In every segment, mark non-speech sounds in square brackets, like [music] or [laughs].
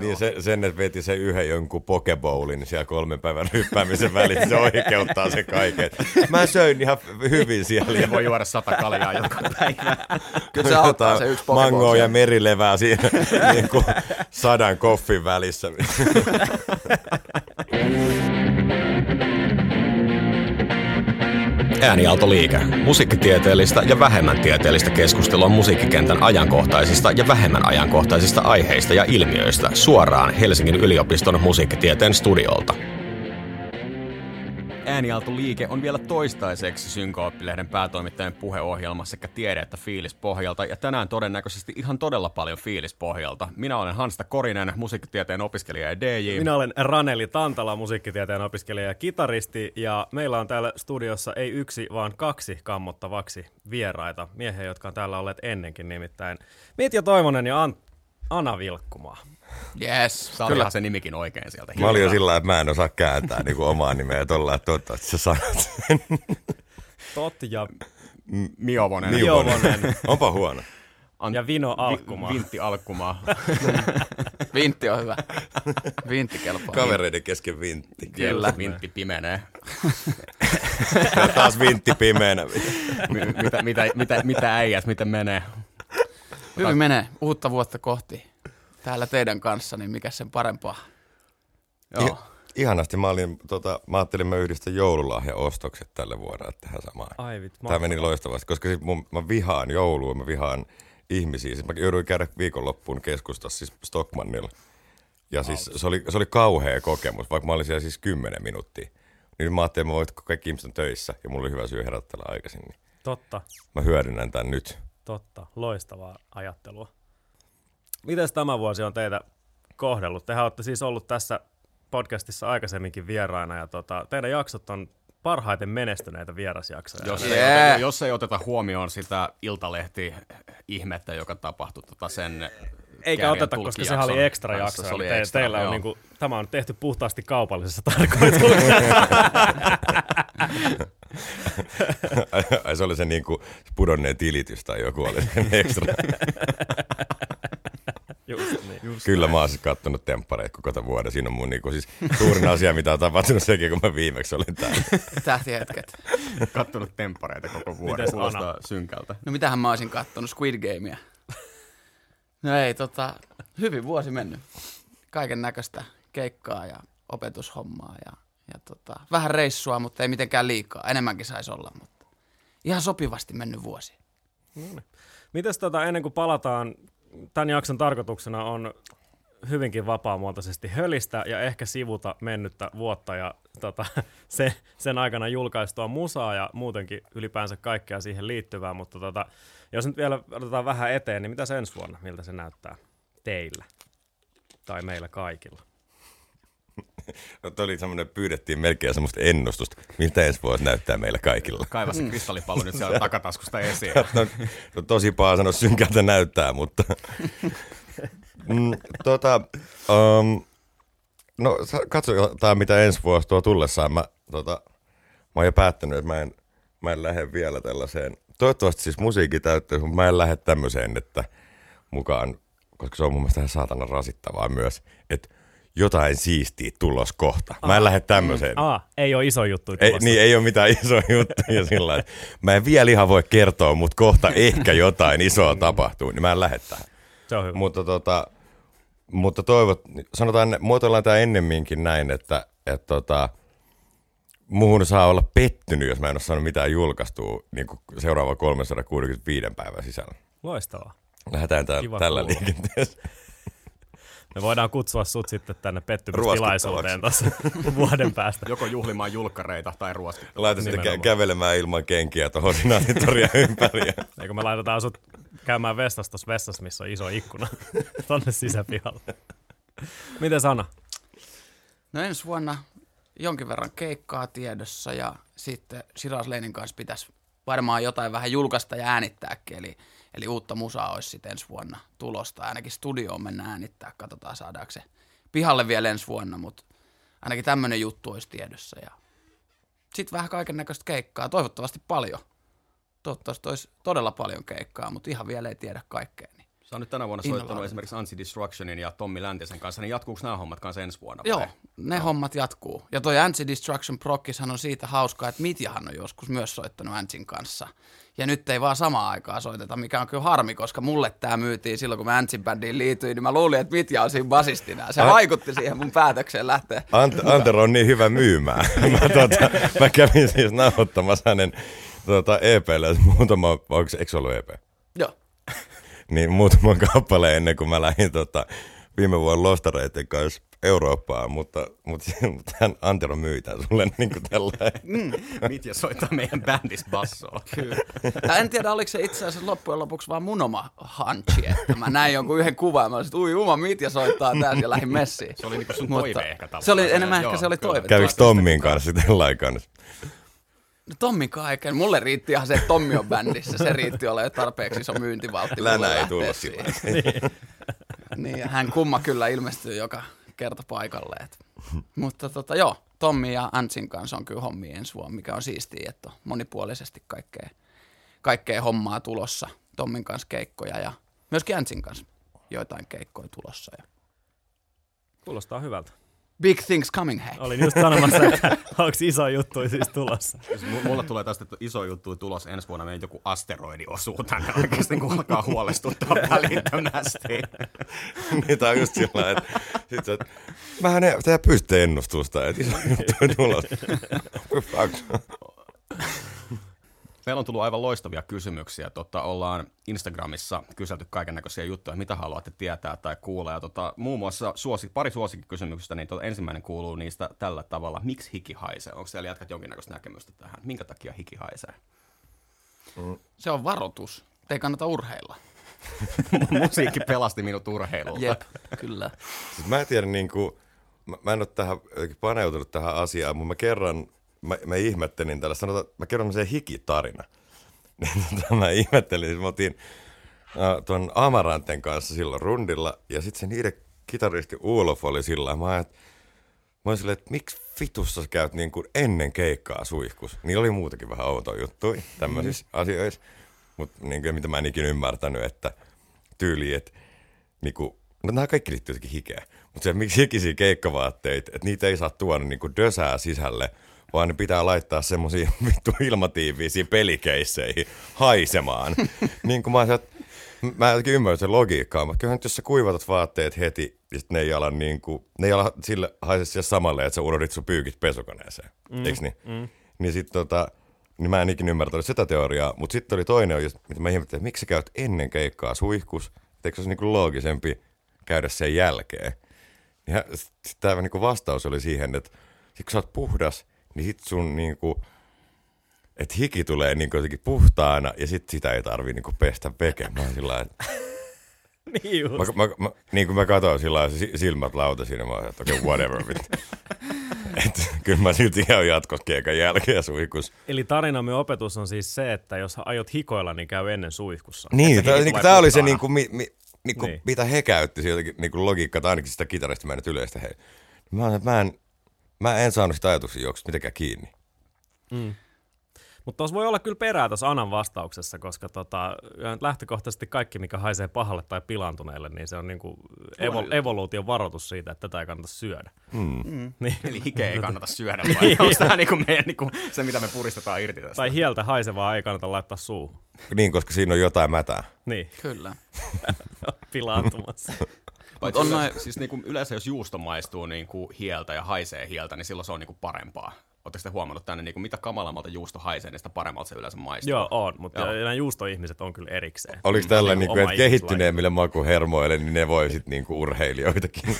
Niin se, sen, että veti se yhden jonkun pokebowlin siellä kolmen päivän ryppäämisen välissä, se oikeuttaa se kaiken. Mä söin ihan hyvin siellä. Se voi juoda sata kaljaa joka päivä. Kyllä se auttaa se yksi Pokeball Mangoa ja siellä. merilevää siinä niin kuin sadan koffin välissä. [laughs] Äänialtoliike. Musiikkitieteellistä ja vähemmän tieteellistä keskustelua musiikkikentän ajankohtaisista ja vähemmän ajankohtaisista aiheista ja ilmiöistä suoraan Helsingin yliopiston musiikkitieteen studiolta. Äänialtoliike on vielä toistaiseksi Synko-oppilehden päätoimittajan puheohjelma sekä tiede- että fiilispohjalta, ja tänään todennäköisesti ihan todella paljon fiilispohjalta. Minä olen Hansta Korinen, musiikkitieteen opiskelija ja DJ. Minä olen Raneli Tantala, musiikkitieteen opiskelija ja kitaristi, ja meillä on täällä studiossa ei yksi, vaan kaksi kammottavaksi vieraita, miehiä, jotka on täällä olleet ennenkin nimittäin. Mitja Toivonen ja Ant- Ana Vilkkumaa. Yes, Saa kyllä. se nimikin oikein sieltä. Mä olin jo sillä että mä en osaa kääntää niin kuin omaa nimeä tuolla, että toivottavasti sä sanot sen. Tot ja, Miovonen. Miovonen. Onpa huono. Ant- ja Vino Alkkumaa. Vi- Vintti Alkkumaa. [laughs] Vintti on hyvä. Vintti kelpaa. Kavereiden kesken vintti. Kyllä. Vintti pimenee. Ja taas vintti pimeänä. Mi- mitä, mitä, mitä, mitä äijät, miten menee? Hyvin menee uutta vuotta kohti. Täällä teidän kanssa, niin mikä sen parempaa. Joo. I- ihanasti. Mä, olin, tota, mä ajattelin, mä yhdistän joululahjaostokset tälle vuodelle tähän samaan. Ai vit, Tämä meni loistavasti, koska siis mun, mä vihaan joulua, mä vihaan ihmisiä. Siis mä jouduin käydä viikonloppuun keskustassa siis Stockmannilla. Ja siis se oli, se oli kauhea kokemus, vaikka mä olin siellä siis 10 minuuttia. Niin mä ajattelin, että mä kun kaikki ihmiset on töissä ja mulla oli hyvä syy herättää aikaisin, niin Totta, mä hyödynnän tämän nyt. totta. Loistavaa ajattelua. Mites tämä vuosi on teitä kohdellut? Tehän olette siis ollut tässä podcastissa aikaisemminkin vieraina, ja tota, teidän jaksot on parhaiten menestyneitä vierasjaksoja. Jos, Yeah. ei oteta, jos ei oteta huomioon sitä iltalehti-ihmettä, joka tapahtui tota sen Eikä oteta, koska sehän tulkkijakson oli ekstra jakso. Se oli Te, ekstra, teillä on joo. niinku, tämä on tehty puhtaasti kaupallisessa tarkoituksessa. [laughs] Ai, se oli se niinku pudonneen tilitys tai joku oli sen ekstra. [laughs] Just [laughs] niin. Just. Kyllä mä oon siis kattonut temppareita koko tämän vuoden. Siinä on mun niinku siis suurin asia, mitä on tapahtunut sekin, kun mä viimeksi olin täällä. [laughs] Tähtihetket. kattonut temppareita koko vuoden. Mites Kuulostaa synkältä. No mitähän mä olisin kattonut Squid Gamea. No ei, tota, hyvin vuosi mennyt. Kaiken näköistä keikkaa ja opetushommaa ja, ja tota, vähän reissua, mutta ei mitenkään liikaa. Enemmänkin saisi olla, mutta ihan sopivasti mennyt vuosi. Mites tota, ennen kuin palataan, tämän jakson tarkoituksena on hyvinkin vapaamuotoisesti hölistä ja ehkä sivuta mennyttä vuotta ja tota, [laughs] se, sen aikana julkaistua musaa ja muutenkin ylipäänsä kaikkea siihen liittyvää, mutta tota, jos nyt vielä otetaan vähän eteen, niin mitä se ensi vuonna, miltä se näyttää teillä tai meillä kaikilla? [laughs] No, toi oli semmoinen, pyydettiin melkein semmoista ennustusta, miltä ensi vuosi näyttää meillä kaikilla. Kaiva se kristallipallo nyt siellä [laughs] takataskusta esiin. No, no tosi paha sanoa synkältä näyttää, mutta... [laughs] Mm, tota, um, no katsotaan mitä ensi vuosi tuo tullessaan. Mä, tota, mä oon jo päättänyt, että mä en, mä en lähde vielä tällaiseen. Toivottavasti siis musiikki täyttyy, mutta mä en lähde tämmöiseen, että mukaan, koska se on mun mielestä ihan saatana rasittavaa myös, että jotain siistiä tulos kohta. Mä en lähde tämmöiseen. Ah, ei ole iso juttu Ei, niin, ei ole mitään isoja juttuja sillä Mä en vielä ihan voi kertoa, mutta kohta ehkä jotain isoa tapahtuu, niin mä en lähde tähän. Se on hyvä. Mutta, tota, mutta toivot, sanotaan, muotoillaan tämä ennemminkin näin, että, että tota, muuhun saa olla pettynyt, jos mä en ole saanut mitään julkaistua niin seuraava 365 päivän sisällä. Loistavaa. Lähdetään tää, Kiva tällä kuulla. liikenteessä. Me voidaan kutsua sut sitten tänne pettymystilaisuuteen tuossa [laughs] vuoden päästä. Joko juhlimaan julkkareita tai ruoskittavaa. Laita sitten kä- kävelemään ilman kenkiä tuohon Senaatitoria [laughs] ympäri. ja- Eikö me laitetaan sut käymään vessassa tuossa vessassa, missä on iso ikkuna, [laughs] tonne sisäpihalle. Miten Sana? No ensi vuonna jonkin verran keikkaa tiedossa ja sitten Shiraz Leinin kanssa pitäisi varmaan jotain vähän julkaista ja äänittääkin. Eli, eli uutta musaa olisi sitten ensi vuonna tulosta. Ainakin studioon mennä äänittää, katsotaan saadaanko se pihalle vielä ensi vuonna, mutta ainakin tämmöinen juttu olisi tiedossa. Ja sitten vähän kaiken näköistä keikkaa, toivottavasti paljon. Toivottavasti olisi todella paljon keikkaa, mutta ihan vielä ei tiedä kaikkea. Sä on nyt tänä vuonna Innovaatio. soittanut esimerkiksi Anti-Destructionin ja Tommi Läntisen kanssa, niin jatkuuko nämä hommat kanssa ensi vuonna? vai? Joo, ne hommat jatkuu. Ja toi Anti-Destruction Prokkishan on siitä hauskaa, että Mitjahan on joskus myös soittanut Antsin kanssa. Ja nyt ei vaan samaan aikaan soiteta, mikä on kyllä harmi, koska mulle tämä myytiin silloin, kun mä Antsin bändiin liityin, niin mä luulin, että Mitja on siinä basistina. Se vaikutti siihen mun päätökseen lähteä. Ant- Antero on niin hyvä myymään. [laughs] mä, tota, mä kävin siis nauhoittamassa hänen tota, EPlle muutama, onko se, eikö se ollut EP? Niin muutaman [laughs] kappaleen ennen kuin mä lähdin tota, viime vuonna lostareiden kanssa Eurooppaan, mutta, mutta, [laughs] mutta hän Antero myi tän sulle [laughs] niin kuin tällainen. Mitja soittaa meidän bändissä bassoa. Kyllä. En tiedä, oliko se itse asiassa loppujen lopuksi vaan mun oma hunchi, että mä näin jonkun yhden kuvan ja mä olisin, että ui, Uma Mitja soittaa tässä ja lähdin messiin. Se oli niinku sun Mutta toive ehkä tavallaan. Se oli enemmän Joo, ehkä se oli toive. Kävikö Tommin kanssa tällainen kanssa? No Tommi kaiken. Mulle riitti ihan se, että Tommi on bändissä. Se riitti olla jo tarpeeksi iso myyntivaltti. Länä ei tullut siihen. sillä Niin, ja hän kumma kyllä ilmestyy joka kerta paikalle. Et. Mutta tota, joo, Tommi ja Antsin kanssa on kyllä hommi ensi vuonna, mikä on siistiä, että on monipuolisesti kaikkea, kaikkea hommaa tulossa. Tommin kanssa keikkoja ja myöskin Antsin kanssa joitain keikkoja tulossa. Ja Kuulostaa hyvältä. Big things coming, hei. Olin just sanomassa, että [laughs] onko iso juttu siis tulossa. Siis mu- Mulle tulee tästä iso juttu tulos ensi vuonna, meidän joku asteroidi osuu tänne oikeasti, kun alkaa huolestuttaa [laughs] välittömästi. niin tää on just sillä että, sit sä, mähän ei, tää pystyy ennustusta, että iso juttu. [laughs] Fuck. Meillä on tullut aivan loistavia kysymyksiä. Tota, ollaan Instagramissa kyselty kaiken näköisiä juttuja, mitä haluatte tietää tai kuulla. Ja tota, muun muassa suosi, pari suosikkikysymyksistä, niin tota, ensimmäinen kuuluu niistä tällä tavalla. Miksi hiki haisee? Onko siellä jatkat jonkinnäköistä näkemystä tähän? Minkä takia hiki haisee? Se on varoitus. Te ei kannata urheilla. [laughs] Musiikki pelasti minut urheilulta. Jep, kyllä. Siis mä en tiedä, niin kuin, mä, mä en ole tähän paneutunut tähän asiaan, mutta mä kerran, mä, mä ihmettelin tällä, sanotaan, mä kerron sen hikitarina. [laughs] Niin tota, mä ihmettelin, siis mä otin äh, tuon Amaranten kanssa silloin rundilla, ja sitten se niiden kitaristi Ulof oli sillä mä ajattelin, Mä olin silleen, että miksi vitussa sä käyt niin kuin ennen keikkaa suihkus? Niin oli muutakin vähän outo juttu tämmöisissä asioissa. Mutta niin kuin, mitä mä en ikinä ymmärtänyt, että tyyli, että niin kuin, no nämä kaikki liittyy jotenkin hikeä. Mutta se, miksi hikisiä keikkavaatteita, että niitä ei saa tuoda niin kuin dösää sisälle, vaan ne pitää laittaa semmoisia [laughs] vittu ilmatiiviisiä pelikeisseihin haisemaan. [laughs] niin kuin mä että mä en jotenkin ymmärrä sen logiikkaa, mutta kyllähän nyt jos sä kuivatat vaatteet heti, ja sit ne ei ala, niin kuin, ne ei ala sille haise siellä samalle, että sä unohdit sun pyykit pesukoneeseen. Mm, Eiks niin? Mm. Niin sit tota, niin mä en ikinä ymmärtänyt sitä teoriaa, mutta sitten oli toinen, mitä mä ihmettelin, että miksi sä käyt ennen keikkaa suihkus, että eikö se olisi niinku loogisempi käydä sen jälkeen. Ja sitten tämä niinku vastaus oli siihen, että sit kun sä oot puhdas, niin sit sun niinku, että hiki tulee niinku jotenkin puhtaana ja sit sitä ei tarvii niinku pestä veke. Mä oon sillä lailla, että [laughs] Niin just. mä, mä, mä, niin kuin mä katsoin sillä silmät lauta siinä, mä oon, että okei, okay, whatever. [laughs] Et, kyllä mä silti ihan jatkos keikan jälkeen suihkus. Eli tarinamme opetus on siis se, että jos aiot hikoilla, niin käy ennen suihkussa. Niin, tämä, niin, tämä oli se, niin kuin, mi, mi, niin kuin, Niin. mitä he käytti sieltäkin niin kuin logiikkaa, tai ainakin sitä kitarista mä en nyt yleistä he. Mä, mä, en, mä en saanut sitä ajatuksia juoksusta mitenkään kiinni. Mutta tuossa voi olla kyllä perää tuossa Anan vastauksessa, koska tota, lähtökohtaisesti kaikki, mikä haisee pahalle tai pilaantuneelle, niin se on niinku evo- evoluution varoitus siitä, että tätä ei kannata syödä. Mm. Niin. Eli hikeä ei kannata syödä, [laughs] vai onko tämä niinku meidän, niinku, se, mitä me puristetaan irti tästä? Tai hieltä haisevaa ei kannata laittaa suuhun. Niin, koska siinä on jotain mätää. Niin, Kyllä. [laughs] pilaantumassa. [laughs] Paitsi on yleensä, siis niinku, yleensä jos juusto maistuu niinku hieltä ja haisee hieltä, niin silloin se on niinku parempaa. Oletteko te huomannut tänne, niinku, mitä kamalammalta juusto haisee, niin sitä paremmalta se yleensä maistuu? Joo, on, mutta Joo. nämä juustoihmiset on kyllä erikseen. Oliko tällä, Niinku niin kuin, että kehittyneemmille makuhermoille, niin ne voi sitten niin urheilijoitakin. [laughs]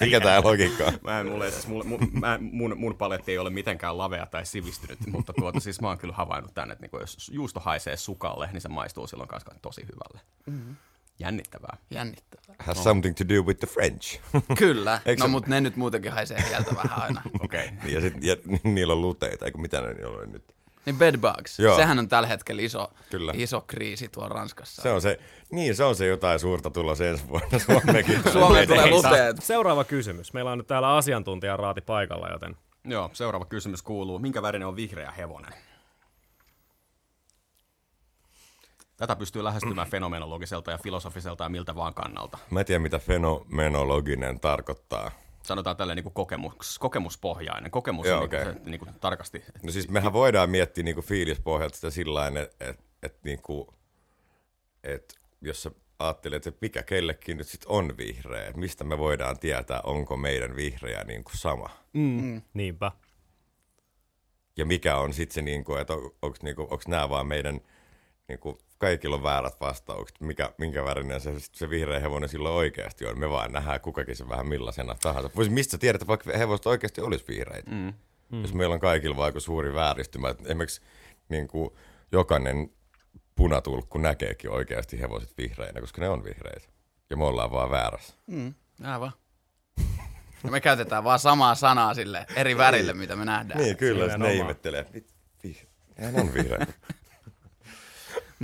Mikä tämä logiikka on? Mä en, mulle, siis mulle, mun, mä, mun, mun paletti ei ole mitenkään lavea tai sivistynyt, mutta tuota, siis mä oon kyllä havainnut tänne, että niinku, jos juusto haisee sukalle, niin se maistuu silloin kanssa tosi hyvälle. Mm-hmm. Jännittävää. Jännittävää. Has something to do with the French. [laughs] Kyllä. [laughs] Eikö no se- mutta ne nyt muutenkin haisee hieltä vähän aina. [laughs] Okei. Okay. ja, sit, ja niillä on luteita, eikö mitä ne niillä on nyt? Niin bedbugs. Joo. Sehän on tällä hetkellä iso, Kyllä. iso kriisi tuolla Ranskassa. Se on se, niin se on se jotain suurta tulossa ensi vuonna Suomeenkin. Suomeen tulee luteet. Seuraava kysymys. Meillä on nyt täällä asiantuntija Raati paikalla, joten Joo, seuraava kysymys kuuluu, minkä värinen on vihreä hevonen? Tätä pystyy lähestymään fenomenologiselta ja filosofiselta ja miltä vaan kannalta. Mä en tiedä, mitä fenomenologinen tarkoittaa. Sanotaan tälleen niin kuin kokemus, kokemuspohjainen. Kokemus Joo, on niin okei. kuin, se, niin kuin tarkasti. No siis mehän voidaan miettiä niinku fiilispohjalta sitä sillä että et, et niinku, et jos sä ajattelet, että mikä kellekin nyt sitten on vihreä, mistä me voidaan tietää, onko meidän vihreä niinku sama. Mm. Niinpä. Ja mikä on sitten se, niinku, että on, onko niinku, nämä vaan meidän, niinku, kaikilla on väärät vastaukset, mikä, minkä värinen se, se vihreä hevonen silloin oikeasti on. Me vaan nähdään kukakin se vähän millaisena tahansa. Vois, mistä sä tiedät, että vaikka hevosta oikeasti olisi vihreitä? Mm. Jos meillä on kaikilla vaikka suuri vääristymä, että esimerkiksi niin kuin jokainen punatulkku näkeekin oikeasti hevoset vihreinä, koska ne on vihreitä. Ja me ollaan vaan väärässä. Mm, aivan. Ja me käytetään vaan samaa sanaa sille eri värille, mitä me nähdään. Niin, kyllä, ne ihmettelee. "Mit- vih- Nehän on vihreitä. [laughs]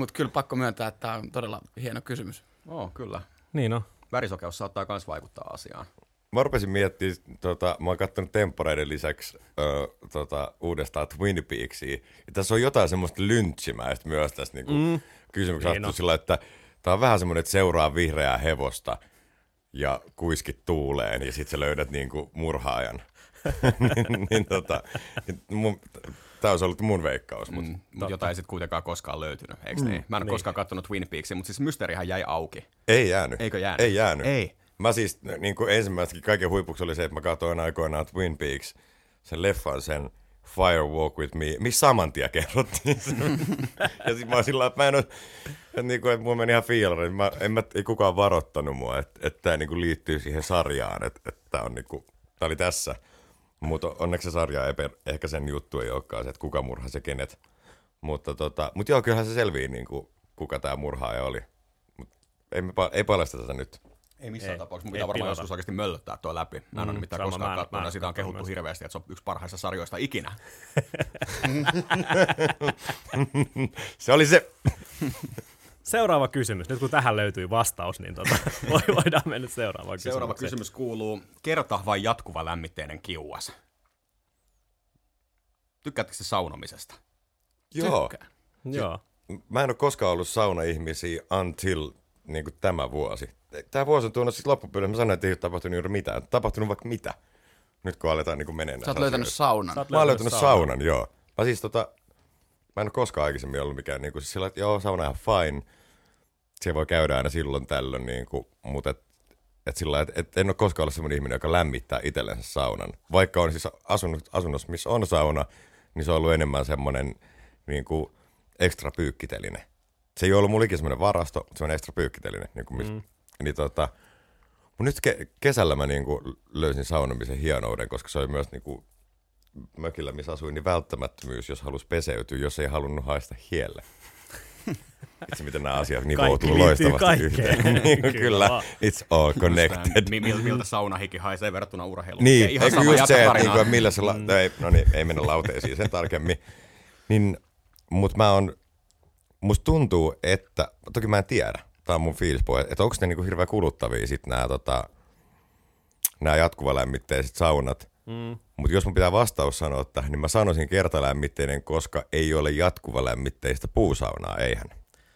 Mutta kyllä pakko myöntää, että tämä on todella hieno kysymys. Oh, kyllä. Niin on. Värisokeus saattaa myös vaikuttaa asiaan. Mä rupesin miettimään, tota, mä oon katsonut temporeiden lisäksi ö, tota, uudestaan Twin Peaksia. Ja tässä on jotain semmoista lynchimäistä myös tässä niinku, mm. kysymyksessä. Niin sillä, että tää on vähän semmoinen, että seuraa vihreää hevosta ja kuiskit tuuleen ja sit sä löydät niinku murhaajan. [laughs] niin, niin, tota, niin mun, tää olisi ollut mun veikkaus, mutta Mm, mut jota ei sitten kuitenkaan koskaan löytynyt, eikö niin? Mä en ole koskaan katsonut Twin Peaksia, mutta siis mysteerihän jäi auki. ei jäänyt. Eikö jäänyt? Ei jäänyt. Ei. Mä siis niin kuin ensimmäiseksi kaiken huipuksi oli se, että mä katsoin aikoinaan Twin Peaks, sen leffan, sen Fire Walk With Me, missä saman tien kerrottiin se. [laughs] ja sit mä oon sillä että mä en ole, että, niin kuin, että mulla meni ihan fiilari, mä, en mä, ei kukaan varoittanut mua, että, että tämä niin kuin liittyy siihen sarjaan, että, että tämä on niin kuin, tää oli tässä. Mutta onneksi se sarja ei, per- ehkä sen juttu ei olekaan se, että kuka murhasi ja kenet. Mutta tota, mut joo, kyllähän se selvii, niin kuin, kuka tämä murhaaja oli. Mut ei, me, pa- ei paljasteta sitä nyt. Ei missään Ei. tapauksessa. Mun pitää varmaan pilata. joskus oikeasti möllöttää tuo läpi. Mä en ole Mm, nimittäin sama, koskaan katsonut, ja sitä on kehuttu myös. hirveästi, että se on yksi parhaista sarjoista ikinä. [laughs] [laughs] Se oli se. Seuraava kysymys. Nyt kun tähän löytyi vastaus, niin tota, [laughs] voi- voidaan mennä seuraavaan kysymykseen. Seuraava kysymys kuuluu, kerta vai jatkuva lämmitteinen kiuas? Tykkäättekö se saunomisesta? Joo. Tykkään. Joo. Mä en ole koskaan ollut saunaihmisiä until niin kuin tämä vuosi. Tämä vuosi on tuonut sitten loppupyydän. Mä sanoin, että ei ole tapahtunut juuri mitään. Tapahtunut vaikka mitä. Nyt kun aletaan niin menemään. Sä oot löytänyt saunan. Oot Mä oon löytänyt saunan, joo. Mä siis tota, mä en ole koskaan aikaisemmin ollut mikään niin kuin, siis sillä, että joo, sauna on ihan fine. Se voi käydä aina silloin tällöin, niin kuin, mutta et, et sillä lailla, et, et en ole koskaan ollut semmoinen ihminen, joka lämmittää itsellensä saunan. Vaikka on siis asunut, asunnossa, missä on sauna, niin se on ollut enemmän semmoinen niin kuin, ekstra pyykkiteline. Se ei ollut mulla ikinä semmoinen varasto, mutta semmoinen ekstra pyykkiteline. Niin kuin, mm. niin, tota, mutta nyt ke- kesällä mä niin kuin, löysin saunomisen hienouden, koska se oli myös niin kuin, mökillä, missä asuin, niin välttämättömyys, jos halusi peseytyä, jos ei halunnut haista hielle. [laughs] Itse miten nämä asiat nivoutuu liittyy loistavasti kaikkeen. yhteen. [laughs] niin, Kyllä kyllä, it's all connected. Mi- mil- miltä [laughs] saunahiki haisee verrattuna urheiluun? Niin, ihan eikö sama just se, että tarinaa. niinku, millä se, la- no, ei, no niin, ei mennä lauteisiin sen tarkemmin. Niin, mutta mä on, musta tuntuu, että, toki mä en tiedä, tää on mun fiilispohja, että onko ne niinku hirveän kuluttavia sit nää, tota, jatkuvalämmitteiset saunat. Mm. Mutta jos mun pitää vastaus sanoa tähän, niin mä sanoisin kertalämmitteinen, koska ei ole jatkuvalämmitteistä puusaunaa, eihän.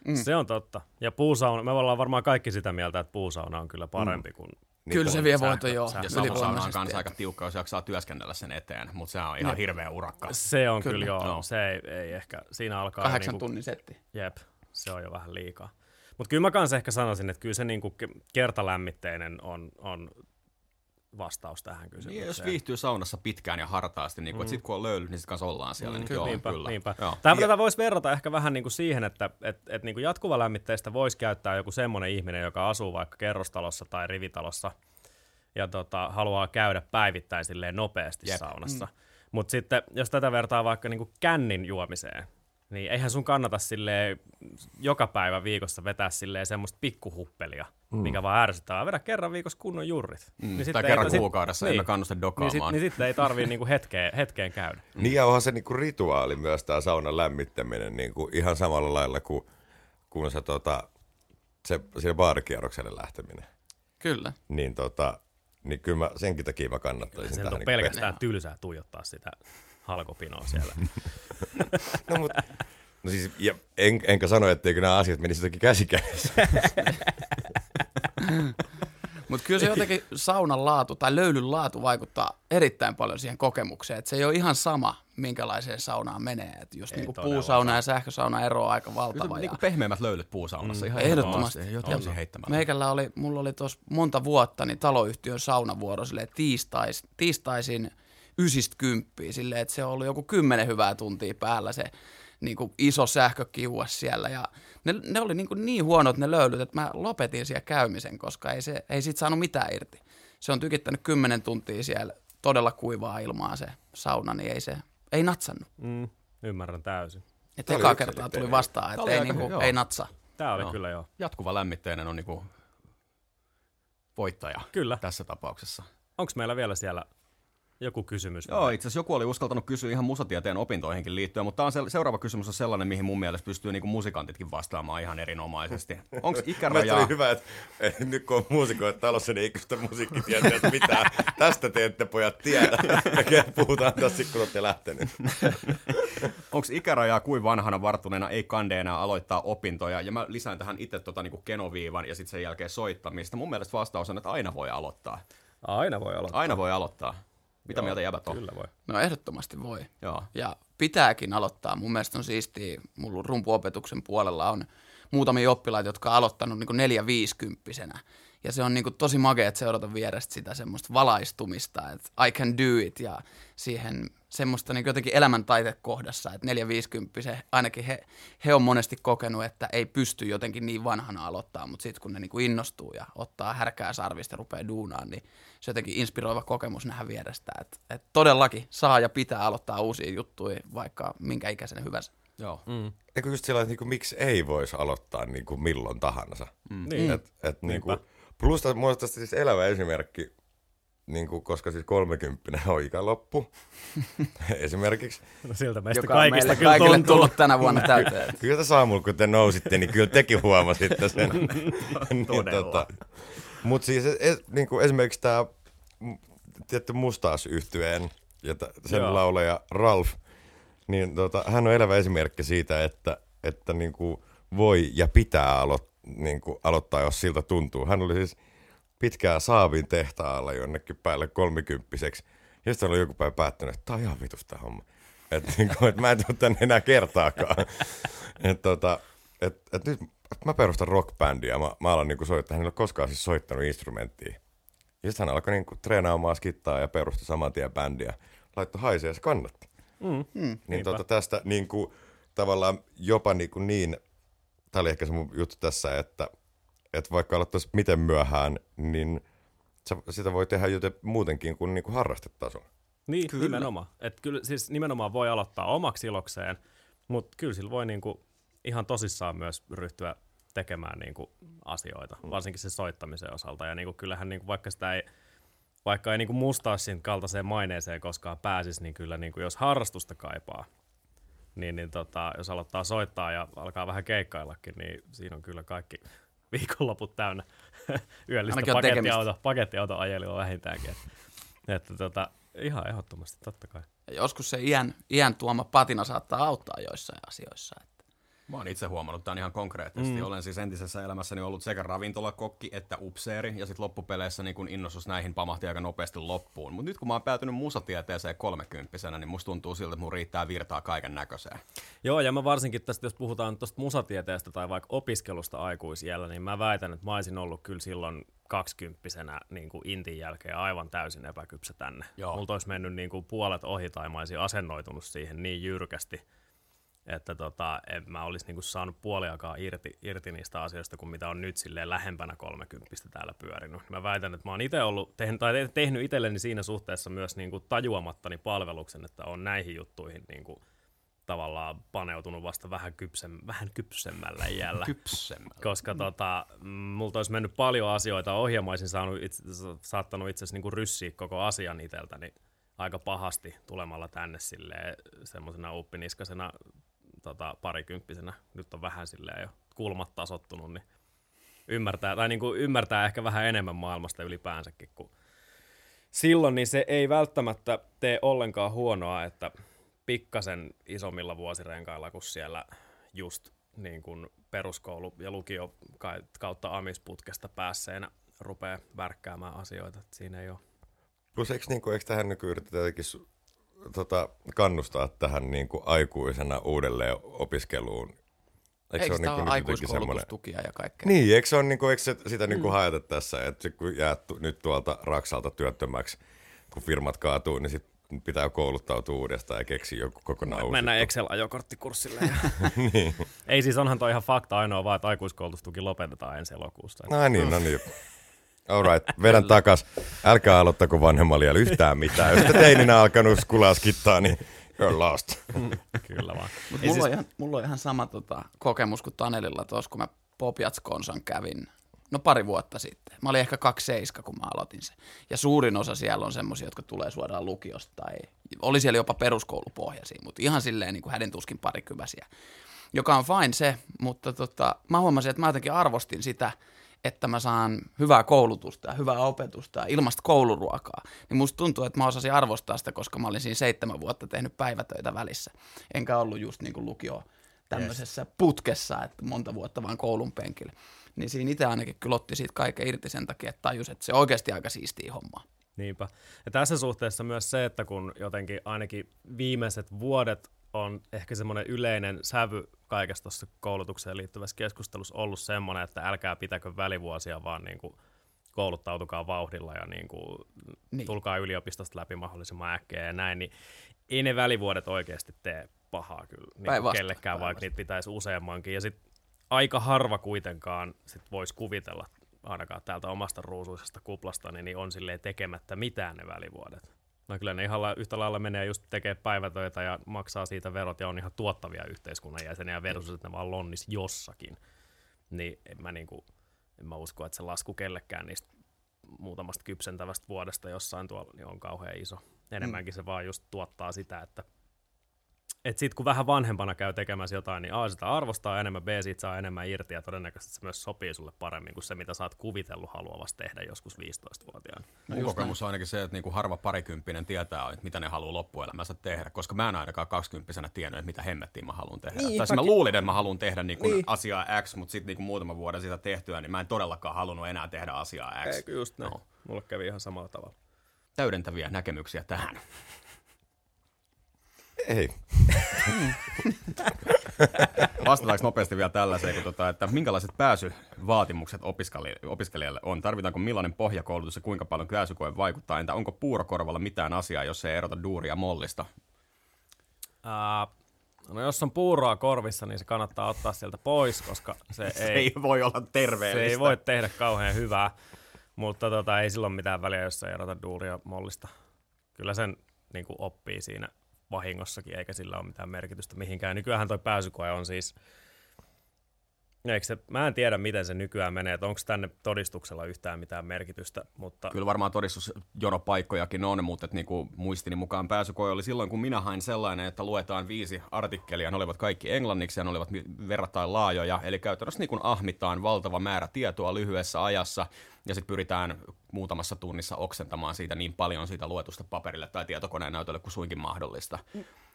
Mm. Se on totta. Ja puusauna, me ollaan varmaan kaikki sitä mieltä, että puusauna on kyllä parempi kuin... Kyllä se vie voito joo. Ja sauna on ylivoimaisesti. kanssa aika tiukka, jos jaksaa työskennellä sen eteen, mutta se on ihan hirveä urakka. Se on kyllä, Kyllä. joo, Joo. se ei, ei ehkä, siinä alkaa Kahdeksan niinku, tunnin setti. Jep, se on jo vähän liikaa. Mutta kyllä mä kanssa ehkä sanoisin, että kyllä se niinku ke- kertalämmitteinen on, on vastaus tähän Niin, kysymykseen. jos viihtyy saunassa pitkään ja hartaasti, niin mm. sitten kun on löyly, niin sitten ollaan siellä. niin Kyllä, joo, niinpä, kyllä. niinpä. Joo. Tämä, tätä voisi verrata ehkä vähän niin kuin siihen, että et, et niin kuin jatkuvalämmitteistä voisi käyttää joku semmoinen ihminen, joka asuu vaikka kerrostalossa tai rivitalossa ja tota, haluaa käydä päivittäin nopeasti Jep. saunassa. Mutta sitten, jos tätä vertaa vaikka niin kuin kännin juomiseen, niin eihän sun kannata silleen joka päivä viikossa vetää silleen semmoista pikkuhuppelia, mm. mikä vaan ärsyttää. Vedä kerran viikossa kunnon jurrit. Mm, sitten tai ei- kerran sit- kuukaudessa, emme kannusta niin, dokaamaan. sit, niin sitten ei tarvii niinku hetkeen, hetkeen käydä. Niin ja onhan se niinku rituaali myös tämä saunan lämmittäminen niinku ihan samalla lailla kuin, kuin se, tota, se siinä baarikierrokselle lähteminen. Kyllä. Niin, tota, niin kyllä mä, senkin takia mä kannattaisin Se on niinku pelkästään tylsää tuijottaa sitä halkopinoa siellä. [laughs] No, mut, No siis, ja en, enkä sano, etteikö nämä asiat menisi jotenkin käsikädessä. [laughs] Mutta kyllä se jotenkin saunan laatu tai löylyn laatu vaikuttaa erittäin paljon siihen kokemukseen. Et se ei ole ihan sama, minkälaiseen saunaan menee. Et just niinku puusauna ja sähkösauna ero on aika valtava. Niin ja pehmeimmät löylyt puusaunassa. Mm, ihan ehdottomasti. Heittämällä. Meikällä oli, mulla oli tuossa monta vuotta niin taloyhtiön saunavuoro tiistais, tiistaisin ysistä kymppiä silleen, että se on ollut joku kymmenen hyvää tuntia päällä se niin kuin iso sähkökiuas siellä ja ne, ne oli niin, kuin niin huonot ne löylyt, että mä lopetin siellä käymisen, koska ei, se, ei siitä saanut mitään irti. Se on tykittänyt kymmenen tuntia siellä todella kuivaa ilmaa se sauna, niin ei se, ei natsannut. Mm, ymmärrän täysin. Et Tää oli eka kertaa tuli vastaan, että ei, aika- niin kuin, joo. ei natsa. Tää oli Joo. kyllä joo. Jatkuva lämmitteinen on niinku voittaja Kyllä. tässä tapauksessa. Onko meillä vielä siellä joku kysymys? Joo, itse asiassa joku oli uskaltanut kysyä ihan musatieteen opintoihinkin liittyen, mutta tää on se, seuraava kysymys on sellainen, mihin mun mielestä pystyy niinku musikantitkin vastaamaan ihan erinomaisesti. Onko [laughs] ikäraja... oli hyvä, että, nyt kun on muusikoita talossa, niin ei kysytä musiikkitieteestä mitään. Tästä te ette pojat tiedä. Me puhutaan tässä, kun olette lähtenyt. [laughs] Onko ikärajaa kuin vanhana varttuneena ei kande enää aloittaa opintoja? Ja mä lisään tähän itse tota niinku kenoviivan ja sitten sen jälkeen soittamista. Mun mielestä vastaus on, että aina voi aloittaa. Aina voi olla. Aina voi aloittaa. Mitä mieltä jäbät on? Kyllä voi. No ehdottomasti voi. Joo. Ja pitääkin aloittaa. Mun mielestä on siistiä, mulla rumpuopetuksen puolella on muutamia oppilaita, jotka on aloittanut niin neljä viisikymppisenä. Ja se on niin kuin tosi makea, että seurata vierestä sitä semmoista valaistumista, että I can do it ja siihen semmoista niin jotenkin elämäntaitekohdassa, että neljä viisikymppisen, ainakin he, he on monesti kokenut, että ei pysty jotenkin niin vanhana aloittaa, mutta sitten kun ne niin kuin innostuu ja ottaa härkää sarvista ja rupeaa duunaan, niin se on jotenkin inspiroiva kokemus nähdä vierestä, että, että todellakin saa ja pitää aloittaa uusia juttuja, vaikka minkä ikäisenä hyvänsä. Joo. Mm. Eikö just sillä, että niinku, miksi ei voisi aloittaa niinku, milloin tahansa? Mm. Niin. Et, et, niinku, plus tästä- mulla on tästä siis elävä esimerkki, niinku, koska siis 30 on ikäloppu [laughs] esimerkiksi. No siltä meistä Joka on kaikista meille kyllä kaikille tuntuu. tullut tänä vuonna [laughs] täyteen. Kyllä tässä aamulla, kun te nousitte, niin kyllä tekin huomasitte sen. [laughs] niin, Todella. Mutta siis es, niinku, esimerkiksi tämä tietty mustaas yhtyeen ja t- sen Joo. laulaja Ralph, niin tota, hän on elävä esimerkki siitä, että, että niinku, voi ja pitää alo- niinku, aloittaa, jos siltä tuntuu. Hän oli siis pitkään Saavin tehtaalla jonnekin päälle kolmikymppiseksi. Ja sitten oli joku päivä päättänyt, että tämä on ihan vitusta homma. Että [laughs] niinku, et mä en tule tänne enää kertaakaan. [laughs] että tota, et, et nyt mä perustan rockbändiä. Mä, mä alan niinku soittaa. Hän ei ole koskaan siis soittanut instrumenttia. Ja sitten hän alkoi niinku treenaamaan skittaa ja perusti saman tien bändiä. Laittoi haisee ja se kannatti. Mm. Mm. Niin tota, tästä niinku, tavallaan jopa niinku niin, tämä oli ehkä se mun juttu tässä, että, että vaikka aloittaisi miten myöhään, niin sä- sitä voi tehdä joten muutenkin kuin niinku harrastetasolla. Niin, Kyllä. nimenomaan. Et kyllä, siis nimenomaan voi aloittaa omaksi ilokseen, mutta kyllä sillä voi niinku ihan tosissaan myös ryhtyä tekemään niinku asioita, varsinkin se soittamisen osalta. Ja niinku, kyllähän niinku, vaikka sitä ei, vaikka ei niinku Mustaasin kaltaiseen maineeseen koskaan pääsisi, niin kyllä niinku, jos harrastusta kaipaa, niin, niin tota, jos aloittaa soittaa ja alkaa vähän keikkaillakin, niin siinä on kyllä kaikki [laughs] viikonloput täynnä [laughs] yöllistä pakettiauto, pakettiauto ajelua vähintäänkin. Että, [laughs] että tota, ihan ehdottomasti, totta kai. Ja joskus se iän, iän tuoma patina saattaa auttaa joissain asioissa. Että Mä oon itse huomannut tämän ihan konkreettisesti. Mm. Olen siis entisessä elämässäni ollut sekä ravintolakokki että upseeri, ja sitten loppupeleissä niin kun innostus näihin pamahti aika nopeasti loppuun. Mutta nyt kun mä oon päätynyt musatieteeseen kolmekymppisenä, niin musta tuntuu siltä, että mun riittää virtaa kaiken näköiseen. Joo, ja mä varsinkin tästä, jos puhutaan tuosta musatieteestä tai vaikka opiskelusta aikuisiellä, niin mä väitän, että mä olisin ollut kyllä silloin kaksikymppisenä niin kuin intin jälkeen aivan täysin epäkypsä tänne. Joo. Multa olisi mennyt niin kuin puolet ohi tai mä olisin asennoitunut siihen niin jyrkästi, että tota, en mä olisi niin kuin saanut puoliakaan irti, irti niistä asioista, kuin mitä on nyt silleen lähempänä kolmekymppistä täällä pyörinyt. Mä väitän, että mä oon itse ollut, tehnyt, tai te- tehnyt itselleni siinä suhteessa myös niin kuin tajuamattani palveluksen, että on näihin juttuihin niin kuin tavallaan paneutunut vasta vähän, kypsem, vähän kypsemmällä iällä. Kypsemmällä. koska tota, mm, multa olisi mennyt paljon asioita ohi ja mä olisin saanut itse, saattanut itse asiassa niinku ryssiä koko asian iteltäni aika pahasti tulemalla tänne silleen semmoisena uppiniskasena tota, parikymppisenä. Nyt on vähän silleen jo kulmat tasottunut, niin ymmärtää, tai niinku ymmärtää ehkä vähän enemmän maailmasta ylipäänsäkin kuin silloin, niin se ei välttämättä tee ollenkaan huonoa, että pikkasen isommilla vuosirenkailla kuin siellä just niin kuin peruskoulu ja lukio kautta amisputkesta päässeenä rupeaa värkkäämään asioita. Että siinä ei ole. Plus eikö, niin kuin, eikö tähän nyky yritetä tota, kannustaa tähän niin kuin aikuisena uudelleen opiskeluun? Eikö, eikö se ole niin aikuiskoulutustukia ja kaikkea? Niin, eikö se ole niin kuin, eikö se, sitä niin kuin mm. hajata tässä, että kun jää nyt tuolta Raksalta työttömäksi, kun firmat kaatuu, niin sitten pitää kouluttautua uudestaan ja keksiä joku kokonaan uusi. Mennään Excel-ajokorttikurssille. Ja... [laughs] niin. Ei siis onhan toi ihan fakta ainoa vaan, että aikuiskoulutustuki lopetetaan ensi elokuussa. No niin, no niin. Alright, vedän takas. Älkää aloittako vanhemmalla vielä yhtään mitään. Jos te teininä alkanut skulaskittaa, niin you're lost. Kyllä vaan. Mut mulla, siis... on ihan, mulla on ihan sama tota, kokemus kuin Tanelilla tuossa, kun mä Popjatskonsan kävin no pari vuotta sitten. Mä olin ehkä kaksi seiska, kun mä aloitin sen. Ja suurin osa siellä on semmoisia, jotka tulee suoraan lukiosta tai oli siellä jopa peruskoulupohjaisia, mutta ihan silleen niin kuin hädin tuskin parikyväsiä. Joka on fine se, mutta tota, mä huomasin, että mä jotenkin arvostin sitä, että mä saan hyvää koulutusta ja hyvää opetusta ja ilmasta kouluruokaa, niin musta tuntuu, että mä osasin arvostaa sitä, koska mä olin siinä seitsemän vuotta tehnyt päivätöitä välissä. Enkä ollut just niin kuin lukio tämmöisessä yes. putkessa, että monta vuotta vaan koulun penkillä. Niin siinä itse ainakin kyllä otti siitä kaiken irti sen takia, että tajus, että se on oikeasti aika siistiä hommaa. Niinpä. Ja tässä suhteessa myös se, että kun jotenkin ainakin viimeiset vuodet on ehkä semmoinen yleinen sävy kaikesta tuossa koulutukseen liittyvässä keskustelussa ollut semmoinen, että älkää pitäkö välivuosia, vaan niin kuin kouluttautukaa vauhdilla ja niin kuin niin. tulkaa yliopistosta läpi mahdollisimman äkkiä ja näin, niin ei ne välivuodet oikeasti tee pahaa kyllä niin vasta, kellekään, vaikka niitä pitäisi useammankin. Ja sitten aika harva kuitenkaan sit voisi kuvitella, ainakaan täältä omasta ruusuisesta kuplasta, niin on silleen tekemättä mitään ne välivuodet. No kyllä ne ihan la- yhtä lailla menee just tekemään päivätöitä ja maksaa siitä verot ja on ihan tuottavia yhteiskunnan jäseniä versus, että ne vaan lonnis jossakin. Niin en mä, niinku, en mä usko, että se lasku kellekään niistä muutamasta kypsentävästä vuodesta jossain tuolla niin on kauhean iso. Enemmänkin mm. se vaan just tuottaa sitä, että että sitten kun vähän vanhempana käy tekemässä jotain, niin A, sitä arvostaa enemmän, B, siitä saa enemmän irti ja todennäköisesti se myös sopii sulle paremmin kuin se, mitä sä oot kuvitellut haluavasti tehdä joskus 15-vuotiaana. No Mun kokemus on ainakin se, että niinku harva parikymppinen tietää, että mitä ne haluaa loppuelämässä tehdä, koska mä en ainakaan kaksikymppisenä tiennyt, että mitä hemmettiin mä haluan tehdä. Niin, tai mä luulin, että mä haluan tehdä niinku niin. asiaa X, mutta sitten niinku muutama vuoden sitä tehtyä, niin mä en todellakaan halunnut enää tehdä asiaa X. Eikö just näin. No. Mulle kävi ihan samalla tavalla. Täydentäviä näkemyksiä tähän. Ei. [laughs] Vastataanko nopeasti vielä tällaiseen, kun tota, että minkälaiset pääsyvaatimukset opiskelijalle on? Tarvitaanko millainen pohjakoulutus ja kuinka paljon pääsykoe vaikuttaa? Entä onko puurokorvalla mitään asiaa, jos ei erota duuria mollista? Uh, no jos on puuroa korvissa, niin se kannattaa ottaa sieltä pois, koska se, [laughs] se ei, ei voi olla terveellistä. Se ei voi tehdä kauhean hyvää, mutta tota, ei silloin mitään väliä, jos ei erota duuria mollista. Kyllä sen niin kuin oppii siinä vahingossakin, eikä sillä ole mitään merkitystä mihinkään. Nykyään toi pääsykoe on siis, Eikö se, mä en tiedä, miten se nykyään menee, että onko tänne todistuksella yhtään mitään merkitystä. Mutta... Kyllä varmaan todistusjonopaikkojakin on, mutta niin kuin muistini mukaan pääsykoe oli silloin, kun minä hain sellainen, että luetaan viisi artikkelia, ne olivat kaikki englanniksi ja ne olivat verrattain laajoja, eli käytännössä niin kuin ahmitaan valtava määrä tietoa lyhyessä ajassa, ja sitten pyritään muutamassa tunnissa oksentamaan siitä niin paljon siitä luetusta paperille tai tietokoneen näytölle kuin suinkin mahdollista.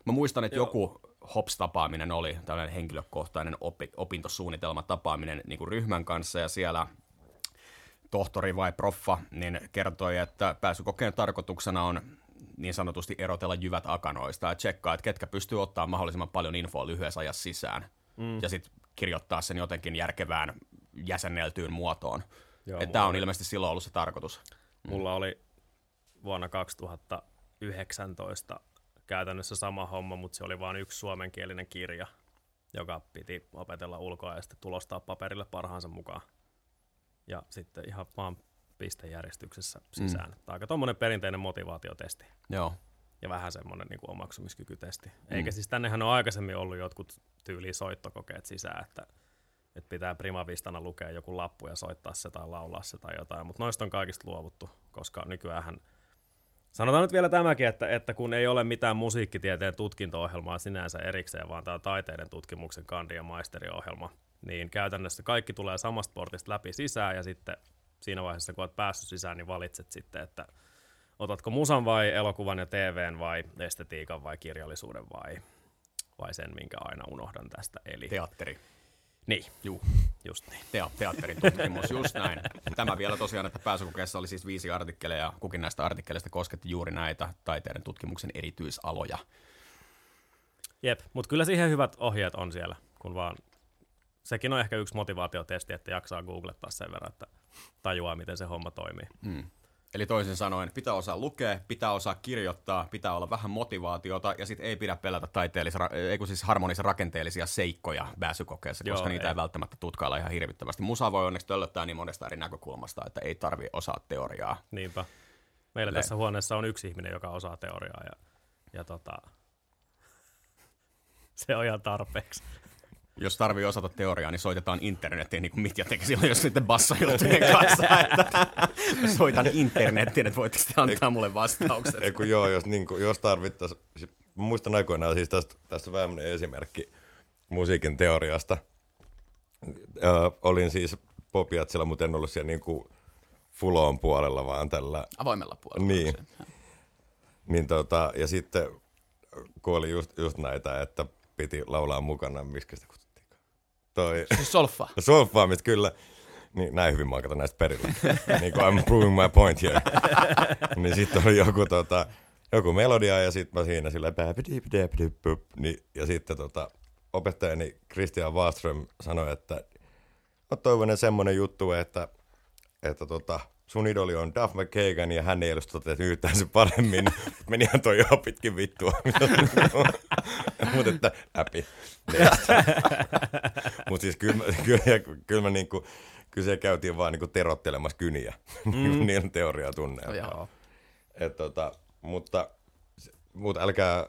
Mä muistan, että Joo. joku HOPS-tapaaminen oli tällainen henkilökohtainen opi, opintosuunnitelma tapaaminen niin kuin ryhmän kanssa ja siellä tohtori vai proffa niin kertoi, että pääsykokeen tarkoituksena on niin sanotusti erotella jyvät akanoista ja tsekkaa, että ketkä pystyy ottaa mahdollisimman paljon infoa lyhyessä ajassa sisään mm. ja sitten kirjoittaa sen jotenkin järkevään jäsenneltyyn muotoon. Tämä on oli... ilmeisesti silloin ollut se tarkoitus. Mulla mm. oli vuonna 2019 käytännössä sama homma, mutta se oli vain yksi suomenkielinen kirja, joka piti opetella ulkoa ja sitten tulostaa paperille parhaansa mukaan. Ja sitten ihan vaan pistejärjestyksessä sisään. Mm. Tämä aika tuommoinen perinteinen motivaatiotesti. Joo. Ja vähän semmoinen niin kuin omaksumiskykytesti. Mm. Eikä siis tännehän on aikaisemmin ollut jotkut tyyli soittokokeet sisään, että, että pitää primavistana lukea joku lappu ja soittaa se tai laulaa se tai jotain. Mutta noista on kaikista luovuttu, koska nykyään Sanotaan nyt vielä tämäkin, että, että kun ei ole mitään musiikkitieteen tutkinto-ohjelmaa sinänsä erikseen, vaan tämä taiteiden tutkimuksen kandi- ja maisteriohjelma, niin käytännössä kaikki tulee samasta portista läpi sisään ja sitten siinä vaiheessa, kun olet päässyt sisään, niin valitset sitten, että otatko musan vai elokuvan ja TVn vai estetiikan vai kirjallisuuden vai vai sen, minkä aina unohdan tästä. Eli Teatteri. Niin, Juu, just niin. Tea- teatterin tutkimus, just näin. Tämä vielä tosiaan, että pääsykokeessa oli siis viisi artikkeleja, ja kukin näistä artikkeleista kosketti juuri näitä taiteiden tutkimuksen erityisaloja. Jep, mutta kyllä siihen hyvät ohjeet on siellä, kun vaan sekin on ehkä yksi motivaatiotesti, että jaksaa googlettaa sen verran, että tajuaa, miten se homma toimii. Mm. Eli toisin sanoen, pitää osaa lukea, pitää osaa kirjoittaa, pitää olla vähän motivaatiota ja sitten ei pidä pelätä taiteellis- ei kun siis harmonisia rakenteellisia seikkoja pääsykokeessa, Joo, koska niitä ei. ei. välttämättä tutkailla ihan hirvittävästi. Musa voi onneksi töllöttää niin monesta eri näkökulmasta, että ei tarvi osaa teoriaa. Niinpä. Meillä Le- tässä huoneessa on yksi ihminen, joka osaa teoriaa ja, ja tota, [laughs] se on ihan tarpeeksi. Jos tarvii osata teoriaa, niin soitetaan internettiin, niin kuin Mitja teki silloin, jos sitten bassajuttujen kanssa, että soitan internettiin, että voitteko te antaa mulle vastaukset. Ei kun joo, jos, niin kuin, jos tarvittaisiin, muistan aikoinaan siis tästä, tästä vähän esimerkki musiikin teoriasta. Ö, olin siis Popiatsilla, mutta en ollut siellä niin kuin Fulon puolella, vaan tällä Avoimella puolella. Niin. Niin tota, ja sitten kun oli just, just näitä, että piti laulaa mukana, miksi sitä? Toi Siis solfa. [laughs] solfaamista kyllä, niin näin hyvin mä oon näistä perillä. [laughs] niin kuin I'm proving my point here. [laughs] niin sitten oli joku, tota, joku melodia ja sitten mä siinä sillä niin, ja sitten tota, opettajani Christian Wallström sanoi, että mä toivon semmonen juttu, että, että tota, sun idoli on Duff McKagan ja hän ei olisi toteuttanut yhtään se paremmin. [laughs] Menihän toi ihan pitkin vittua. [laughs] Mutta että läpi. [laughs] Mutta siis kyllä, kyllä, kyllä, mä niinku, kyllä siellä käytiin vaan niinku terottelemassa kyniä. Mm. niin teoriaa tunne. No joo. Et tota, mutta, mutta älkää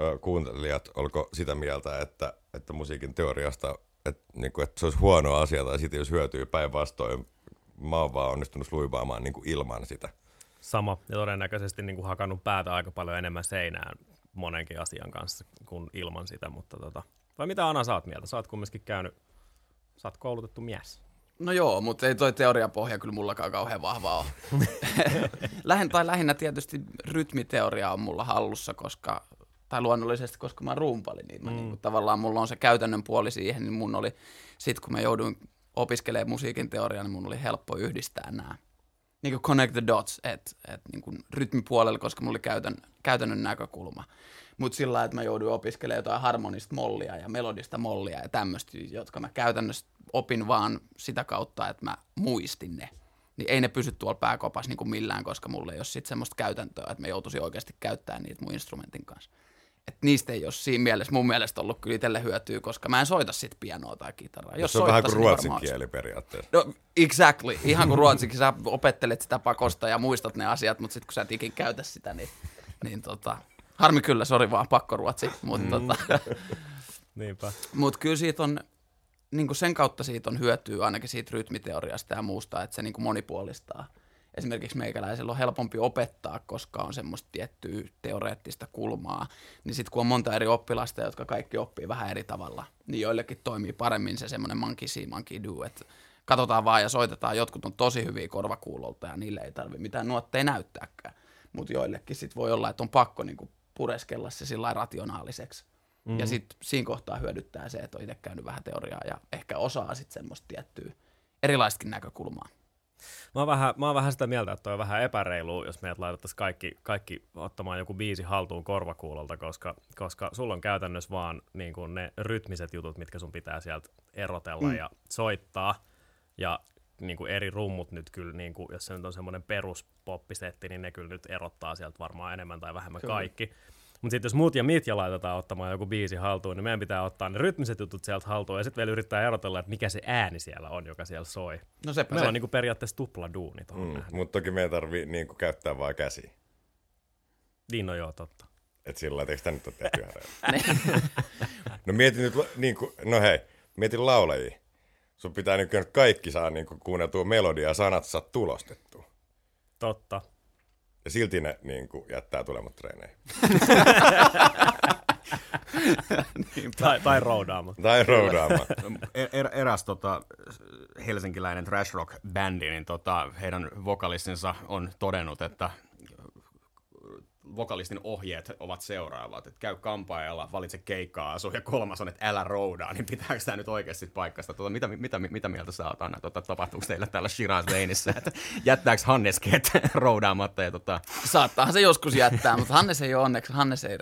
ö, kuuntelijat olko sitä mieltä, että, että musiikin teoriasta, että, niin kuin, että se olisi huono asia tai siitä jos hyötyy päinvastoin. Mä oon vaan onnistunut sluivaamaan niin kuin ilman sitä. Sama, ja todennäköisesti niin kuin hakannut päätä aika paljon enemmän seinään monenkin asian kanssa kuin ilman sitä, mutta tota, vai mitä Ana oot mieltä? Sä oot kumminkin käynyt, sä oot koulutettu mies. No joo, mutta ei toi teoriapohja kyllä mullakaan kauhean vahva ole. [laughs] Lähin, tai lähinnä tietysti rytmiteoria on mulla hallussa, koska, tai luonnollisesti, koska mä rumpalin, niin mä mm. niin tavallaan mulla on se käytännön puoli siihen, niin mun oli, sit kun mä jouduin opiskelemaan musiikin teoriaa, niin mun oli helppo yhdistää nämä. Niin kuin connect the dots, että et, niin kuin rytmipuolella, koska mulla oli käytön, käytännön näkökulma. Mutta sillä lailla, että mä jouduin opiskelemaan jotain harmonista mollia ja melodista mollia ja tämmöistä, jotka mä käytännössä opin vaan sitä kautta, että mä muistin ne. Niin ei ne pysy tuolla pääkopassa niin kuin millään, koska mulla ei ole sitten semmoista käytäntöä, että mä joutuisin oikeasti käyttämään niitä mun instrumentin kanssa. Et niistä ei ole siinä mielessä mun mielestä ollut kyllä itselle hyötyä, koska mä en soita sit pianoa tai kitaraa. Jos se on vähän kuin niin ruotsin varmaan olisi. kieli periaatteessa. No exactly, ihan kuin ruotsikin, sä opettelet sitä pakosta ja muistat ne asiat, mutta sitten kun sä et ikin käytä sitä, niin, niin tota, harmi kyllä, sori vaan, pakko ruotsi, mutta mm. tota, [laughs] Niinpä. mut kyllä siitä on, niin sen kautta siitä on hyötyä ainakin siitä rytmiteoriasta ja muusta, että se niin monipuolistaa. Esimerkiksi meikäläisellä on helpompi opettaa, koska on semmoista tiettyä teoreettista kulmaa. Niin sitten kun on monta eri oppilasta, jotka kaikki oppii vähän eri tavalla, niin joillekin toimii paremmin se semmoinen monkey see, monkey do, että katsotaan vaan ja soitetaan. Jotkut on tosi hyviä korvakuulolta ja niille ei tarvitse mitään nuotteja näyttääkään. Mutta joillekin sitten voi olla, että on pakko niinku pureskella se sillä rationaaliseksi. Mm. Ja sitten siinä kohtaa hyödyttää se, että on itse käynyt vähän teoriaa ja ehkä osaa sitten semmoista tiettyä erilaistakin näkökulmaa. Mä oon, vähän, mä oon vähän sitä mieltä, että toi on vähän epäreilu, jos meidät laitettaisiin kaikki, kaikki ottamaan joku biisi haltuun korvakuulolta, koska, koska sulla on käytännössä vaan niin kuin ne rytmiset jutut, mitkä sun pitää sieltä erotella mm. ja soittaa. Ja niin kuin eri rummut nyt kyllä, niin kuin, jos se nyt on semmoinen peruspoppisetti, niin ne kyllä nyt erottaa sieltä varmaan enemmän tai vähemmän kyllä. kaikki. Mutta sitten jos muut ja Mitja laitetaan ottamaan joku biisi haltuun, niin meidän pitää ottaa ne rytmiset jutut sieltä haltuun ja sitten vielä yrittää erotella, että mikä se ääni siellä on, joka siellä soi. No sepä Meillä se. on niinku periaatteessa tupla duuni Mm, mutta toki meidän tarvii niin kuin, käyttää vaan käsiä. Niin no joo, totta. Että sillä lailla, eikö nyt ole tehty reilua? [laughs] No mieti nyt, niin kuin, no hei, mieti laulajia. Sun pitää nykyään kaikki saa niin kuin, kuunneltua melodiaa ja sanat saa tulostettua. Totta. Ja silti ne niin kuin, jättää tulemat treeneihin. [laughs] Tai, tai roudaama. Tai roudaamaan. Er, er, eräs tota, helsinkiläinen trash rock bändi, niin tota, heidän vokalistinsa on todennut, että vokalistin ohjeet ovat seuraavat, että käy kampaajalla, valitse keikkaa asu ja kolmas on, että älä roudaa, niin pitääkö tämä nyt oikeasti paikasta? Tota, mitä, mitä, mitä, mieltä sä oot, Anna? Tota, tapahtuuko teillä täällä Shiraz Laneissa, että jättääkö Hannes ket [laughs] roudaamatta? Ja tota... Saattaahan se joskus jättää, mutta Hannes ei ole onneksi, Hannes ei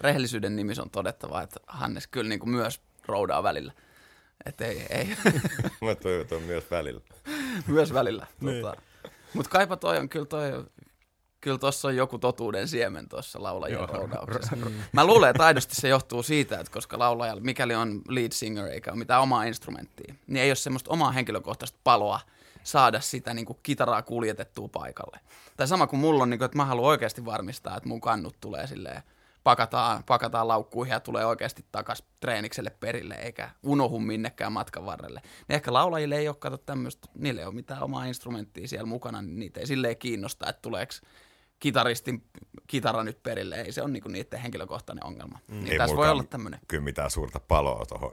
rehellisyyden nimissä on todettava, että Hannes kyllä niin kuin myös roudaa välillä. Että ei, ei. [laughs] Mä toivotan myös välillä. myös välillä. Niin. Tota. Mutta kaipa toi on, kyllä toi, kyllä tuossa on joku totuuden siemen tuossa laulajien roudauksessa. [laughs] Mä luulen, että aidosti se johtuu siitä, että koska laulajalla, mikäli on lead singer eikä ole mitään omaa instrumenttia, niin ei ole semmoista omaa henkilökohtaista paloa saada sitä niin kuin kitaraa kuljetettua paikalle. Tai sama kuin mulla on, niin kuin, että mä haluan oikeasti varmistaa, että mun kannut tulee silleen pakataan, pakataan laukkuihin ja tulee oikeasti takas treenikselle perille, eikä unohu minnekään matkan varrelle. Niin ehkä laulajille ei ole kato tämmöistä, niille ei ole mitään omaa instrumenttia siellä mukana, niin niitä ei silleen kiinnosta, että tuleeko kitaristin kitara nyt perille. Ei se on niinku niiden henkilökohtainen ongelma. Mm. Niin tässä voi olla tämmöinen. Kyllä mitään suurta paloa tuohon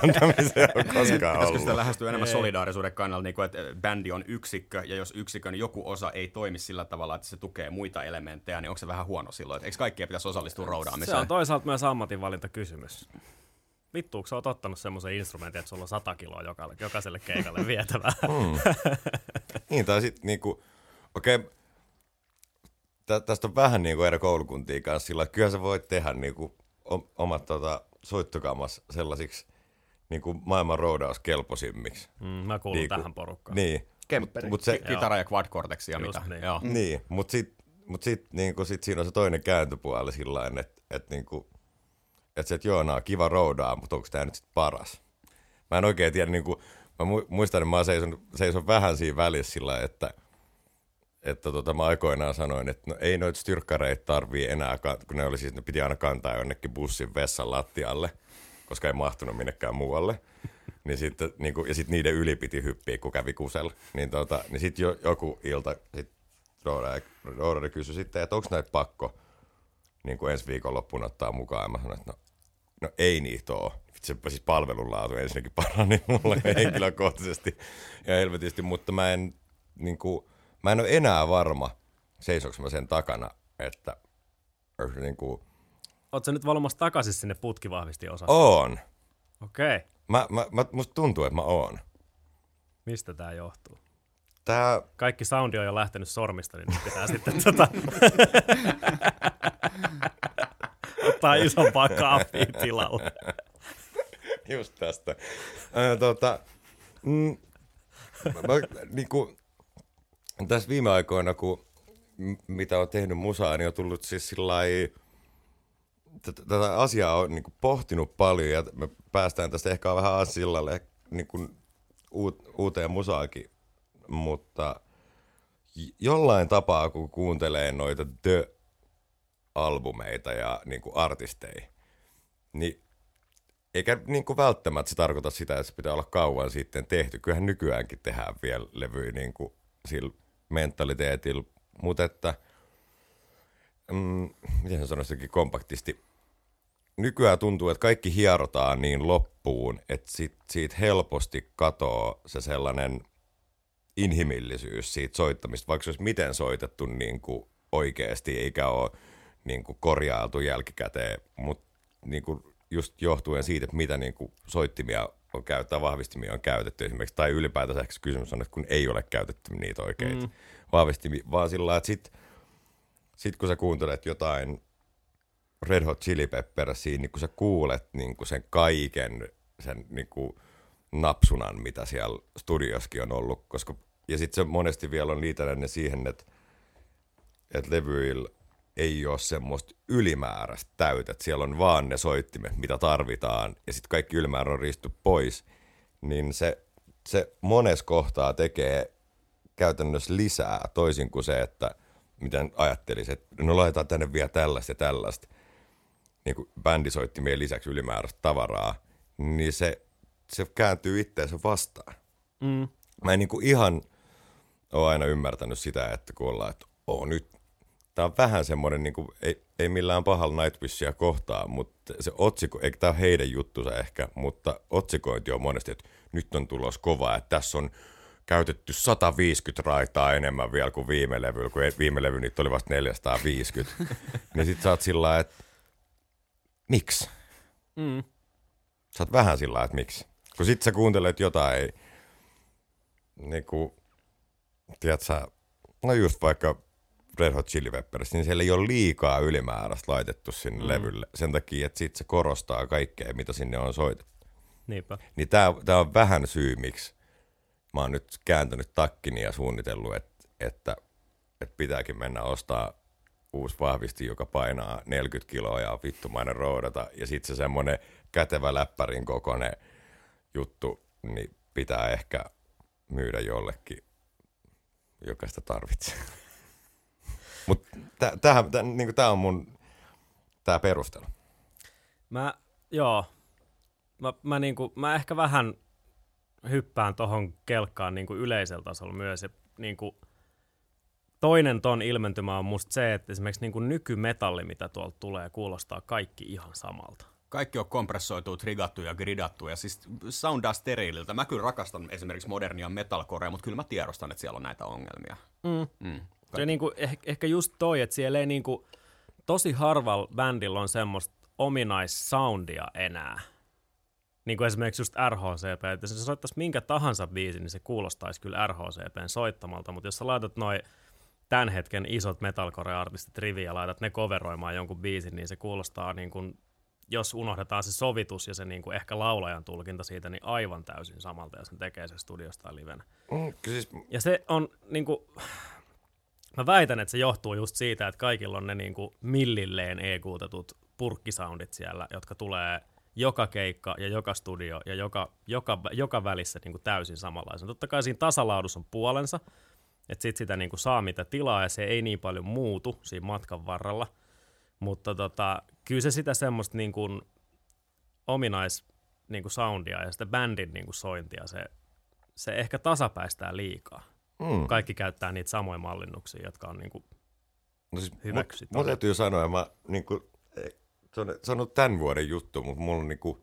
kantamiseen on koskaan ollut. Koska sitä lähestyy enemmän ei. solidaarisuuden kannalta, niin kuin, että bändi on yksikkö, ja jos yksikön joku osa ei toimi sillä tavalla, että se tukee muita elementtejä, niin onko se vähän huono silloin? Että eikö kaikkia pitäisi osallistua roudaamiseen? Se on toisaalta myös ammatinvalintakysymys. Vittuuko sä oot ottanut semmoisen instrumentin, että sulla on 100 kiloa jokaiselle keikalle vietävää? Mm. [laughs] niin, tai sitten niinku, okei, okay, tä, tästä on vähän niin kuin eri koulukuntia kanssa sillä, että kyllä sä voit tehdä niin kuin omat tota, soittokammas sellaisiksi niin kuin maailman roudauskelpoisimmiksi. Mm, mä kuulun niin kuin, tähän porukkaan. Niin. Kempperi, mut se, kitara ja quad ja mitä. Niin, Joo. niin mutta sitten mut sit, niin sit siinä on se toinen kääntöpuoli sillä että et, et, niin et se, että joo, nää kiva roudaa, mutta onko tämä nyt sitten paras? Mä en oikein tiedä, niin kuin, mä muistan, että mä seison, seison vähän siinä välissä sillä että – että tota, mä aikoinaan sanoin, että no, ei noita styrkkareita tarvii enää, kun ne, oli siis, ne piti aina kantaa jonnekin bussin vessan lattialle, koska ei mahtunut minnekään muualle. [laughs] Niin sitten, niin kuin, ja sitten niiden yli piti hyppiä, kun kävi kusella. Niin, tota, niin sitten jo, joku ilta sit Roodari kysyi sitten, että onko näitä pakko niin kuin ensi viikonloppuna ottaa mukaan. Ja mä sanoin, että no, no ei niitä ole. Se siis palvelunlaatu ensinnäkin parani mulle [laughs] henkilökohtaisesti ja helvetisti, mutta mä en niin kuin, mä en ole enää varma, seisoks mä sen takana, että niin kuin... Oletko nyt valumassa takaisin sinne putkivahvisti osasta? On. Okei. Okay. Mä, mä, mä, musta tuntuu, että mä oon. Mistä tää johtuu? Tää... Kaikki soundi on jo lähtenyt sormista, niin pitää sitten [laughs] tota... ottaa isompaa kaappia tilalle. Just tästä. Äh, tota, mm, mä, niinku, tässä viime aikoina, kun mitä on tehnyt musaa, niin on tullut siis sillä tätä asiaa on niin pohtinut paljon ja me päästään tästä ehkä vähän asialle niin uuteen musaakin, mutta jollain tapaa, kun kuuntelee noita The-albumeita ja niin artisteja, niin eikä niin kuin välttämättä se tarkoita sitä, että se pitää olla kauan sitten tehty. Kyllähän nykyäänkin tehdään vielä levyjä niin kuin sillä mentaliteetillä, mutta että, mm, miten sanoisikin kompaktisti, nykyään tuntuu, että kaikki hierotaan niin loppuun, että sit, siitä helposti katoo se sellainen inhimillisyys siitä soittamista, vaikka se olisi miten soitettu niin kuin oikeasti, eikä ole niin kuin korjailtu jälkikäteen, mutta niin kuin just johtuen siitä, että mitä niin kuin soittimia on käyttää, vahvistimia on käytetty esimerkiksi, tai ylipäätänsä ehkä kysymys on, että kun ei ole käytetty niitä oikeita mm. vahvistimia, vaan sillä että sit, sit kun sä kuuntelet jotain Red Hot Chili Peppers siinä, niin kun sä kuulet niin kuin sen kaiken, sen niin kuin napsunan, mitä siellä studioskin on ollut, koska, ja sitten se monesti vielä on liitännäinen siihen, että, että levyillä ei ole semmoista ylimääräistä täytet. Siellä on vaan ne soittimet, mitä tarvitaan, ja sitten kaikki ylimäärä on riisty pois. Niin se, se mones kohtaa tekee käytännössä lisää, toisin kuin se, että miten ajattelisi, että no laitetaan tänne vielä tällaista ja tällaista, niin kuin bändisoittimien lisäksi ylimääräistä tavaraa, niin se, se kääntyy itteensä vastaan. Mm. Mä en niin kuin ihan ole aina ymmärtänyt sitä, että kun ollaan, että oo, nyt tämä on vähän semmoinen, niin kuin, ei, ei millään pahalla Nightwishia kohtaa, mutta se otsikko, eikä tämä ole heidän juttusa ehkä, mutta otsikointi on monesti, että nyt on tulos kova, että tässä on käytetty 150 raitaa enemmän vielä kuin viime levyllä, kun viime levy niitä oli vasta 450. [laughs] niin sit sä oot sillä että miksi? Mm. Sä oot vähän sillä että miksi? Kun sit sä kuuntelet jotain, niinku, tiedät sä, no just vaikka Red Hot Chili Peppers, niin siellä ei ole liikaa ylimääräistä laitettu sinne mm. levylle. Sen takia, että sit se korostaa kaikkea, mitä sinne on soitettu. Niinpä. Niin tää, tää on vähän syy, miksi mä oon nyt kääntänyt takkini ja suunnitellut, että, että, että pitääkin mennä ostaa uusi vahvisti, joka painaa 40 kiloa ja on vittumainen roudata. Ja sitten se semmonen kätevä läppärin kokoinen juttu, niin pitää ehkä myydä jollekin, joka sitä tarvitsee. Mutta tämä niinku, on mun tää perustelu. Mä, joo. Mä, mä, niinku, mä ehkä vähän hyppään tuohon kelkkaan niinku yleisellä tasolla myös. Ja, niinku, toinen ton ilmentymä on musta se, että esimerkiksi niinku nykymetalli, mitä tuolta tulee, kuulostaa kaikki ihan samalta. Kaikki on kompressoitu, trigattu ja gridattu ja siis soundaa steriililtä. Mä kyllä rakastan esimerkiksi modernia metalcorea, mutta kyllä mä tiedostan, että siellä on näitä ongelmia. Mm. Mm. Se niinku, eh, ehkä just toi, että siellä ei niinku, tosi harvalla bändillä on semmoista ominaissoundia enää. Niin kuin esimerkiksi just RHCP, että jos soittaisi minkä tahansa biisin, niin se kuulostaisi kyllä RHCPn soittamalta, mutta jos sä laitat noin tämän hetken isot metalcore-artistit riviin ja laitat ne coveroimaan jonkun biisin, niin se kuulostaa niin kuin, jos unohdetaan se sovitus ja se niin kuin ehkä laulajan tulkinta siitä, niin aivan täysin samalta, ja sen tekee se studiosta livenä. Mm, siis... Ja se on niin kuin, mä väitän, että se johtuu just siitä, että kaikilla on ne niin kuin millilleen ekuutetut purkkisoundit siellä, jotka tulee joka keikka ja joka studio ja joka, joka, joka välissä niin kuin täysin samanlaisen. Totta kai siinä tasalaadussa on puolensa, että sit sitä niin kuin saa mitä tilaa ja se ei niin paljon muutu siinä matkan varrella. Mutta tota, kyllä se sitä semmoista niin kuin ominais niin kuin soundia ja sitä bändin kuin sointia, se, se ehkä tasapäistää liikaa. Mm. Kaikki käyttää niitä samoja mallinnuksia, jotka on niin kuin no siis hyväksytty. Mun täytyy sanoa, mä, niin kuin, se, on, se on tämän vuoden juttu, mutta mulla on niin kuin,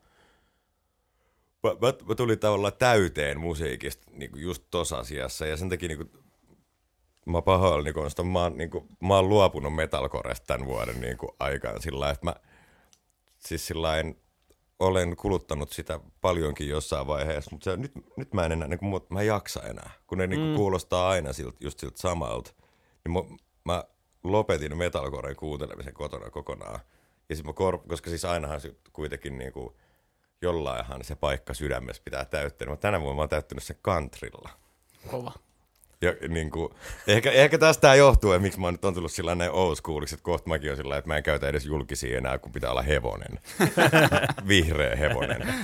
mä, mä, mä tulin tavallaan täyteen musiikista niin kuin just tossa asiassa ja sen takia niin kuin, mä pahoillani, kun mä, oon, niin kuin, mä oon luopunut metalcoresta tämän vuoden niin kuin, aikaan sillä että mä siis sillä olen kuluttanut sitä paljonkin jossain vaiheessa, mutta se, nyt, nyt mä en enää, niin kuin, mä en jaksa enää, kun ne niin kuin, mm. kuulostaa aina siltä, just siltä samalta. Niin mä, mä lopetin metalcoren kuuntelemisen kotona kokonaan. Ja sit mä kor- koska siis ainahan se kuitenkin niin kuin, jollainhan se paikka sydämessä pitää täyttää. Mä tänä vuonna mä oon täyttänyt sen kantrilla. Kova. Ja, niin kuin, ehkä, ehkä tästä johtuu, että miksi mä nyt on tullut sillä näin old schooliksi, että kohta mäkin on sillä että mä en käytä edes julkisia enää, kun pitää olla hevonen. [laughs] Vihreä hevonen.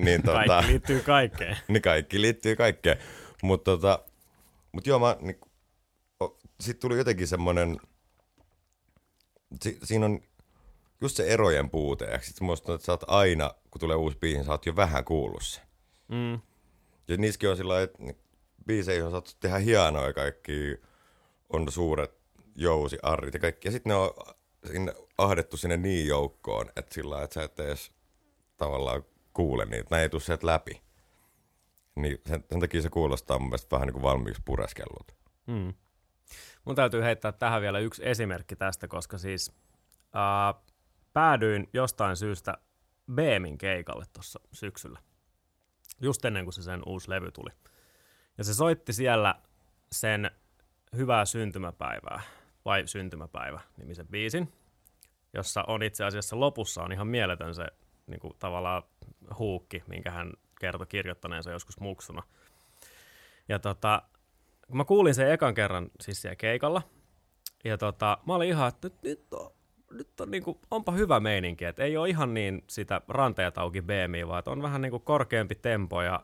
niin, tota, kaikki liittyy kaikkeen. Niin kaikki liittyy kaikkeen. Mutta tota, mut joo, mä, niin, sitten tuli jotenkin semmoinen, si, siinä on just se erojen puute. Ja sitten musta että sä oot aina, kun tulee uusi biisi, sä oot jo vähän kuullut se. Mm. Ja niissäkin on sillä että biiseihin on saatu tehdä hienoja kaikki, on suuret jousi, arrit ja kaikki. Ja sitten ne on sinne ahdettu sinne niin joukkoon, että sillä että sä et edes tavallaan kuule niitä, näin ei tule sieltä läpi. Niin sen, sen takia se kuulostaa mun mielestä vähän niin kuin valmiiksi pureskellut. Mm. Mun täytyy heittää tähän vielä yksi esimerkki tästä, koska siis äh, päädyin jostain syystä Beemin keikalle tuossa syksyllä. Just ennen kuin se sen uusi levy tuli. Ja se soitti siellä sen Hyvää syntymäpäivää, vai Syntymäpäivä nimisen biisin, jossa on itse asiassa lopussa on ihan mieletön se niin kuin, tavallaan huukki, minkä hän kertoi kirjoittaneensa joskus muksuna. Ja tota, mä kuulin sen ekan kerran siis siellä keikalla, ja tota, mä olin ihan, että nyt on, nyt on niinku, onpa hyvä meininki, että ei ole ihan niin sitä ranteet auki BMI, vaan on vähän niinku korkeampi tempo ja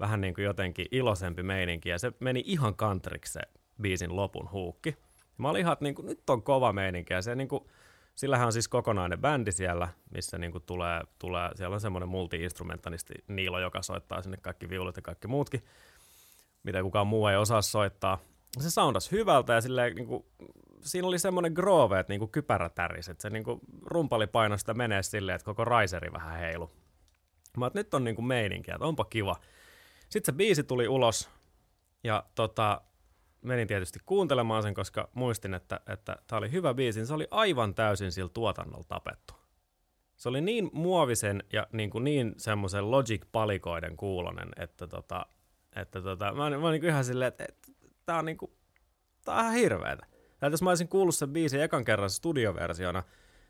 vähän niin kuin jotenkin iloisempi meininki, ja se meni ihan kantriksi se biisin lopun huukki. Mä olin ihan, että niin kuin, nyt on kova meininki, ja se niin kuin, sillähän on siis kokonainen bändi siellä, missä niin kuin tulee, tulee, siellä on semmoinen multi-instrumentanisti Niilo, joka soittaa sinne kaikki viulut ja kaikki muutkin, mitä kukaan muu ei osaa soittaa. Se soundas hyvältä ja silleen, niin kuin, siinä oli semmoinen groove, että niin kuin kypärä tärisi, että se niin kuin rumpalipainosta menee silleen, että koko raiseri vähän heilu. Mä että nyt on niin kuin meininki, että onpa kiva. Sitten se biisi tuli ulos, Ja tota, menin tietysti kuuntelemaan sen, koska muistin, että että tämä oli hyvä biisi. Se oli aivan täysin sillä tuotannolla tapettu. Se oli niin muovisen ja niin, kuin niin semmoisen Logic-palikoiden kuulonen, että, tota, että tota, mä, mä olin niin ihan silleen, että, että tämä on, niin kuin, tää on ihan hirveetä. Tai jos mä olisin kuullut sen biisin ekan kerran studioversiona,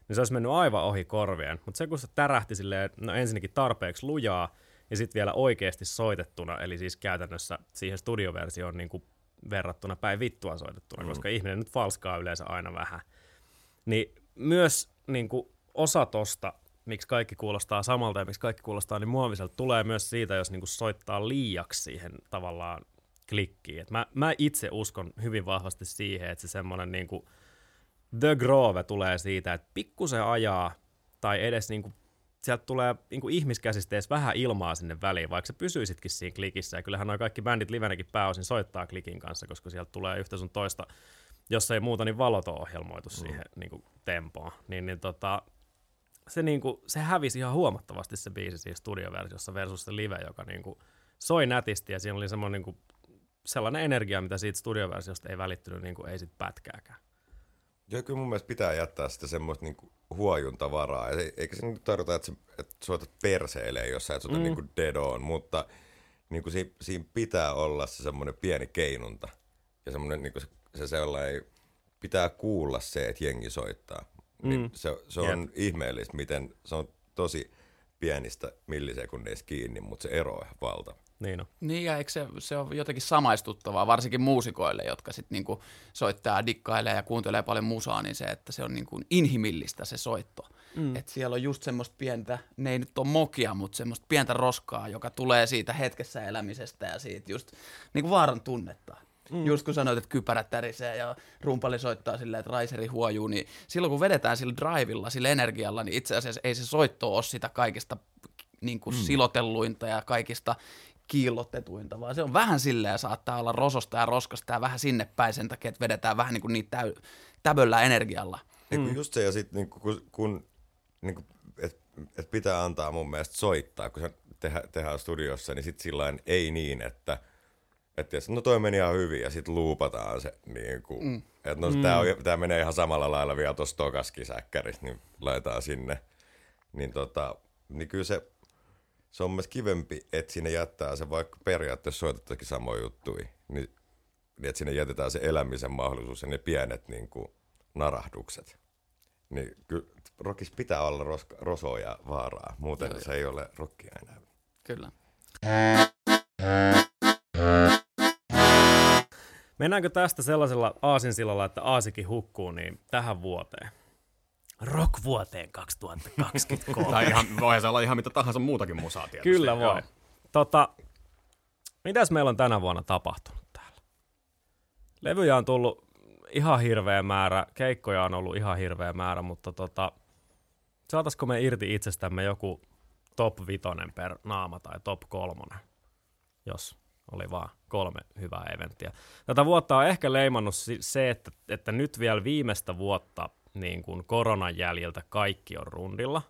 niin se olisi mennyt aivan ohi korvien. Mutta se, kun se tärähti silleen, no ensinnäkin tarpeeksi lujaa, ja sitten vielä oikeasti soitettuna, eli siis käytännössä siihen studioversioon niin kuin verrattuna päin vittua soitettuna, mm. koska ihminen nyt falskaa yleensä aina vähän. Niin myös niin kuin osa tosta, miksi kaikki kuulostaa samalta ja miksi kaikki kuulostaa niin muoviselta, tulee myös siitä, jos niin kuin soittaa liiaksi siihen tavallaan klikkiin. Et mä, mä itse uskon hyvin vahvasti siihen, että se semmoinen niin kuin The Grove tulee siitä, että pikkusen ajaa tai edes niin kuin sieltä tulee niin kuin ihmiskäsistä edes vähän ilmaa sinne väliin, vaikka sä pysyisitkin siinä klikissä. Ja kyllähän noin kaikki bändit livenäkin pääosin soittaa klikin kanssa, koska sieltä tulee yhtä sun toista, jos ei muuta, niin valot on ohjelmoitu mm. siihen niin kuin tempoon. Niin, niin tota, se, niin kuin, se hävisi ihan huomattavasti se biisi siinä studioversiossa versus se live, joka niin kuin, soi nätisti ja siinä oli semmoinen niin kuin, sellainen energia, mitä siitä studioversiosta ei välittynyt, niin kuin, ei sit pätkääkään. Joo, kyllä mun mielestä pitää jättää sitä semmoista niinku huojuntavaraa. Eikä se nyt tarkoita, että, sä, että soitat perseilee, jos sä et soita mm. niinku dead on, mutta niinku siinä, siinä pitää olla se semmoinen pieni keinunta. Ja semmoinen niinku se, se sellainen, pitää kuulla se, että jengi soittaa. Niin mm. se, se on yep. ihmeellistä, miten se on tosi pienistä millisekunneista kiinni, mutta se ero on valtava. Niin, on. niin ja eikö se, se on jotenkin samaistuttavaa, varsinkin muusikoille, jotka sitten niinku soittaa, dikkailee ja kuuntelee paljon musaa, niin se, että se on niinku inhimillistä se soitto. Mm. Että siellä on just semmoista pientä, ne ei nyt ole mokia, mutta semmoista pientä roskaa, joka tulee siitä hetkessä elämisestä ja siitä just niinku vaaran tunnetta. Mm. Just kun sanoit, että kypärät tärisee ja rumpali soittaa silleen, että raiseri huojuu, niin silloin kun vedetään sillä drivilla, sillä energialla, niin itse asiassa ei se soitto ole sitä kaikista niin kuin mm. silotelluinta ja kaikista kiillotetuinta, vaan se on vähän silleen, saattaa olla rososta ja roskasta ja vähän sinne päin sen takia, että vedetään vähän niin kuin niitä täy, täböllä energialla. Niin kuin mm. just se, ja sitten niin kun, kun niin kuin, et, et pitää antaa mun mielestä soittaa, kun se tehdä, tehdään studiossa, niin sitten sillä ei niin, että että no toi meni ihan hyvin ja sitten luupataan se, niin kuin, mm. että no mm. tämä, tää menee ihan samalla lailla vielä tuossa tokaskisäkkärissä, niin laitetaan sinne. Niin, tota, niin kyllä se, se on myös kivempi, että sinne jättää se vaikka periaatteessa soitettaisiin samoja juttuja, niin, niin että sinne jätetään se elämisen mahdollisuus ja ne pienet niin kuin, narahdukset. Niin kyllä rockissa pitää olla roska, rosoa ja vaaraa, muuten Joo, se ei ole rockia enää. Kyllä. Mennäänkö tästä sellaisella aasinsillalla, että aasikin hukkuu, niin tähän vuoteen? Rock vuoteen 2023. tai ihan, voihan se olla ihan mitä tahansa muutakin musaa tietysti. Kyllä voi. Tota, mitäs meillä on tänä vuonna tapahtunut täällä? Levyjä on tullut ihan hirveä määrä, keikkoja on ollut ihan hirveä määrä, mutta tota, saataisiko me irti itsestämme joku top vitonen per naama tai top kolmonen, jos oli vaan kolme hyvää eventtiä. Tätä vuotta on ehkä leimannut se, että, että nyt vielä viimeistä vuotta niin kuin koronan jäljiltä kaikki on rundilla.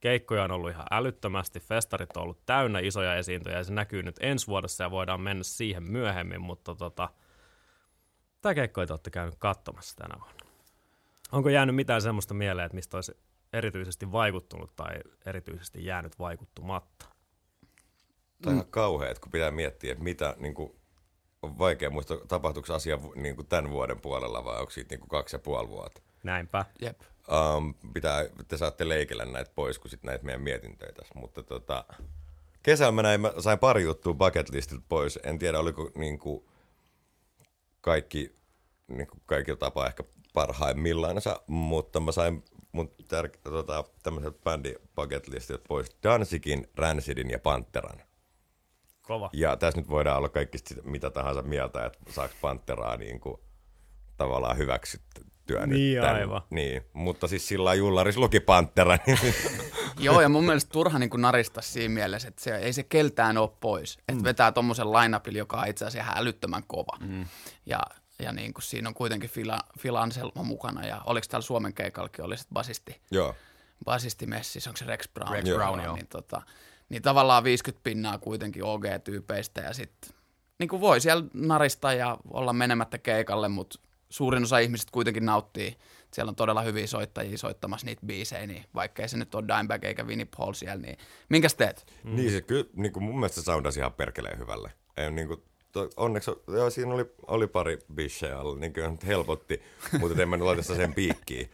Keikkoja on ollut ihan älyttömästi, festarit on ollut täynnä isoja esiintyjä ja se näkyy nyt ensi vuodessa ja voidaan mennä siihen myöhemmin, mutta tota, tämä keikkoja te olette käynyt katsomassa tänä vuonna. Onko jäänyt mitään semmoista mieleen, että mistä olisi erityisesti vaikuttunut tai erityisesti jäänyt vaikuttumatta? Tämä on ihan kauheat, kun pitää miettiä, että mitä niin kuin, on vaikea muistaa, tapahtuuko asia niin kuin tämän vuoden puolella vai onko siitä niin kuin kaksi ja puoli vuotta. Näinpä. Jep. Um, pitää, te saatte leikellä näitä pois, kun sitten näitä meidän mietintöitä. Mutta tota, kesällä mä, näin, mä sain pari juttua bucket listiltä pois. En tiedä, oliko niin kuin, kaikki, niin kuin kaikilla tapaa ehkä parhaimmillaan, mutta mä sain mun tär- tota, tämmöiset bändi bucket listiltä pois Dansikin, Ransidin ja Panteran. Kova. Ja tässä nyt voidaan olla kaikki mitä tahansa mieltä, että saako Panteraa niin kuin, tavallaan hyväksyttyä niin, tämän, aivan. Niin, mutta siis sillä jullaris luki Pantera. Niin... [laughs] Joo, ja mun mielestä turha niin narista siinä mielessä, että se, ei se keltään ole pois. Että mm. vetää tuommoisen line joka on itse asiassa ihan älyttömän kova. Mm. Ja, ja niin kuin siinä on kuitenkin Phil, Phil Anselmo mukana, ja oliko täällä Suomen keikallakin, oli sitten basisti. Joo. Basisti Messis, onko se Rex Brown? Rex Brown, joo. Niin, tota, niin tavallaan 50 pinnaa kuitenkin OG-tyypeistä, ja sitten niin kuin voi siellä narista ja olla menemättä keikalle, mutta suurin osa ihmisistä kuitenkin nauttii. Siellä on todella hyviä soittajia soittamassa niitä biisejä, niin vaikkei se nyt ole Dimebag eikä Vinnie Paul siellä, niin minkäs teet? Mm. Niin se kyllä, niin kuin mun mielestä se soundasi ihan perkeleen hyvälle. Ei, niin kuin, to, onneksi, joo, siinä oli, oli pari bichejä alla, niin kyllä helpotti, mutta en mä nyt laita sen piikkiin.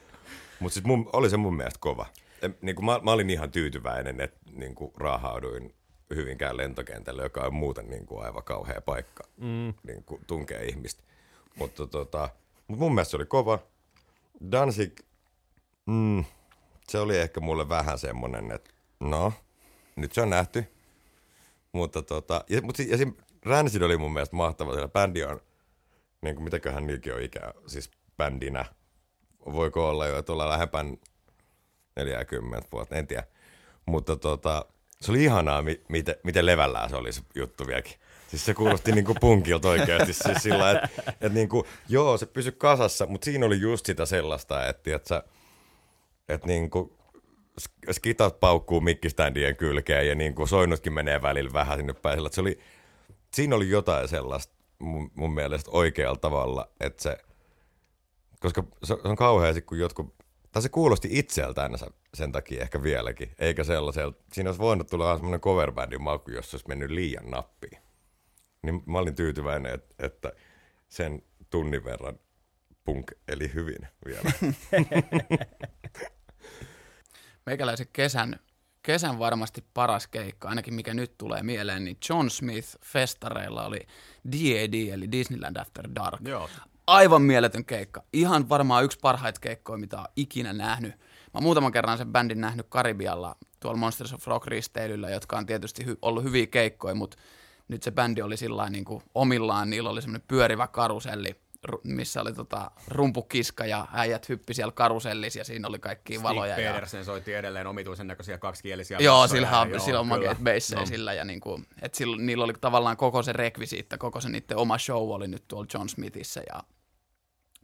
Mutta siis mun, oli se mun mielestä kova. En, niin kuin mä, mä, olin ihan tyytyväinen, että niin kuin raahauduin Hyvinkään lentokentälle, joka on muuten niin kuin aivan kauhea paikka mm. niin kuin tunkee ihmistä. Mutta tota, mut mun mielestä se oli kova. Danzig, mm, se oli ehkä mulle vähän semmonen, että no, nyt se on nähty. Mutta tota, ja, mutta, ja siinä Rancid oli mun mielestä mahtava. Siellä bändi on, niin kuin mitäköhän niilläkin on ikää, siis bändinä. Voiko olla jo, että ollaan lähempään 40 vuotta, en tiedä. Mutta tota, se oli ihanaa, miten, miten levällään se oli se juttu vieläkin. Siis se kuulosti niinku punkilta oikeasti. Siis sillä, että et niinku, joo, se pysyi kasassa, mutta siinä oli just sitä sellaista, että et sä, et niinku, skitat paukkuu mikkiständien kylkeen ja niinku soinnutkin menee välillä vähän sinne päin. Se oli, siinä oli jotain sellaista mun, mun mielestä oikealla tavalla, että se, koska se on kauheasti, kun jotkut, tai se kuulosti itseltään sen takia ehkä vieläkin, eikä sellaiselta, siinä olisi voinut tulla semmoinen coverbandin maku, jos olisi mennyt liian nappiin. Niin mä olin tyytyväinen, että, että sen tunnin verran punk eli hyvin vielä. [laughs] Meikäläisen kesän, kesän varmasti paras keikka, ainakin mikä nyt tulee mieleen, niin John Smith festareilla oli DAD, eli Disneyland After Dark. Joo. Aivan mieletön keikka. Ihan varmaan yksi parhaita keikkoja, mitä on ikinä nähnyt. Mä oon muutaman kerran sen bändin nähnyt Karibialla tuolla Monsters of Rock risteilyllä, jotka on tietysti hy- ollut hyviä keikkoja, mutta nyt se bändi oli sillä niin kuin omillaan, niillä oli semmoinen pyörivä karuselli, missä oli tota rumpukiska ja äijät hyppi siellä karusellissa ja siinä oli kaikki Stig valoja. Stig Pedersen ja... soitti edelleen omituisen näköisiä kaksikielisiä Joo, sillä on, sillä on makeat no. sillä ja niinku, et sillä, niillä oli tavallaan koko se rekvisiitta, koko se niiden oma show oli nyt tuolla John Smithissä ja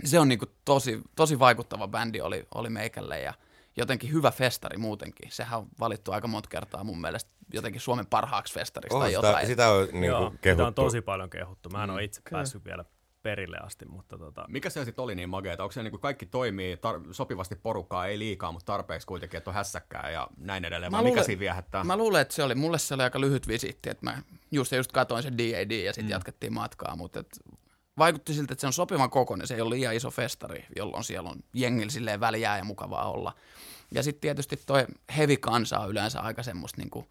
se on niinku tosi, tosi vaikuttava bändi oli, oli meikälle ja jotenkin hyvä festari muutenkin. Sehän on valittu aika monta kertaa mun mielestä jotenkin Suomen parhaaksi festarista oh, tai jotain. Sitä, sitä on, niin Joo, kehuttu. Sitä on tosi paljon kehuttu. Mä en mm. ole itse Kyllä. päässyt vielä perille asti. Mutta tota... Mikä se sitten oli niin mageeta? Onko se niin kuin kaikki toimii tar- sopivasti porukkaa, ei liikaa, mutta tarpeeksi kuitenkin, että on hässäkkää ja näin edelleen? Mä luulen, mikä siinä viehättää? Mä luulen, että se oli, mulle se oli aika lyhyt visitti, että mä just, just katoin sen DAD ja sitten mm. jatkettiin matkaa, mutta et vaikutti siltä, että se on sopivan kokoinen, se ei ole liian iso festari, jolloin siellä on jengillä silleen väliä ja mukavaa olla. Ja sitten tietysti toi heavy kansa on yleensä aika semmoista niinku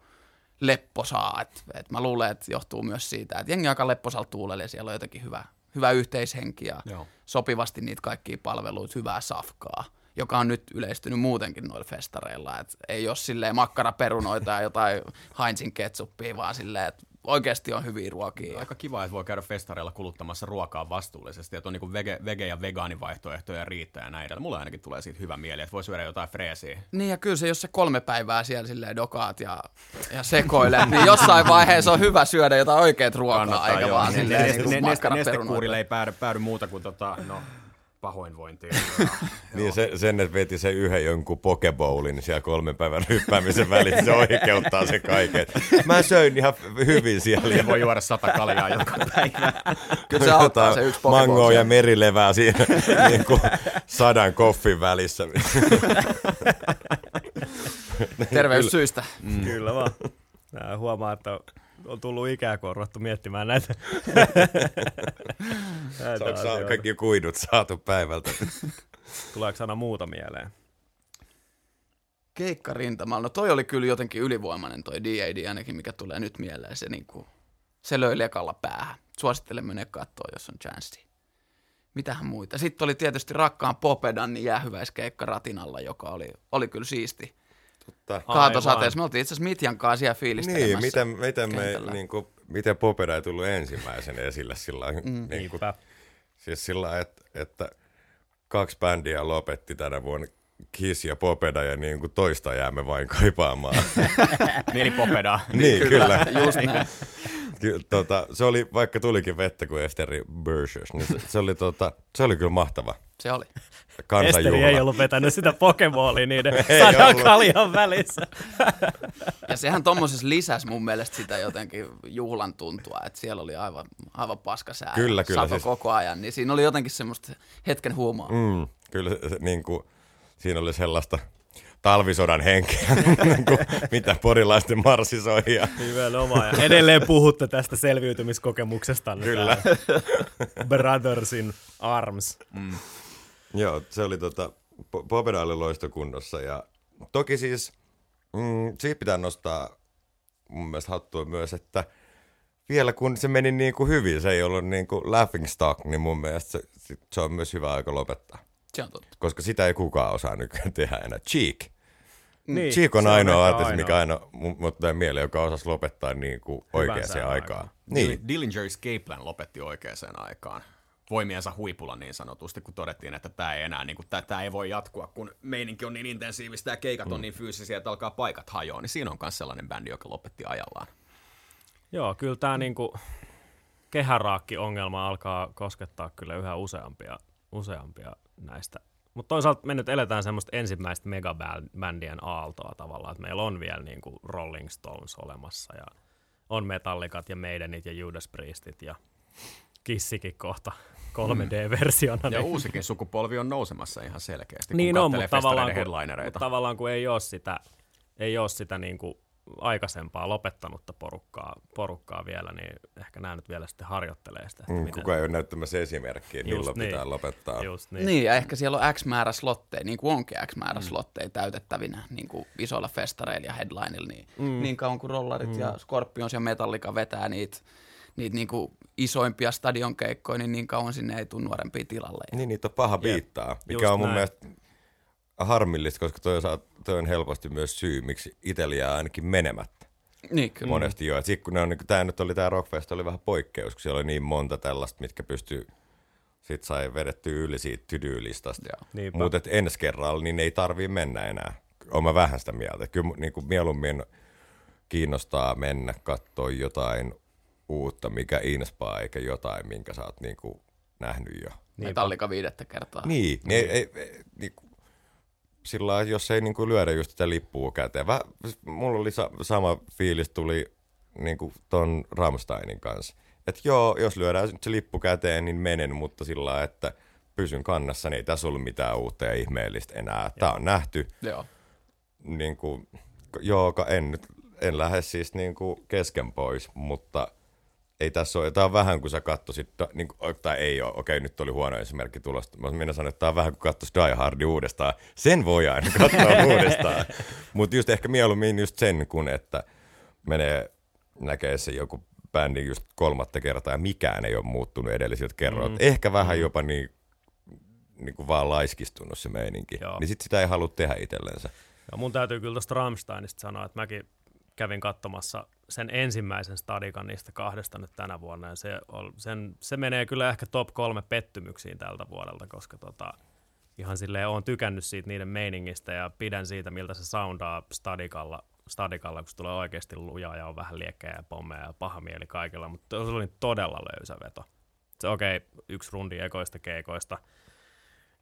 lepposaa, että et mä luulen, että johtuu myös siitä, että jengi aika lepposalla tuulella ja siellä on jotenkin hyvä, hyvä yhteishenki ja Joo. sopivasti niitä kaikkia palveluita, hyvää safkaa joka on nyt yleistynyt muutenkin noilla festareilla. Et ei ole silleen makkaraperunoita ja jotain Heinzin ketsuppia, vaan silleen, että oikeasti on hyviä ruokia. Aika kiva, että voi käydä festareilla kuluttamassa ruokaa vastuullisesti, että on niin vege, vege- ja vegaanivaihtoehtoja riittää ja näin Mulla ainakin tulee siitä hyvä mieli, että voi syödä jotain freesiä. Niin ja kyllä se, jos se kolme päivää siellä silleen dokaat ja, ja sekoilee, niin jossain vaiheessa on hyvä syödä jotain oikeat ruokaa, Kannattaa, eikä joo. vaan silleen ne, niin ne, ne, Nestekuurille ei päädy, päädy muuta kuin tota, no, pahoinvointia. [laughs] niin se, sen, että veti se yhden jonkun pokebowlin siellä kolmen päivän ryppäämisen välissä, se oikeuttaa se kaiken. Mä söin ihan hyvin siellä. Ja voi juoda sata kaljaa joka päivä. Kyllä se auttaa se yksi Mangoa ja merilevää siinä [laughs] niin kuin sadan koffin välissä. Terveyssyistä. Mm. Kyllä vaan. Mä huomaan, että on tullut ikää, kun on ruvettu miettimään näitä. [laughs] näitä Saanko kaikki kuidut saatu päivältä? [laughs] Tuleeko aina muuta mieleen? Keikka rintamalla. No toi oli kyllä jotenkin ylivoimainen toi D.A.D. ainakin, mikä tulee nyt mieleen. Se, niinku, se löi lekalla päähän. Suosittelen mennä katsoa, jos on chanssi. Mitähän muita. Sitten oli tietysti rakkaan Popedan niin jäähyväiskeikka Ratinalla, joka oli, oli kyllä siisti Totta. Kaatosateessa. Me oltiin itse asiassa Mitjan kanssa siellä fiilistelemässä. Niin, miten, miten, me, niin kuin, miten Popeda ei tullut ensimmäisenä esille sillä mm. niin kuin, siis sillä että, että kaksi bändiä lopetti tänä vuonna Kiss ja Popeda ja niin kuin toista jäämme vain kaipaamaan. [laughs] Mieli Popeda. [laughs] niin, kyllä. Just näin. [laughs] Ky, tota, se oli, vaikka tulikin vettä kuin Esteri Burgess, niin se, se, oli, tota, se oli kyllä mahtava Se oli. kansanjuhla. Esteri ei ollut vetänyt sitä Pokemonia niiden sadan kaljan välissä. Ja sehän tommosessa lisäsi mun mielestä sitä jotenkin juhlan tuntua, että siellä oli aivan, aivan paska sää. Kyllä, kyllä, Sato siis- koko ajan, niin siinä oli jotenkin semmoista hetken huumoa. Mm. Kyllä se, niin kuin, siinä oli sellaista talvisodan henkeä, [laughs] niin kuin, mitä porilaisten marssisoijia. Nimenomaan. Ja edelleen puhutte tästä selviytymiskokemuksesta. Kyllä. [laughs] Brothers in Arms. Joo, se oli tota, Po- Popeda oli loistokunnossa ja toki siis mm, siitä pitää nostaa mun mielestä hattua myös, että vielä kun se meni niin kuin hyvin, se ei ollut niin kuin laughing stock, niin mun mielestä se, se on myös hyvä aika lopettaa. Se on totta. Koska sitä ei kukaan osaa nykyään tehdä enää. Cheek. Niin, Cheek on ainoa artisti, mikä aina tulee mieleen, joka osasi lopettaa niin kuin oikeaan aikaan. aikaan. Niin, Dillinger Escape Plan lopetti oikeaan aikaan voimiensa huipulla niin sanotusti, kun todettiin, että tämä ei enää, niin kuin, tämä ei voi jatkua, kun meininki on niin intensiivistä ja keikat on niin fyysisiä, että alkaa paikat hajoa, niin siinä on myös sellainen bändi, joka lopetti ajallaan. Joo, kyllä tämä niinku kehäraakki-ongelma alkaa koskettaa kyllä yhä useampia, useampia näistä. Mutta toisaalta me nyt eletään semmoista ensimmäistä megabändien aaltoa tavallaan, että meillä on vielä niinku Rolling Stones olemassa ja on Metallicat ja Maidenit ja Judas Priestit ja Kissikin kohta 3D-versiona. Ja niin- uusikin sukupolvi on nousemassa ihan selkeästi, kun niin on, mutta tavallaan, kun, mutta tavallaan kun ei ole sitä, ei ole sitä niin kuin aikaisempaa lopettanutta porukkaa, porukkaa vielä, niin ehkä nämä nyt vielä sitten harjoittelee sitä. että mm, miten- kukaan ei ole näyttämässä esimerkkiä, Just milloin niin. pitää lopettaa. Just Niin. niin. ja ehkä siellä on X määrä slotteja, niin kuin onkin X määrä mm. slotteja täytettävinä niin kuin isoilla festareilla ja headlineilla, niin, mm. niin kauan kuin rollarit mm. ja Scorpions ja Metallica vetää niitä niitä niin kuin isoimpia stadionkeikkoja, niin niin kauan sinne ei tule nuorempia tilalle. Niin, niitä on paha biittaa, mikä just on mun näin. mielestä harmillista, koska toi, saa, toi on helposti myös syy, miksi itsellä jää ainakin menemättä Niin, kyllä. monesti jo. Et sit kun ne on, niin tämä nyt oli tämä Rockfest, oli vähän poikkeus, kun siellä oli niin monta tällaista, mitkä pystyy sit sai vedettyä yli siitä tydyylistasta. Joo. Mutta ensi kerralla niin ei tarvii mennä enää. Olen mä vähän sitä mieltä. Kyllä niin kuin mieluummin kiinnostaa mennä katsoa jotain uutta, mikä inspaa, eikä jotain, minkä sä oot niin kuin nähnyt jo. Metallica viidettä kertaa. Niin, niin. Ei, ei, ei, niin kuin, sillä jos ei niin kuin lyödä just sitä lippua käteen. Väh, mulla oli sa- sama fiilis tuli niin kuin ton Rammsteinin kanssa. Että joo, jos lyödään nyt se lippu käteen, niin menen, mutta sillä että pysyn kannassa, niin ei tässä ollut mitään uutta ja ihmeellistä enää. Tämä on nähty. Joo. Niin kuin, joo, ka- en nyt en lähde siis niin kuin kesken pois, mutta ei tässä ole, tämä on vähän kuin sä katsoisit, niin tai ei ole, okei nyt oli huono esimerkki tulosta, mä minä sanon, että tämä on vähän kuin katsoisi Die Hardi uudestaan, sen voi aina katsoa [laughs] uudestaan, mutta just ehkä mieluummin just sen, kun että menee näkee se joku bändi just kolmatta kertaa ja mikään ei ole muuttunut edellisiltä kerroilta, mm. ehkä vähän jopa niin, niin kuin vaan laiskistunut se meininki, Joo. niin sit sitä ei halua tehdä itsellensä. Ja mun täytyy kyllä tuosta Rammsteinista sanoa, että mäkin kävin katsomassa sen ensimmäisen stadikan niistä kahdesta nyt tänä vuonna, ja se, on, sen, se menee kyllä ehkä top kolme pettymyksiin tältä vuodelta, koska tota, ihan silleen oon tykännyt siitä niiden meiningistä ja pidän siitä, miltä se soundaa stadikalla, stadikalla kun se tulee oikeasti lujaa ja on vähän liekkejä ja pommeja ja paha mieli kaikilla, mutta se oli todella löysä veto. Se okei, okay, yksi rundi ekoista keikoista,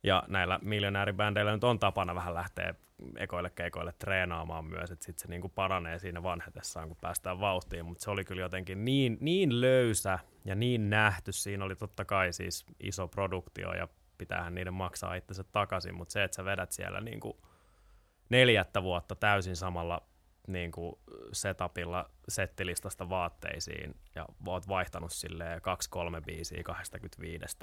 ja näillä miljonääribändeillä nyt on tapana vähän lähteä ekoille keikoille treenaamaan myös, että sitten se niinku paranee siinä vanhetessaan, kun päästään vauhtiin, mutta se oli kyllä jotenkin niin, niin löysä ja niin nähty. Siinä oli totta kai siis iso produktio ja pitäähän niiden maksaa itsensä takaisin, mutta se, että sä vedät siellä niinku neljättä vuotta täysin samalla niin kuin setupilla settilistasta vaatteisiin ja oot vaihtanut silleen kaksi-kolme biisiä 25.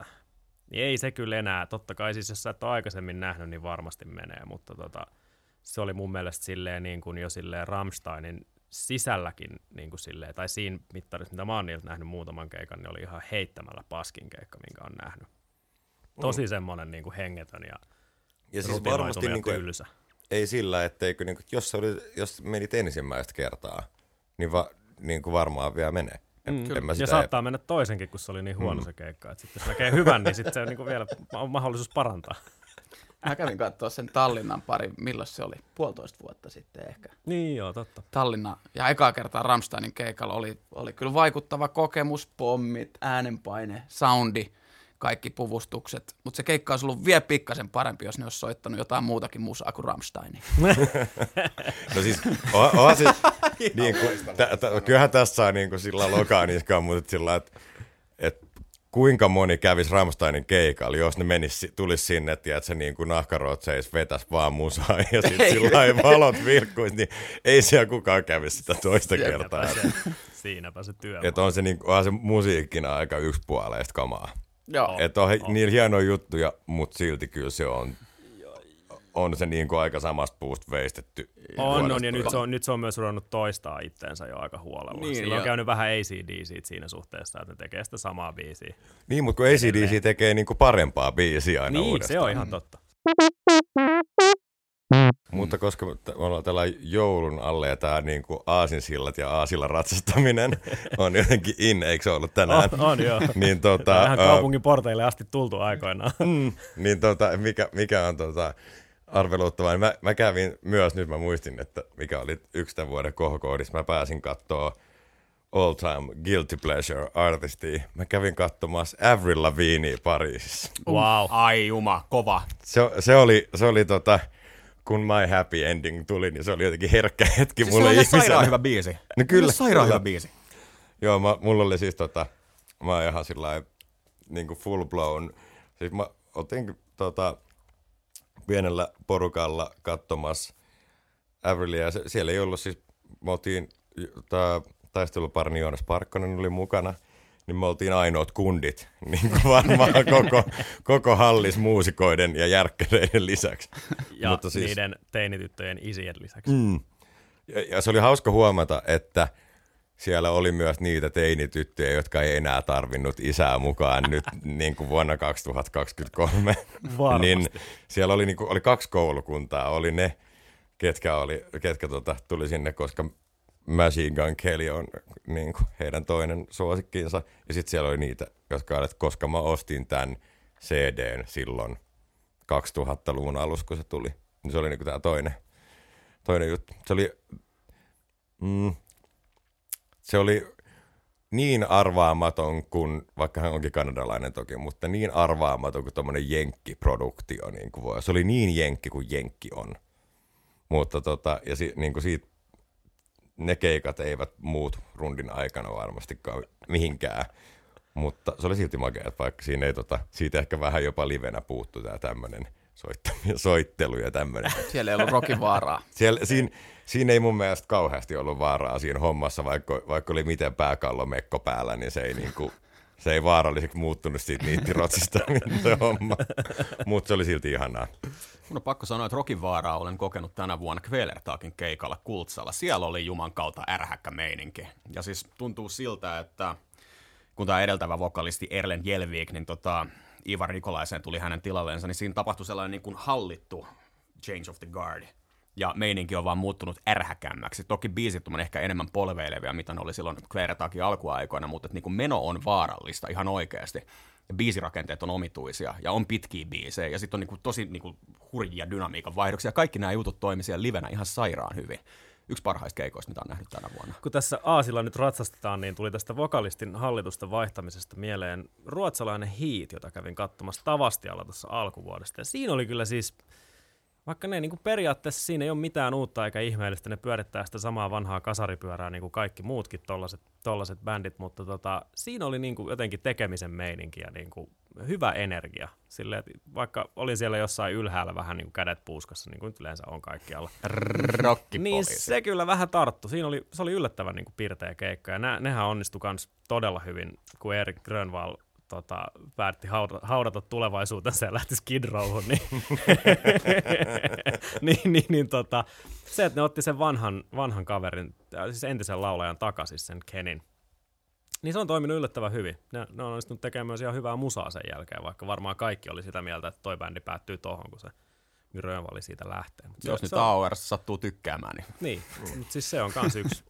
Niin ei se kyllä enää, totta kai siis jos sä et ole aikaisemmin nähnyt, niin varmasti menee, mutta tota, se oli mun mielestä silleen niin kuin jo silleen Rammsteinin sisälläkin niin kuin silleen, tai siinä mittarissa, mitä mä oon niiltä nähnyt muutaman keikan, niin oli ihan heittämällä paskin keikka, minkä on nähnyt. Tosi semmoinen niin kuin hengetön ja, Ja siis varmasti ja niin kuin, tylsä. ei sillä, etteikö, niin kuin, jos, oli, jos menit ensimmäistä kertaa, niin, va, niin kuin varmaan vielä menee. Mm, en mä Ja sitä saattaa mennä toisenkin, kun se oli niin huono mm. se keikka. Että sit jos näkee hyvän, niin sitten se on niinku vielä on mahdollisuus parantaa. [laughs] Mä kävin katsoa sen Tallinnan pari, milloin se oli? Puolitoista vuotta sitten ehkä. Niin joo, totta. Tallinna ja ekaa kertaa Rammsteinin keikalla oli, oli kyllä vaikuttava kokemus, pommit, äänenpaine, soundi, kaikki puvustukset. Mutta se keikka olisi ollut vielä pikkasen parempi, jos ne olisi soittanut jotain muutakin musaa kuin Rammsteinin. [laughs] No siis, on, onhan siis, [laughs] niin kuin, tä, tä, kyllähän tässä on niin kuin sillä lokaa niskaan, mutta sillä että et kuinka moni kävisi Rammsteinin keikalla, jos ne menis, tulisi sinne, että se niin kuin nahkarotseis vetäisi vaan musaa ja sitten sillä lailla valot virkkuisi, niin ei siellä kukaan kävisi sitä toista kertaa. Se, siinäpä se työ. Että on se, niin, onhan se musiikkina aika yksipuoleista kamaa. Joo. Että on, on niillä hienoja juttuja, mutta silti kyllä se on, on se niin kuin aika samasta puusta veistetty. On, on, ja nyt se on, nyt se on myös ruvennut toistaa itteensä jo aika huolella. Niin, Sillä on ja- käynyt vähän ACD siitä siinä suhteessa, että ne tekee sitä samaa biisiä. Niin, mutta kun ACDC tekee niin kuin parempaa biisiä aina niin, uudestaan. se on ihan totta. Mutta koska me ollaan tällä joulun alle ja tämä niin kuin aasinsillat ja aasilla ratsastaminen [laughs] on jotenkin in, eikö se ollut tänään? On, on joo. [laughs] Niin, tota, Vähän kaupungin porteille asti tultu aikoinaan. [laughs] niin tota, mikä, mikä on tota, arveluttavaa, niin mä, mä kävin myös, nyt mä muistin, että mikä oli yksi tämän vuoden kohokoodissa, mä pääsin katsoa All Time Guilty Pleasure artistia. Mä kävin katsomassa Avril Lavigneä Pariisissa. wow. Ai juma, kova. Se, se oli, se oli tota, kun My Happy Ending tuli, niin se oli jotenkin herkkä hetki Siis mulle se on ihmisenä. sairaan hyvä biisi. No kyllä, Se on sairaan kyllä. hyvä biisi. Joo, mä, mulla oli siis tota, mä oon ihan sillä niin kuin full blown, siis mä otin tota, pienellä porukalla katsomassa Avrilia, siellä ei ollut siis, me oltiin, tää taisteluparni Joonas Parkkonen oli mukana, niin me oltiin ainoat kundit, [laughs] niin kuin varmaan koko, koko hallis muusikoiden ja järkkäreiden lisäksi. Ja Mutta siis... niiden teinityttöjen isien lisäksi. Mm. Ja, ja se oli hauska huomata, että siellä oli myös niitä teinityttöjä, jotka ei enää tarvinnut isää mukaan nyt [laughs] niin kuin vuonna 2023. Varmasti. niin siellä oli, niin kuin, oli kaksi koulukuntaa. Oli ne, ketkä, oli, ketkä tota, tuli sinne, koska Machine Gun Kelly on niin kuin, heidän toinen suosikkiinsa. Ja sitten siellä oli niitä, jotka olivat, koska mä ostin tämän CDn silloin 2000-luvun alussa, kun se tuli. Niin se oli niin kuin tämä toinen, toinen juttu. Se oli, mm, se oli niin arvaamaton kuin, vaikka hän onkin kanadalainen toki, mutta niin arvaamaton kuin tuommoinen jenkkiproduktio niin kuin voi. Se oli niin jenkki kuin jenkki on. Mutta tota, ja si, niin kuin siitä, ne keikat eivät muut rundin aikana varmastikaan mihinkään. Mutta se oli silti makea, että vaikka siinä ei tota, siitä ehkä vähän jopa livenä puuttu tämä tämmöinen [laughs] soittelu ja tämmöinen. Siellä ei ollut rokivaaraa. Siellä, siinä, siinä ei mun mielestä kauheasti ollut vaaraa siinä hommassa, vaikka, vaikka oli miten pääkallomekko päällä, niin se ei, niinku, se ei vaaralliseksi muuttunut siitä niittirotsista [laughs] se homma. Mutta se oli silti ihanaa. Mun on pakko sanoa, että Rokin vaaraa olen kokenut tänä vuonna Kvelertaakin keikalla Kultsalla. Siellä oli juman kautta ärhäkkä meininki. Ja siis tuntuu siltä, että kun tämä edeltävä vokalisti Erlen Jelvik, niin tota, Ivar Nikolaisen tuli hänen tilallensa, niin siinä tapahtui sellainen niin kuin hallittu change of the guard. Ja meininki on vaan muuttunut ärhäkämmäksi. Toki biisit on ehkä enemmän polveilevia, mitä ne oli silloin Kvelertaakin alkuaikoina, mutta että niin kuin meno on vaarallista ihan oikeasti. Ja biisirakenteet on omituisia ja on pitkiä biisejä ja sitten on niinku tosi niinku hurjia dynamiikan vaihdoksia. Kaikki nämä jutut toimi siellä livenä ihan sairaan hyvin. Yksi parhaista keikoista, mitä on nähnyt tänä vuonna. Kun tässä Aasilla nyt ratsastetaan, niin tuli tästä vokalistin hallitusten vaihtamisesta mieleen ruotsalainen Heat, jota kävin katsomassa Tavastialla tuossa alkuvuodesta. Ja siinä oli kyllä siis, vaikka ne niin kuin periaatteessa siinä ei ole mitään uutta eikä ihmeellistä, ne pyörittää sitä samaa vanhaa kasaripyörää niin kuin kaikki muutkin tollaset, tollaset bändit, mutta tota, siinä oli niin kuin jotenkin tekemisen meininki ja niin kuin hyvä energia. Silleen, että vaikka olin siellä jossain ylhäällä vähän niin kuin kädet puuskassa, niin kuin yleensä on kaikkialla, niin se kyllä vähän tarttu. Siinä oli, se oli yllättävän niin kuin pirteä keikka. Ja nä, nehän onnistu kans todella hyvin, kun Erik Grönvall tota, päätti haudata, haudata tulevaisuutensa ja lähti Skid Rowhun, niin, [laughs] niin, niin, niin tota, se, että ne otti sen vanhan, vanhan kaverin, äh, siis entisen laulajan takaisin, sen Kenin, niin se on toiminut yllättävän hyvin. Ne, ne on onnistunut tekemään myös ihan hyvää musaa sen jälkeen, vaikka varmaan kaikki oli sitä mieltä, että toi bändi päättyy tohon, kun se Grönvalli siitä lähtee. Mut Jos se, nyt se on- sattuu tykkäämään, niin niin, mutta siis se on kans yksi.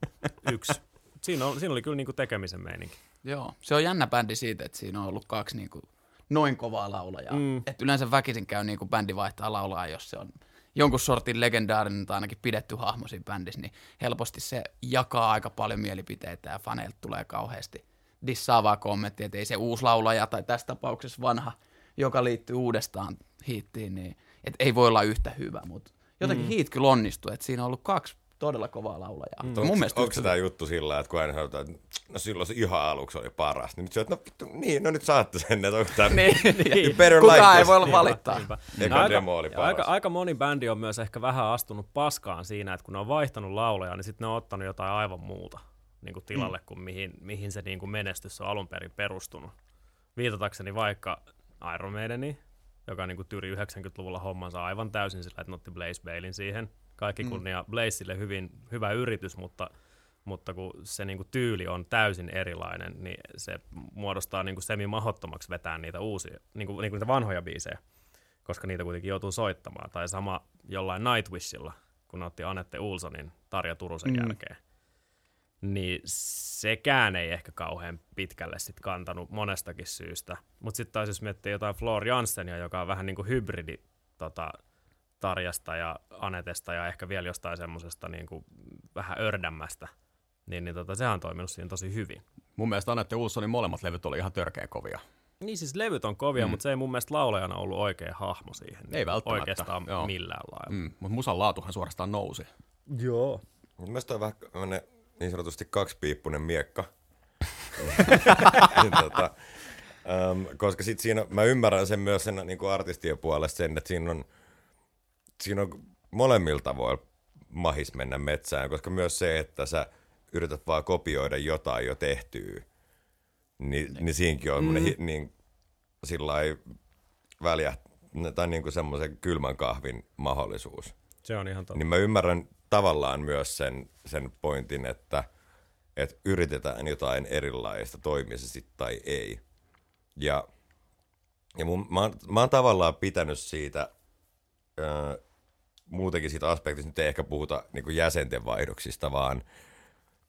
yksi. Siinä, on, siinä oli kyllä niinku tekemisen meininki. Joo, se on jännä bändi siitä, että siinä on ollut kaksi niinku noin kovaa laulajaa. Mm. Et yleensä väkisin käy niin kuin bändi vaihtaa laulaa, jos se on jonkun sortin legendaarinen tai ainakin pidetty hahmo siinä bändissä, niin helposti se jakaa aika paljon mielipiteitä ja faneilta tulee kauheasti dissaavaa kommenttia, että ei se uusi laulaja tai tässä tapauksessa vanha, joka liittyy uudestaan hiittiin, niin et ei voi olla yhtä hyvä, mutta jotenkin mm. hiit kyllä onnistui, että siinä on ollut kaksi todella kovaa laulajaa. Mm. Mun mielestä onko se tämä juttu sillä, että kun aina sanotaan, että no silloin se ihan aluksi oli paras, niin nyt se että no vittu, niin, no nyt saatte sen, että onko tämä [laughs] niin, niin. Kukaan ei voi olla valittaa. Niinpä. No, aika, demo oli paras. Aika, aika moni bändi on myös ehkä vähän astunut paskaan siinä, että kun ne on vaihtanut laulajaa, niin sitten ne on ottanut jotain aivan muuta niin kuin tilalle, mm. kuin mihin, mihin se niin kuin menestys on alun perin perustunut. Viitatakseni vaikka Iron Maideni, joka niin kuin tyri 90-luvulla hommansa aivan täysin sillä, että otti Blaze Bailin siihen – kaikki mm. kunnia mm. Blazeille hyvin, hyvä yritys, mutta, mutta kun se niin kuin tyyli on täysin erilainen, niin se muodostaa niin kuin semi-mahottomaksi vetää niitä uusia, niin kuin, niin kuin niitä vanhoja biisejä, koska niitä kuitenkin joutuu soittamaan. Tai sama jollain Nightwishilla, kun otti Anette Ulsonin Tarja Turusen mm. jälkeen. Niin sekään ei ehkä kauhean pitkälle sit kantanut monestakin syystä. Mutta sitten taas jos miettii jotain Floor Janssenia, joka on vähän niin kuin hybridi tota, Tarjasta ja Anetesta ja ehkä vielä jostain semmoisesta niin kuin vähän ördämmästä, niin, niin tota, sehän on toiminut siinä tosi hyvin. Mun mielestä Anette Ulssonin molemmat levyt oli ihan törkeä kovia. Niin siis levyt on kovia, mm. mutta se ei mun mielestä laulajana ollut oikea hahmo siihen. Ei välttämättä. Oikeastaan Joo. millään lailla. Mm, mutta musan laatuhan suorastaan nousi. Joo. Mun mielestä on vähän niin sanotusti kaksipiippunen miekka. niin, [laughs] [laughs] tota, um, koska sit siinä, mä ymmärrän sen myös sen niin kuin artistien puolesta sen, että siinä on – siinä on molemmilta voi mahis mennä metsään, koska myös se, että sä yrität vaan kopioida jotain jo tehtyä, niin, niin siinäkin on mm. niin, sillä väliä, tai niin kuin semmoisen kylmän kahvin mahdollisuus. Se on ihan totta. Niin mä ymmärrän tavallaan myös sen, sen pointin, että, että yritetään jotain erilaista, toimii se sitten tai ei. Ja, ja mun, mä, oon, mä oon tavallaan pitänyt siitä, muutenkin siitä aspektista nyt ei ehkä puhuta niin kuin jäsenten vaihdoksista, vaan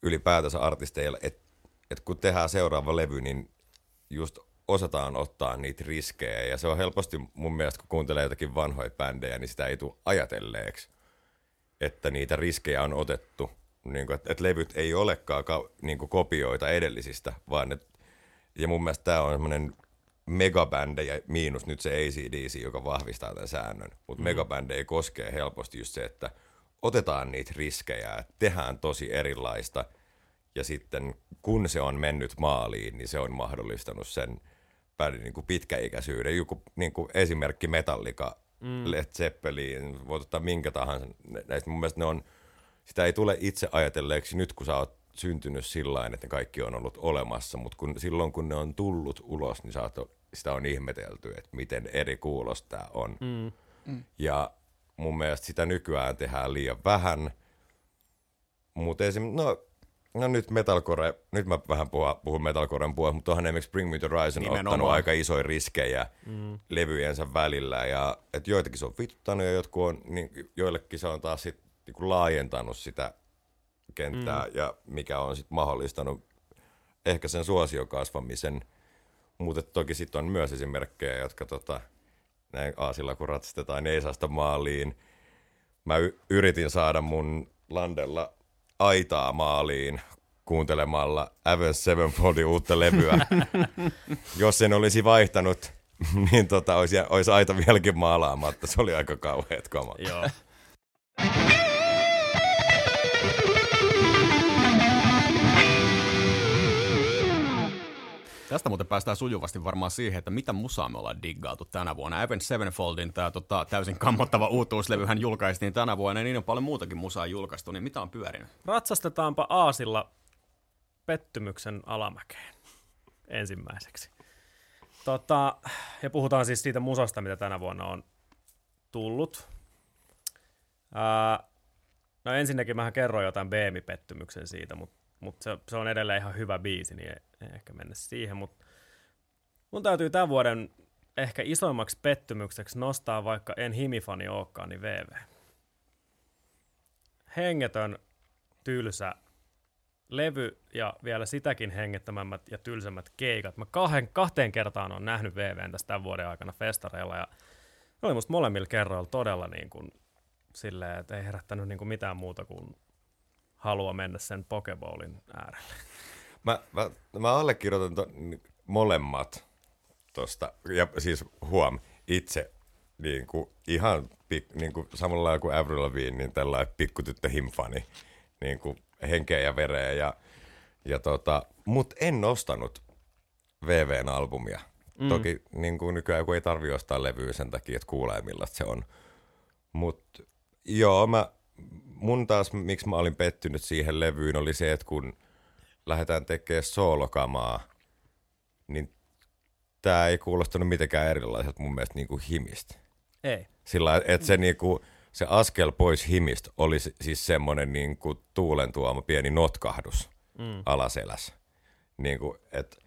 ylipäätänsä artisteilla, että et kun tehdään seuraava levy, niin just osataan ottaa niitä riskejä. Ja se on helposti mun mielestä, kun kuuntelee jotakin vanhoja bändejä, niin sitä ei tule ajatelleeksi, että niitä riskejä on otettu. Niin että, että levyt ei olekaan ka, niin kuin kopioita edellisistä, vaan että, ja mun mielestä tämä on semmoinen megabändejä, miinus nyt se ACDC, joka vahvistaa tämän säännön, mutta mm. megabändejä koskee helposti just se, että otetaan niitä riskejä, että tehdään tosi erilaista, ja sitten kun se on mennyt maaliin, niin se on mahdollistanut sen bändin niin kuin pitkäikäisyyden. Joku niin kuin esimerkki Metallica, mm. Led Zeppelin, voit ottaa minkä tahansa näistä. Mun mielestä ne on, sitä ei tule itse ajatelleeksi nyt, kun sä oot syntynyt sillä että ne kaikki on ollut olemassa, mutta kun, silloin kun ne on tullut ulos, niin saat, sitä on ihmetelty, että miten eri kuulos tämä on. Mm. Mm. Ja mun mielestä sitä nykyään tehdään liian vähän, mutta esim. No, no nyt metalcore, nyt mä vähän puhun, puhun metalcoren puolesta, mutta onhan esimerkiksi Bring Me The Horizon Nimenomaan. ottanut aika isoja riskejä mm. levyjensä välillä, ja että joitakin se on vituttanut ja jotkut on, niin joillekin se on taas sit, niin laajentanut sitä kenttää mm. ja mikä on sitten mahdollistanut ehkä sen suosion kasvamisen. Mutta toki sitten on myös esimerkkejä, jotka tota, näin aasilla kun ratsastetaan, niin ei saa sitä maaliin. Mä y- yritin saada mun landella aitaa maaliin kuuntelemalla Avenged Sevenfoldin uutta levyä. [laughs] Jos sen olisi vaihtanut, [laughs] niin tota, olisi, olisi aita vieläkin maalaamatta. Se oli aika kauheat kamat. Joo. [laughs] Tästä muuten päästään sujuvasti varmaan siihen, että mitä musaa me ollaan diggaatu tänä vuonna. Avenged Sevenfoldin tämä tota, täysin kammottava uutuuslevyhän julkaistiin tänä vuonna, niin on paljon muutakin musaa julkaistu, niin mitä on pyörinyt? Ratsastetaanpa Aasilla pettymyksen alamäkeen ensimmäiseksi. Tota, ja puhutaan siis siitä musasta, mitä tänä vuonna on tullut. Ää, no ensinnäkin mä kerroin jotain Beemi-pettymyksen siitä, mutta mutta se, se on edelleen ihan hyvä biisi, niin ei, ehkä mennä siihen. Mutta mun täytyy tämän vuoden ehkä isoimmaksi pettymykseksi nostaa, vaikka en himifani olekaan, niin VV. Hengetön, tylsä, levy ja vielä sitäkin hengettömämmät ja tylsemmät keikat. Mä kahden, kahteen kertaan on nähnyt VVn tästä tämän vuoden aikana festareilla ja ne oli musta molemmilla kerroilla todella niin kuin silleen, että ei herättänyt niin kuin mitään muuta kuin halua mennä sen Pokeballin äärelle. Mä, mä, mä allekirjoitan to, molemmat tosta, ja siis huom, itse niin kuin, ihan pik, niin kuin, samalla lailla kuin Avril Lavigne, niin tällainen pikkutyttö himfani, niin kuin henkeä ja vereä, ja, ja tota, mut en nostanut VVn albumia. Mm. Toki niin kuin nykyään kun ei tarvi ostaa levyä sen takia, että kuulee millaista se on. Mutta joo, mä, mun taas, miksi mä olin pettynyt siihen levyyn, oli se, että kun lähdetään tekemään soolokamaa, niin tämä ei kuulostanut mitenkään erilaiselta mun mielestä niin kuin himistä. Ei. Sillä että se, niin kuin, se askel pois himistä oli siis semmoinen niin kuin tuulen tuoma pieni notkahdus mm. alaselässä. Niin kuin, että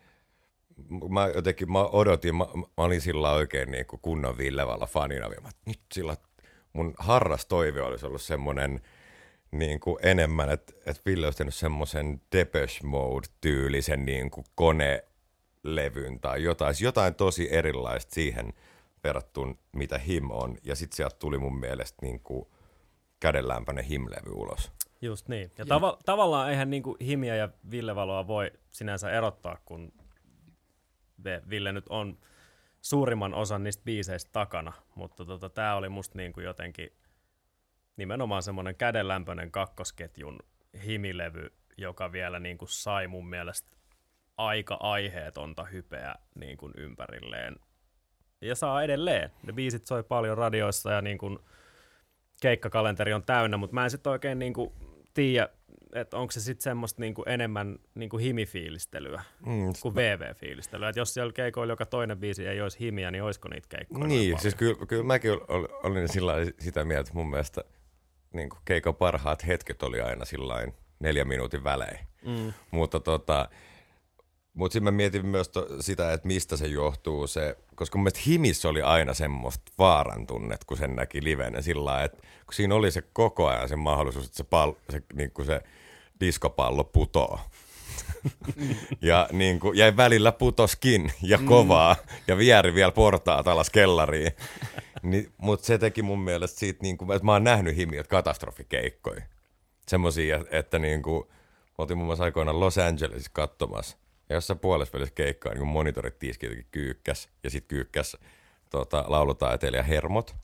mä jotenkin mä odotin, mä, mä olin sillä oikein niin kuin kunnon Villevalla fanina. Mä, nyt sillä mun harras toive olisi ollut semmoinen niin kuin enemmän, että, että Ville olisi tehnyt semmoisen Depeche Mode-tyylisen niin kuin konelevyn tai jotain, jotain tosi erilaista siihen verrattuna, mitä Him on. Ja sitten sieltä tuli mun mielestä niin kuin kädenlämpöinen Him-levy ulos. Just niin. Ja tava- tavallaan eihän niin kuin Himiä ja Villevaloa voi sinänsä erottaa, kun Ville nyt on suurimman osan niistä biiseistä takana, mutta tota, tämä oli musta niin kuin jotenkin nimenomaan semmoinen kädenlämpöinen kakkosketjun himilevy, joka vielä niin kuin sai mun mielestä aika aiheetonta hypeä niin kuin ympärilleen. Ja saa edelleen. Ne biisit soi paljon radioissa ja niin kuin keikkakalenteri on täynnä, mutta mä en sitten oikein niin kuin tiedä, että onko se sitten semmoista niinku enemmän niinku himifiilistelyä mm, kuin VV-fiilistelyä. Että jos siellä keikoilla joka toinen biisi ei olisi himiä, niin olisiko niitä keikkoja? Niin, siis kyllä, kyllä mäkin olin sillä sitä mieltä, että mun mielestä niin keikan parhaat hetket oli aina sillä neljän minuutin välein. Mm. Mutta tota, mutta sitten mä mietin myös to, sitä, että mistä se johtuu se, koska mun mielestä Himissä oli aina semmoista vaaran tunnet, kun sen näki livenä sillä että kun siinä oli se koko ajan se mahdollisuus, että se, pal, se, niin kuin se diskopallo putoo. [laughs] ja niin kuin, jäi välillä putoskin ja mm. kovaa mm. ja vieri vielä portaat alas kellariin. Ni, Mutta se teki mun mielestä siitä, niin kuin, että mä oon nähnyt himiöt katastrofikeikkoja. Semmoisia, että niin kuin, mä oltiin muun muassa aikoinaan Los Angelesissa katsomassa. Ja jossain puolessa keikkaa niin monitorit tiiski kyykkäs. Ja sitten kyykkäs tota, laulutaiteilija Hermot.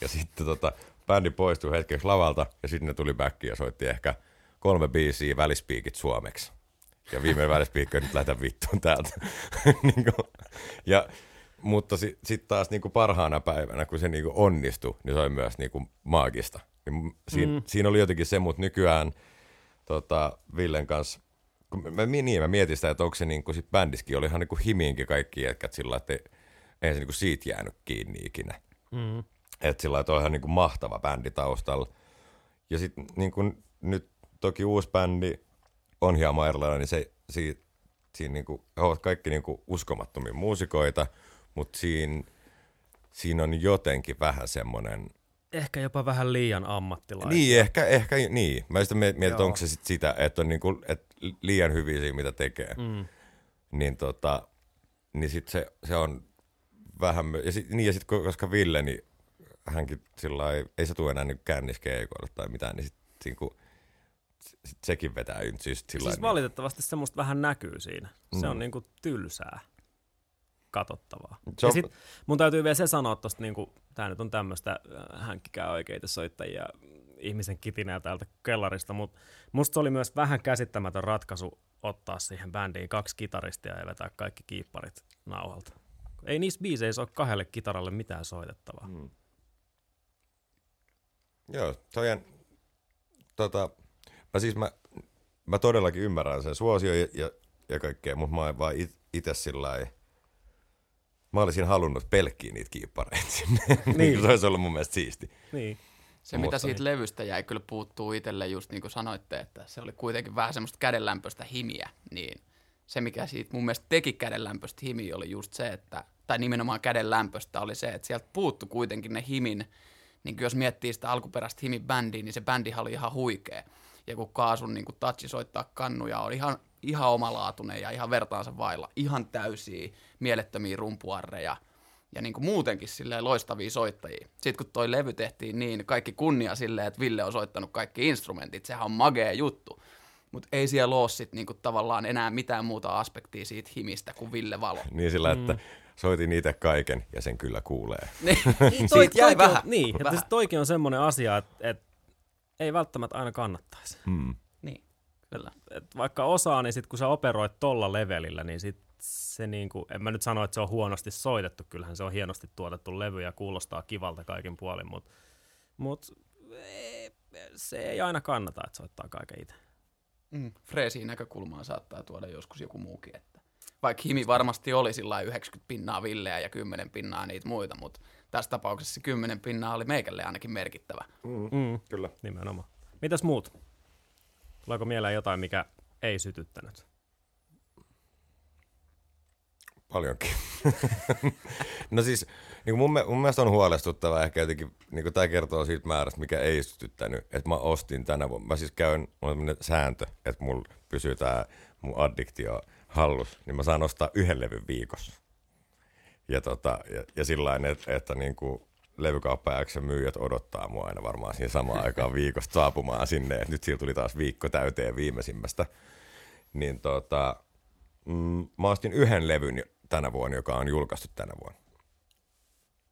Ja sitten tota, bändi poistui hetkeksi lavalta ja sitten ne tuli back ja soitti ehkä kolme biisiä välispiikit suomeksi. Ja viimeinen välispiikki nyt lähdetä vittuun täältä. [laughs] niin ja, mutta sitten sit taas niin kuin parhaana päivänä, kun se niin kuin onnistui, niin se oli myös niin kuin maagista. Niin siinä, mm. siinä oli jotenkin se, mutta nykyään tota, Villen kanssa kun mä, niin, mä mietin sitä, että onko se niin kuin sit bändiskin, olihan niin kuin himiinkin kaikki jätkät sillä että ei se niin kuin siitä jäänyt kiinni ikinä. Mm. Että sillä että on ihan niin kuin mahtava bändi taustalla. Ja sitten niin kuin nyt toki uusi bändi on hieman erilainen, niin se, si, siinä niin kuin, he ovat kaikki niin kuin uskomattomia muusikoita, mutta siinä, siinä on jotenkin vähän semmoinen – Ehkä jopa vähän liian ammattilaisia. Niin, ehkä, ehkä niin. Mä sitä mietin, että onko se sit sitä, että on niinku, että liian hyviä siinä, mitä tekee. Mm. Niin, tota, niin sit se, se on vähän, ja sit, niin ja sit, koska Ville, niin hänkin sillä ei, ei se tule enää niin känniskeikoille tai mitään, niin sit, niinku, sit sekin vetää ynt. Siis, sillä siis niin. valitettavasti semmoista vähän näkyy siinä. Se mm. on niinku tylsää katsottavaa. So, ja sit mun täytyy vielä se sanoa tosta, niinku, tää nyt on tämmöistä äh, hänkkikää oikeita soittajia ihmisen kitinää täältä kellarista, mutta musta se oli myös vähän käsittämätön ratkaisu ottaa siihen bändiin kaksi kitaristia ja vetää kaikki kiipparit nauhalta. Ei niissä biiseissä ole kahdelle kitaralle mitään soitettavaa. Hmm. Joo, toi on, tota, mä siis mä, mä todellakin ymmärrän sen suosio ja, ja, ja kaikkea, mutta mä oon vaan itse sillä lailla Mä olisin halunnut pelkkiä niitä kiippareita sinne. [laughs] Niin. se olisi ollut mun mielestä siisti. Niin. Se, Mutta mitä siitä niin. levystä jäi kyllä puuttuu itselle, just niin kuin sanoitte, että se oli kuitenkin vähän semmoista kädenlämpöistä himiä, niin se, mikä siitä mun mielestä teki kädenlämpöistä himiä, oli just se, että, tai nimenomaan kädenlämpöistä oli se, että sieltä puuttu kuitenkin ne himin, niin jos miettii sitä alkuperäistä himin bändiä, niin se bändi oli ihan huikea. ja kun Kaasun niin kuin touchi soittaa kannuja on ihan, ihan omalaatuinen ja ihan vertaansa vailla. Ihan täysiä, mielettömiä rumpuarreja ja niin kuin muutenkin silleen loistavia soittajia. Sitten kun toi levy tehtiin niin, kaikki kunnia silleen, että Ville on soittanut kaikki instrumentit, sehän on magea juttu. Mutta ei siellä ole sit niinku tavallaan enää mitään muuta aspektia siitä himistä kuin Ville Valo. Niin sillä, että soitin itse kaiken ja sen kyllä kuulee. [laughs] Niin, Toi, siitä jäi vähän. On, niin, että vähän. siis toikin on semmoinen asia, että, että ei välttämättä aina kannattaisi. Mm. Niin, kyllä. Et vaikka osaa, niin sit kun sä operoit tolla levelillä, niin sit se niinku, en mä nyt sano, että se on huonosti soitettu, kyllähän se on hienosti tuotettu levy ja kuulostaa kivalta kaikin puolin, mutta mut, se ei aina kannata, että soittaa kaiken itse. Mm. Freesiin näkökulmaan saattaa tuoda joskus joku muukin. Että vaikka himi varmasti oli sillä lailla 90 pinnaa Villeä ja 10 pinnaa niitä muita, mutta tässä tapauksessa se 10 pinnaa oli meikälle ainakin merkittävä. Mm, Kyllä. nimenomaan. Mitäs muut? Tuleeko mieleen jotain, mikä ei sytyttänyt? Paljonkin. [laughs] no siis, niin mun, mun mielestä on huolestuttavaa ehkä jotenkin, niin kuin tämä kertoo siitä määrästä, mikä ei sytyttänyt, että mä ostin tänä vuonna. Mä siis käyn, mulla on sääntö, että mulla pysyy tämä mun addiktio hallus, niin mä saan ostaa yhden levyn viikossa. Ja, tota, ja, ja sillä että, että niin kuin levykauppa X myyjät odottaa mua aina varmaan siinä samaan aikaan viikosta saapumaan sinne, että nyt sillä tuli taas viikko täyteen viimeisimmästä. Niin tota, mm, mä ostin yhden levyn tänä vuonna, joka on julkaistu tänä vuonna.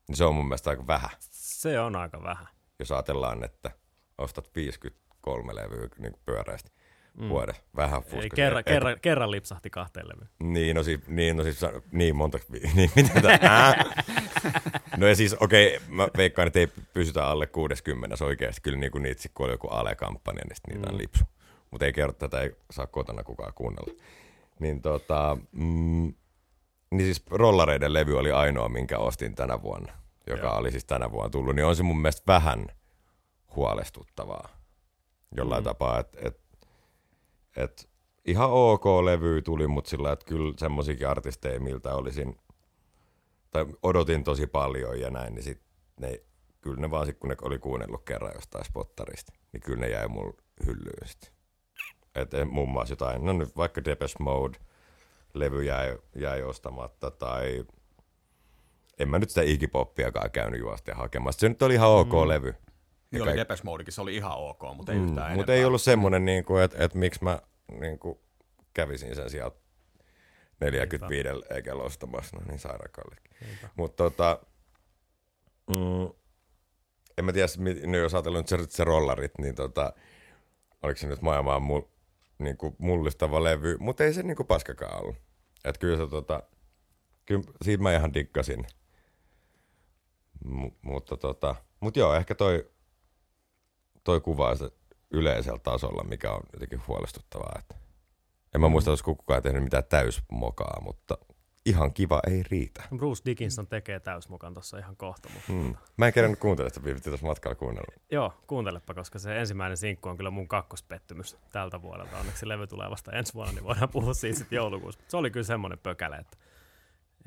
Niin se on mun mielestä aika vähän, Se on aika vähän. jos ajatellaan, että ostat 53 levyä niin pyöreästi mm. vuodessa. Vähän Ei, fuskasin. kerran, Et- kerran, kerran lipsahti kahteen levyyn. Niin, no siis, niin, no siis, niin monta, [laughs] niin, mitä tää, ää? [laughs] No ja siis, okei, okay, mä veikkaan, että ei pysytä alle 60 oikeasti. Kyllä niin kuin niitä, kun oli joku Ale-kampanja, niin niitä on lipsu. Mutta ei kerro, tätä ei saa kotona kukaan kuunnella. Niin tota, mm, niin siis Rollareiden levy oli ainoa, minkä ostin tänä vuonna, joka Joo. oli siis tänä vuonna tullut, niin on se mun mielestä vähän huolestuttavaa jollain mm. tapaa, että et, et ihan ok levy tuli, mutta sillä että kyllä semmoisiakin artisteja, miltä olisin, tai odotin tosi paljon ja näin, niin sit ne, kyllä ne vaan sit, kun ne oli kuunnellut kerran jostain spottarista, niin kyllä ne jäi mulle hyllyyn sitten. Et en- muun muassa jotain, no nyt vaikka Depeche Mode levy jäi, jäi ostamatta, tai en mä nyt sitä igipoppiakaan käynyt juosten hakemassa. Se nyt oli ihan ok mm. levy. Niin oli Depeche Modekin, se oli ihan ok, mutta ei yhtään Mm, Mutta ei ollut semmoinen, niin kuin, että, että miksi mä niin kuin, kävisin sen sieltä 45 eikä ostamassa, no niin sairaakalle. Mutta tota, mm, en mä tiedä, no jos ajatellaan nyt se, se rollarit, niin tota, oliko se nyt maailmaan mul, niin kuin mullistava levy, mutta ei se niin kuin paskakaan ollut. Että kyllä se tota, kyllä siitä mä ihan diggasin. M- mutta tota, mut joo, ehkä toi, toi kuvaa se yleisellä tasolla, mikä on jotenkin huolestuttavaa. Että en mä muista, olisiko kukaan tehnyt mitään täysmokaa, mutta ihan kiva ei riitä. Bruce Dickinson tekee täysmukan tuossa ihan kohta, mutta Hmm. Mä en kerännyt kuuntelemaan sitä, piti tuossa matkalla kuunnella. Joo, kuuntelepa, koska se ensimmäinen sinkku on kyllä mun kakkospettymys tältä vuodelta. Onneksi levy tulee vasta ensi vuonna, niin voidaan puhua siitä sitten joulukuussa. Se oli kyllä semmoinen pökäle, että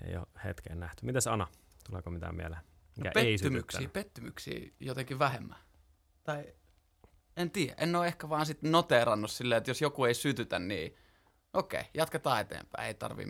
ei ole hetkeen nähty. Mitäs Ana? Tuleeko mitään mieleen? Mikä ei pettymyksiä, pettymyksiä jotenkin vähemmän. Tai en tiedä, en ole ehkä vaan sit noteerannut silleen, että jos joku ei sytytä, niin okei, jatketaan eteenpäin, ei tarvi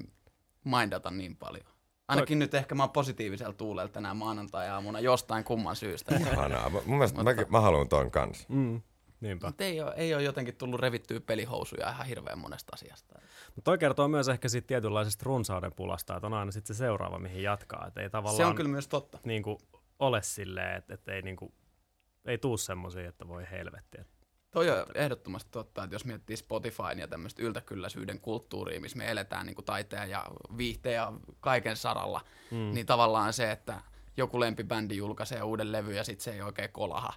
mindata niin paljon. Ainakin nyt ehkä mä oon positiivisella tuulella tänään maanantai-aamuna jostain kumman syystä. Ihanaa. Mä- Mun mielestä mä, mä haluan ton kanssa. Mm, niinpä. Mutta ei ole, ei ole jotenkin tullut revittyä pelihousuja ihan hirveän monesta asiasta. Mutta toi kertoo myös ehkä siitä tietynlaisesta runsauden pulasta, että on aina sitten se seuraava, mihin jatkaa. Että ei tavallaan Se on kyllä myös totta. niin kuin, ole silleen, että, että ei, niin kuin, ei tuu semmoisia, että voi helvetti. Että Toi on ehdottomasti totta, että jos miettii Spotifyn ja tämmöistä yltäkylläisyyden kulttuuria, missä me eletään niin kuin taiteen ja viihteen ja kaiken saralla, mm. niin tavallaan se, että joku lempibändi julkaisee uuden levy ja sitten se ei oikein kolaha.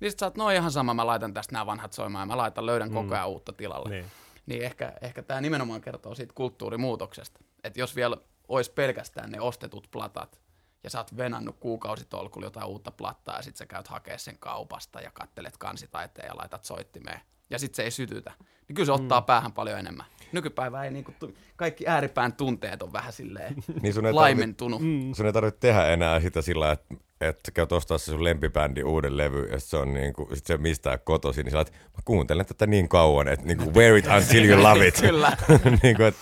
Niin sit sä oot, no ihan sama, mä laitan tästä nämä vanhat soimaan ja mä laitan, löydän mm. koko ajan uutta tilalle. Niin. Niin ehkä, ehkä tämä nimenomaan kertoo siitä kulttuurimuutoksesta. Että jos vielä olisi pelkästään ne ostetut platat, ja sä oot venannut kuukausitolkulla jotain uutta plattaa, ja sit sä käyt hakea sen kaupasta, ja kattelet kansitaiteen ja laitat soittimeen. ja sitten se ei sytytä, niin kyllä se ottaa mm. päähän paljon enemmän. Nykypäivä ei niinku, kaikki ääripään tunteet on vähän silleen [laughs] Niin sun ei laimentunut. Tarvi, sun ei tarvitse tehdä enää sitä sillä, että että käyt ostaa se sun lempibändi uuden levy, ja se on niinku, sit se mistään kotosi, niin sä olet, mä kuuntelen tätä niin kauan, että niinku, wear it until you love it. [laughs] Kyllä. [laughs] niinku, et,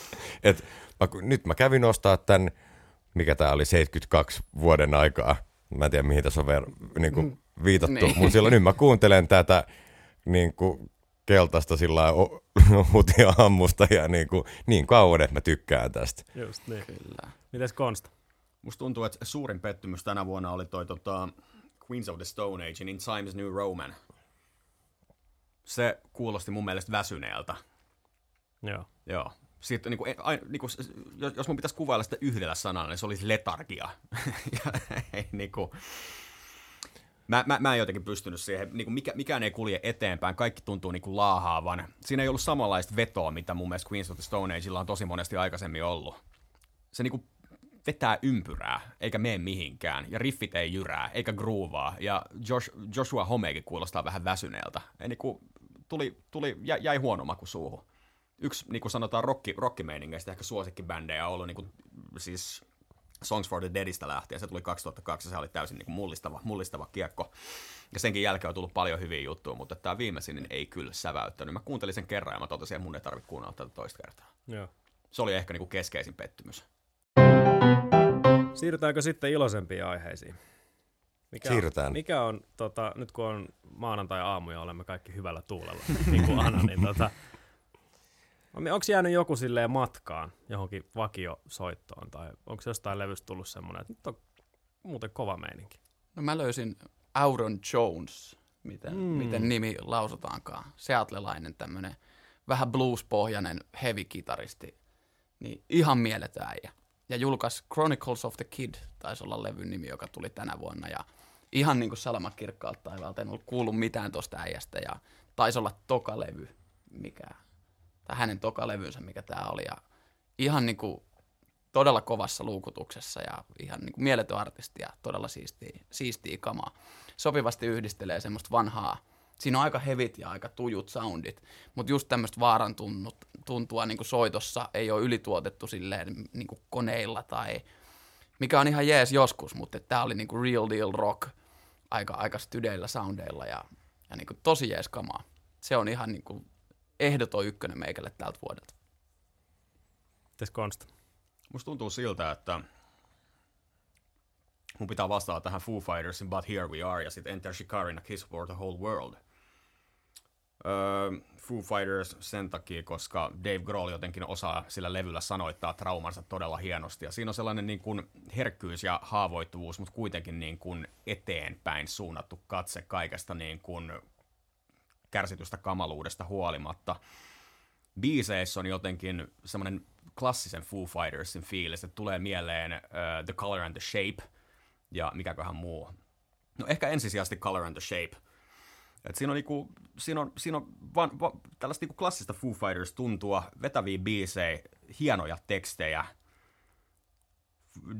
et, mä, nyt mä kävin ostaa tämän, mikä tää oli, 72 vuoden aikaa. Mä en tiedä, mihin tässä on ver- niinku, viitattu, Niin. mutta silloin nyt mä kuuntelen tätä niinku, keltaista sillä lailla o- [laughs] hutia ammusta ja niinku, niin kauan, että mä tykkään tästä. Just niin. Kyllä. Mites Konsta? Musta tuntuu, että suurin pettymys tänä vuonna oli toi tota, Queens of the Stone Age in Times New Roman. Se kuulosti mun mielestä väsyneeltä. Joo. Joo. Sitten, niin kuin, niin kuin, jos mun pitäisi kuvailla sitä yhdellä sanalla, niin se olisi letargia. [laughs] ja, niin kuin, mä, mä, mä en jotenkin pystynyt siihen, niin kuin mikä, mikään ei kulje eteenpäin, kaikki tuntuu niin kuin laahaavan. Siinä ei ollut samanlaista vetoa, mitä mun mielestä Queens of the Stone Ageilla on tosi monesti aikaisemmin ollut. Se niin kuin vetää ympyrää, eikä mene mihinkään, ja riffit ei jyrää, eikä groovaa, ja Josh, Joshua Homekin kuulostaa vähän väsyneeltä. Ei niin kuin, tuli, tuli, jä, jäi huono maku suuhun. Yksi, niin kuin sanotaan, rocki, rockimeiningeistä ehkä suosikkibändejä on ollut niin kuin, siis Songs for the Deadistä lähtien. Se tuli 2002 se oli täysin niin kuin mullistava, mullistava kiekko. Ja senkin jälkeen on tullut paljon hyviä juttuja, mutta tämä viimeisin niin ei kyllä säväyttänyt. Mä kuuntelin sen kerran ja mä totesin, että mun ei tarvitse kuunnella tätä toista kertaa. Joo. Se oli ehkä niin kuin keskeisin pettymys. Siirrytäänkö sitten iloisempiin aiheisiin? Mikä Siirrytään. On, mikä on, tota, nyt kun on maanantai-aamu ja olemme kaikki hyvällä tuulella, [laughs] niin kuin Anna, niin tota, onko jäänyt joku silleen matkaan johonkin vakiosoittoon, tai onko jostain levystä tullut semmoinen, että nyt on muuten kova meininki? No mä löysin Auron Jones, miten, mm. miten nimi lausutaankaan. Seatlelainen tämmönen vähän blues-pohjainen heavy-kitaristi. Niin ihan mieletön äijä. Ja julkaisi Chronicles of the Kid, taisi olla levyn nimi, joka tuli tänä vuonna. Ja ihan niin kuin salamat kirkkaalta taivaalta, en ollut kuullut mitään tosta äijästä. Ja taisi olla toka levy, mikä, tai hänen toka levynsä, mikä tää oli. Ja ihan niin kuin todella kovassa luukutuksessa ja ihan niin kuin mieletön artisti ja todella siistiä, siistiä kamaa. Sopivasti yhdistelee semmoista vanhaa, siinä on aika hevit ja aika tujut soundit, mutta just tämmöistä vaaran tuntua niin kuin soitossa ei ole ylituotettu silleen niin kuin koneilla tai mikä on ihan jees joskus, mutta tämä oli niin kuin real deal rock aika, aika stydeillä soundeilla ja, ja niin kuin tosi jees kamaa. Se on ihan niin kuin ehdoton ykkönen meikälle tältä vuodelta. Mites Konsta? Musta tuntuu siltä, että mun pitää vastata tähän Foo Fightersin But Here We Are ja sitten Enter Shikarin A Kiss for the Whole World. Öö, Foo Fighters sen takia, koska Dave Grohl jotenkin osaa sillä levyllä sanoittaa traumansa todella hienosti. Ja siinä on sellainen niin kuin herkkyys ja haavoittuvuus, mutta kuitenkin niin kuin eteenpäin suunnattu katse kaikesta niin kuin kärsitystä kamaluudesta huolimatta. Biiseissä on jotenkin semmoinen klassisen Foo Fightersin fiilis, että tulee mieleen uh, The Color and the Shape ja mikäköhän muu. No ehkä ensisijaisesti Color and the Shape. Et siinä on, niinku, siinä on, siinä on van, va, tällaista niinku klassista Foo Fighters tuntua, vetäviä biisejä, hienoja tekstejä.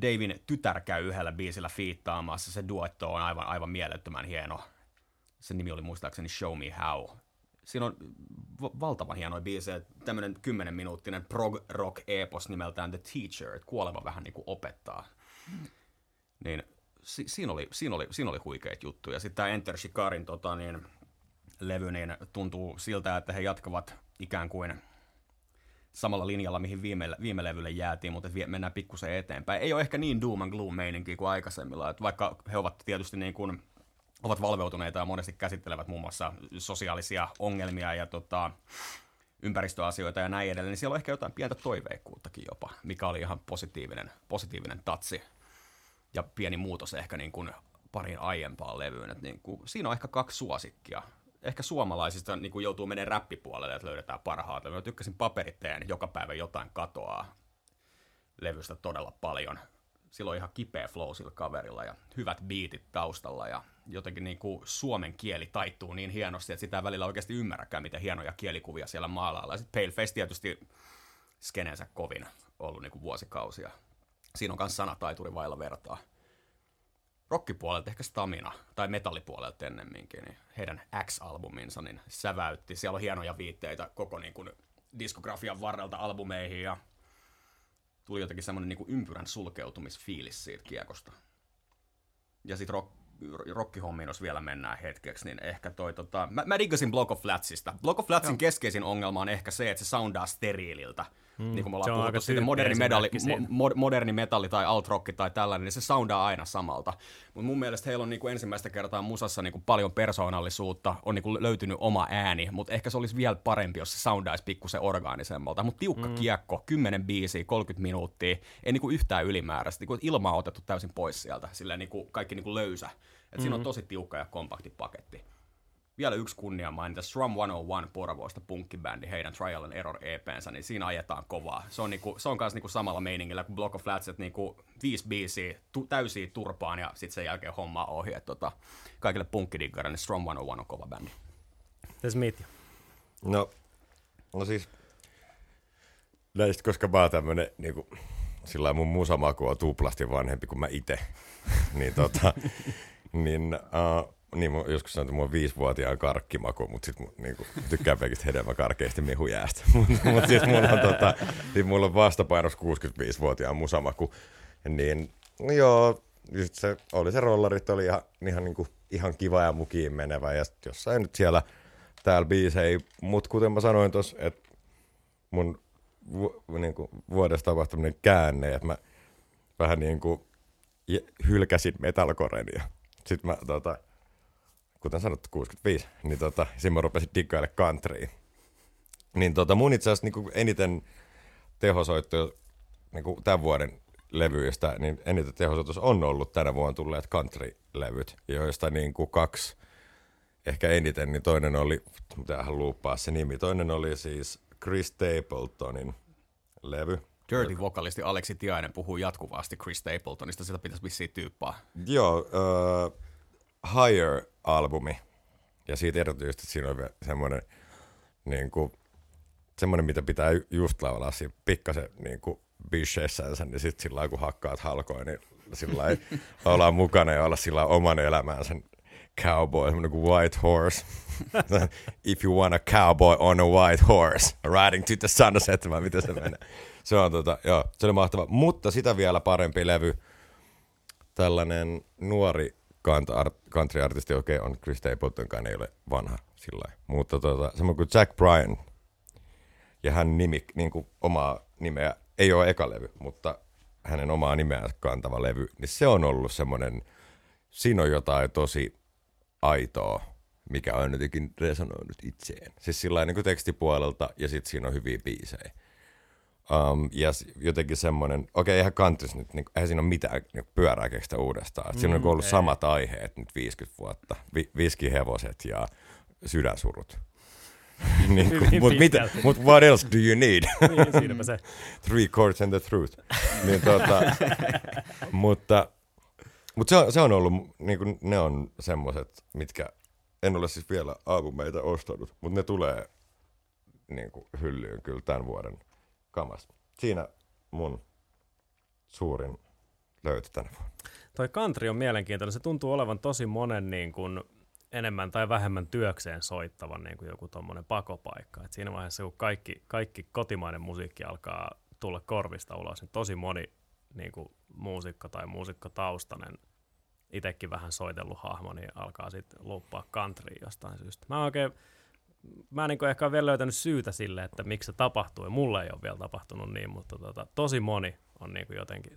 Davin tytär käy yhdellä biisillä fiittaamassa, se duetto on aivan, aivan mielettömän hieno. Se nimi oli muistaakseni Show Me How. Siinä on valtavan hienoja biisejä, tämmöinen 10 minuuttinen prog rock epos nimeltään The Teacher, että kuolema vähän niin kuin opettaa. Niin si- siinä, oli, siinä, oli, siinä oli huikeita juttuja. Sitten tämä Enter Shikarin tota, niin, levy niin tuntuu siltä, että he jatkavat ikään kuin samalla linjalla, mihin viime, viime levylle jäätiin, mutta vie, mennään pikkusen eteenpäin. Ei ole ehkä niin doom and gloom meininki kuin aikaisemmilla, että vaikka he ovat tietysti niin kuin, ovat valveutuneita ja monesti käsittelevät muun muassa sosiaalisia ongelmia ja tota, ympäristöasioita ja näin edelleen, niin siellä on ehkä jotain pientä toiveikkuuttakin jopa, mikä oli ihan positiivinen, positiivinen tatsi ja pieni muutos ehkä niin kuin pariin aiempaan levyyn. Et niin kuin, siinä on ehkä kaksi suosikkia. Ehkä suomalaisista niin kuin joutuu menemään räppipuolelle, että löydetään parhaat. Mä tykkäsin paperiteen, joka päivä jotain katoaa levystä todella paljon. Silloin ihan kipeä flow sillä kaverilla ja hyvät biitit taustalla ja jotenkin niin kuin suomen kieli taittuu niin hienosti, että sitä ei välillä oikeasti ymmärräkään, miten hienoja kielikuvia siellä maalaillaan. Sitten Paleface tietysti skeneensä kovin ollut niin kuin vuosikausia. Siinä on myös sanataituri vailla vertaa. rockipuolelta ehkä Stamina, tai metallipuolelta ennemminkin, niin heidän X-albuminsa niin säväytti. Siellä on hienoja viitteitä koko niin kuin, diskografian varrelta albumeihin ja tuli jotenkin semmoinen niin ympyrän sulkeutumisfiilis siitä kiekosta. Ja sitten rock, rockihommiin, jos vielä mennään hetkeksi, niin ehkä toi tota... Mä, mä diggasin Block of Flatsista. Block of Flatsin Joo. keskeisin ongelma on ehkä se, että se soundaa steriililtä. Mm, niin kuin me ollaan puhuttu siitä, moderni, medalli, mo, moderni metalli tai alt rock tai tällainen, niin se soundaa aina samalta. Mutta mun mielestä heillä on niin kuin ensimmäistä kertaa musassa niin kuin paljon persoonallisuutta, on niin kuin löytynyt oma ääni, mutta ehkä se olisi vielä parempi, jos se soundaisi pikkusen orgaanisemmalta. Mutta tiukka mm. kiekko, 10 biisiä, 30 minuuttia, ei niin kuin yhtään ylimääräistä. Niin kuin ilma on otettu täysin pois sieltä, silleen niin kuin kaikki niin kuin löysä. Et mm-hmm. Siinä on mm. tosi tiukka ja kompakti paketti vielä yksi kunnia mainita, Strum 101 Porvoosta punkkibändi, heidän Trial and Error EPnsä, niin siinä ajetaan kovaa. Se on, niinku, se on kanssa niinku samalla meiningillä kuin Block of Flats, että niinku viisi biisiä tu, täysiä turpaan ja sitten sen jälkeen hommaa ohi. Et tota, kaikille punkkidiggarille niin Strum 101 on kova bändi. Smith. No, no siis näistä, koska mä oon tämmönen niinku, sillä mun musamaku on tuplasti vanhempi kuin mä itse, [laughs] niin tota, niin uh, niin, joskus sanoin, että mulla on viisivuotiaan karkkimaku, mutta sit niin kuin, tykkään pelkistä hedelmäkarkeista mehujäästä. [laughs] mutta mut siis mulla on, tota, siis mulla on vastapainos 65-vuotiaan musamaku. Niin joo, just se, oli se rollarit, oli ihan, ihan, niin kuin, ihan kiva ja mukiin menevä. Ja jossain nyt siellä täällä biisei, mutta kuten mä sanoin tuossa, että mun vu, niin kuin, vuodesta tapahtuminen käänne, että mä vähän niin kuin hylkäsin metalcoren ja sitten mä tota, kuten sanottu, 65, niin tota, siinä mä rupesin diggaille countryin. Niin tota, mun itse asiassa niin eniten tehosoitto niin tämän vuoden levyistä, niin eniten tehosoitus on ollut tänä vuonna tulleet country-levyt, joista niin kuin kaksi ehkä eniten, niin toinen oli, tämähän luuppaa se nimi, toinen oli siis Chris Stapletonin levy. Dirty-vokalisti Aleksi Tiainen puhuu jatkuvasti Chris Stapletonista, sitä pitäisi vissiin tyyppää. Joo, uh, Higher-albumi. Ja siitä erityisesti siinä on semmoinen, niin kuin, semmoinen, mitä pitää just laulaa siinä pikkasen niin kuin bisheissänsä, niin sitten sillä kun hakkaat halkoin, niin sillä [laughs] olla mukana ja olla sillä oman elämänsä cowboy, semmoinen kuin white horse. [laughs] If you want a cowboy on a white horse, riding to the sunset, vai miten se menee. Se on tota, joo, se oli mahtava. Mutta sitä vielä parempi levy, tällainen nuori country-artisti, okei, okay, on Chris Stapletonkaan, ei ole vanha sillä Mutta tota, semmoinen kuin Jack Bryan, ja hän nimi, niin kuin omaa nimeä, ei ole eka levy, mutta hänen omaa nimeään kantava levy, niin se on ollut semmoinen, siinä on jotain tosi aitoa, mikä on jotenkin resonoinut itseen. Siis sillä niin tekstipuolelta, ja sitten siinä on hyviä biisejä. Um, ja jotenkin semmoinen, okei, okay, eihän kantis nyt, niin, eihän siinä ole mitään niin pyörää keksitä uudestaan. Mm, siinä on ollut ei. samat aiheet nyt 50 vuotta. Vi, viskihevoset ja sydänsurut. [laughs] niin kuin, mut, mitä, mut what else do you need? [laughs] niin, se. [laughs] Three chords and the truth. niin, tota, mutta mutta se, on, se on ollut, niin kuin, ne on semmoiset, mitkä, en ole siis vielä albumeita ostanut, mutta ne tulee niin kuin, hyllyyn kyllä tämän vuoden – kamas. Siinä mun suurin löytö tänä vuonna. Toi country on mielenkiintoinen. Se tuntuu olevan tosi monen niin kuin, enemmän tai vähemmän työkseen soittavan niin kuin joku tuommoinen pakopaikka. Et siinä vaiheessa, kun kaikki, kaikki kotimainen musiikki alkaa tulla korvista ulos, niin tosi moni niin kuin muusikko tai muusikkotaustainen itsekin vähän soitellut hahmo, niin alkaa sitten luppaa country jostain syystä. Mä oikein mä en niin ehkä ole vielä löytänyt syytä sille, että miksi se tapahtuu, ja mulle ei ole vielä tapahtunut niin, mutta tota, tosi moni on niin kuin jotenkin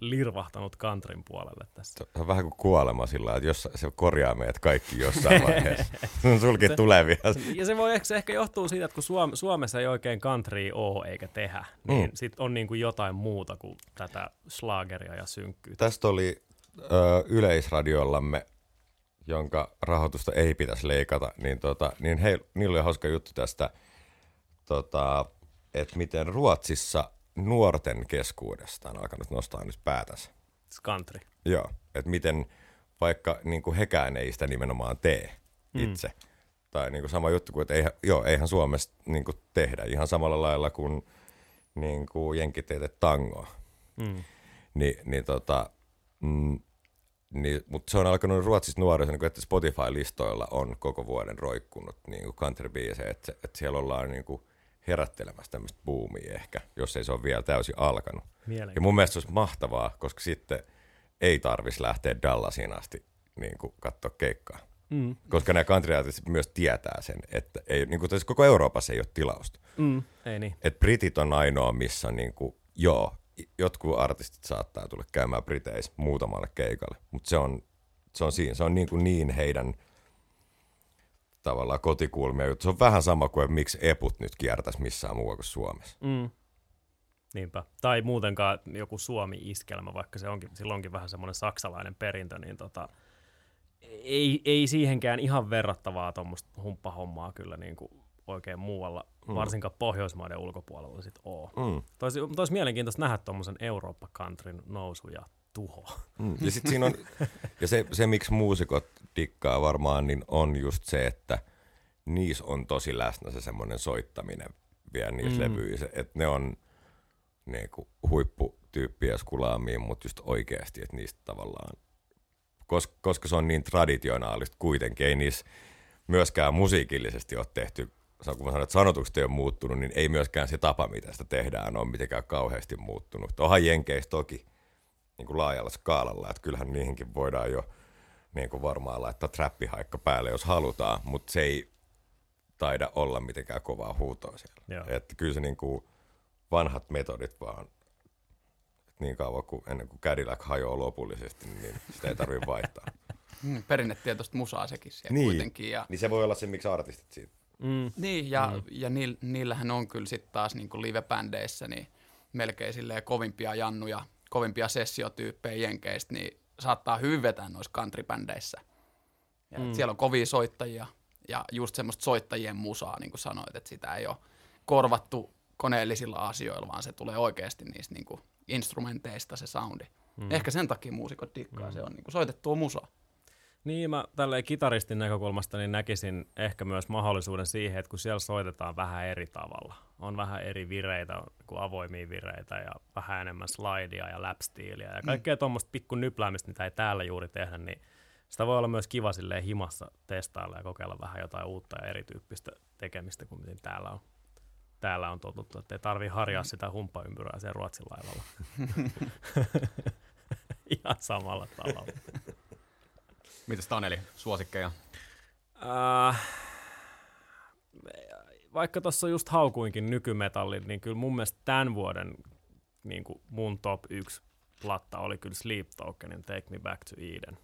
lirvahtanut kantrin puolelle tässä. Se on vähän kuin kuolema sillä että jos se korjaa meidät kaikki jossain [laughs] vaiheessa. [laughs] Sulki se, tulee vielä. Ja se voi ehkä, se ehkä johtuu siitä, että kun Suom- Suomessa ei oikein country ole eikä tehdä, niin mm. sit on niin kuin jotain muuta kuin tätä slageria ja synkkyyttä. Tästä oli ö, yleisradiollamme jonka rahoitusta ei pitäisi leikata, niin, tota, niin he, niillä oli hauska juttu tästä, tota, että miten Ruotsissa nuorten keskuudesta on alkanut nostaa nyt päätänsä. Skantri. Joo, että miten vaikka niin kuin hekään ei sitä nimenomaan tee mm. itse. Mm. Tai niin kuin sama juttu kuin, että eihän, joo, eihän Suomessa niin kuin tehdä ihan samalla lailla kuin, niin kuin jenkit tangoa. Mm. Ni, niin tota, mm, Niin, mutta se on alkanut Ruotsissa nuorissa, niin että Spotify-listoilla on koko vuoden roikkunut niin kuin country että, että siellä ollaan niin kuin herättelemässä tämmöistä boomia ehkä, jos ei se ole vielä täysin alkanut. Ja mun mielestä se olisi mahtavaa, koska sitten ei tarvitsisi lähteä Dallasiin asti niin kuin katsoa keikkaa. Mm. Koska nämä country myös tietää sen, että ei, niin kuin koko Euroopassa ei ole tilausta. Mm. Ei niin. Et Britit on ainoa, missä niin kuin, joo, jotkut artistit saattaa tulla käymään Briteissä muutamalle keikalle, mutta se on, se on siinä, se on niin, kuin niin heidän tavallaan kotikulmia. Se on vähän sama kuin miksi eput nyt kiertäisi missään muualla kuin Suomessa. Mm. Niinpä. Tai muutenkaan joku Suomi-iskelmä, vaikka se onkin, sillä onkin vähän semmoinen saksalainen perintö, niin tota, ei, ei siihenkään ihan verrattavaa tuommoista humppahommaa kyllä niin kuin oikein muualla, mm. varsinkaan Pohjoismaiden ulkopuolella sit oo. Mm. Toisi, toisi mielenkiintoista nähdä tuommoisen Eurooppa-countryn nousu ja tuho. Mm. Ja, sit siinä on, ja se, se, miksi muusikot dikkaa varmaan, niin on just se, että niissä on tosi läsnä se semmoinen soittaminen vielä niissä mm. levyissä, että ne on niinku huipputyyppiä skulaamiin, mutta just oikeasti, että niistä tavallaan, koska, koska se on niin traditionaalista kuitenkin, ei niissä myöskään musiikillisesti ole tehty kun mä sanon, että sanotukset ei ole muuttunut, niin ei myöskään se tapa, mitä sitä tehdään, ole mitenkään kauheasti muuttunut. Onhan Jenkeissä toki niin kuin laajalla skaalalla, että kyllähän niihinkin voidaan jo niin kuin varmaan laittaa trappihaikka päälle, jos halutaan, mutta se ei taida olla mitenkään kovaa huutoa siellä. Joo. Että kyllä se niin kuin vanhat metodit vaan, niin kauan kuin ennen kuin Cadillac hajoaa lopullisesti, niin sitä ei tarvitse vaihtaa. [laughs] Mm, perinnetietoista musaa sekin siellä niin, kuitenkin. Ja... Niin se voi olla se, miksi artistit siitä Mm. Niin, ja, mm. ja niil, niillähän on kyllä sitten taas niin live-bändeissä niin melkein silleen kovimpia jannuja, kovimpia sessiotyyppejä jenkeistä, niin saattaa hyvin vetää noissa country-bändeissä. Ja mm. Siellä on kovia soittajia ja just semmoista soittajien musaa, niin kuin sanoit, että sitä ei ole korvattu koneellisilla asioilla, vaan se tulee oikeasti niistä niin kuin instrumenteista se soundi. Mm. Ehkä sen takia muusikot dikkaa, mm. se on niin kuin soitettua musaa. Niin, mä tälleen kitaristin näkökulmasta niin näkisin ehkä myös mahdollisuuden siihen, että kun siellä soitetaan vähän eri tavalla, on vähän eri vireitä kuin avoimia vireitä ja vähän enemmän slidea ja lapstiiliä ja kaikkea mm. tuommoista pikku nypläämistä, mitä ei täällä juuri tehdä, niin sitä voi olla myös kiva silleen himassa testailla ja kokeilla vähän jotain uutta ja erityyppistä tekemistä kuin mitä täällä on. Täällä on totuttu, että ei tarvii harjaa sitä humppaympyrää siellä Ruotsin laivalla. [laughs] [laughs] Ihan samalla tavalla. [laughs] Mitäs Taneli, suosikkeja? Äh, vaikka tuossa just haukuinkin nykymetallin, niin kyllä mun mielestä tämän vuoden niin kuin mun top 1 platta oli kyllä Sleep Tokenin Take Me Back to Eden.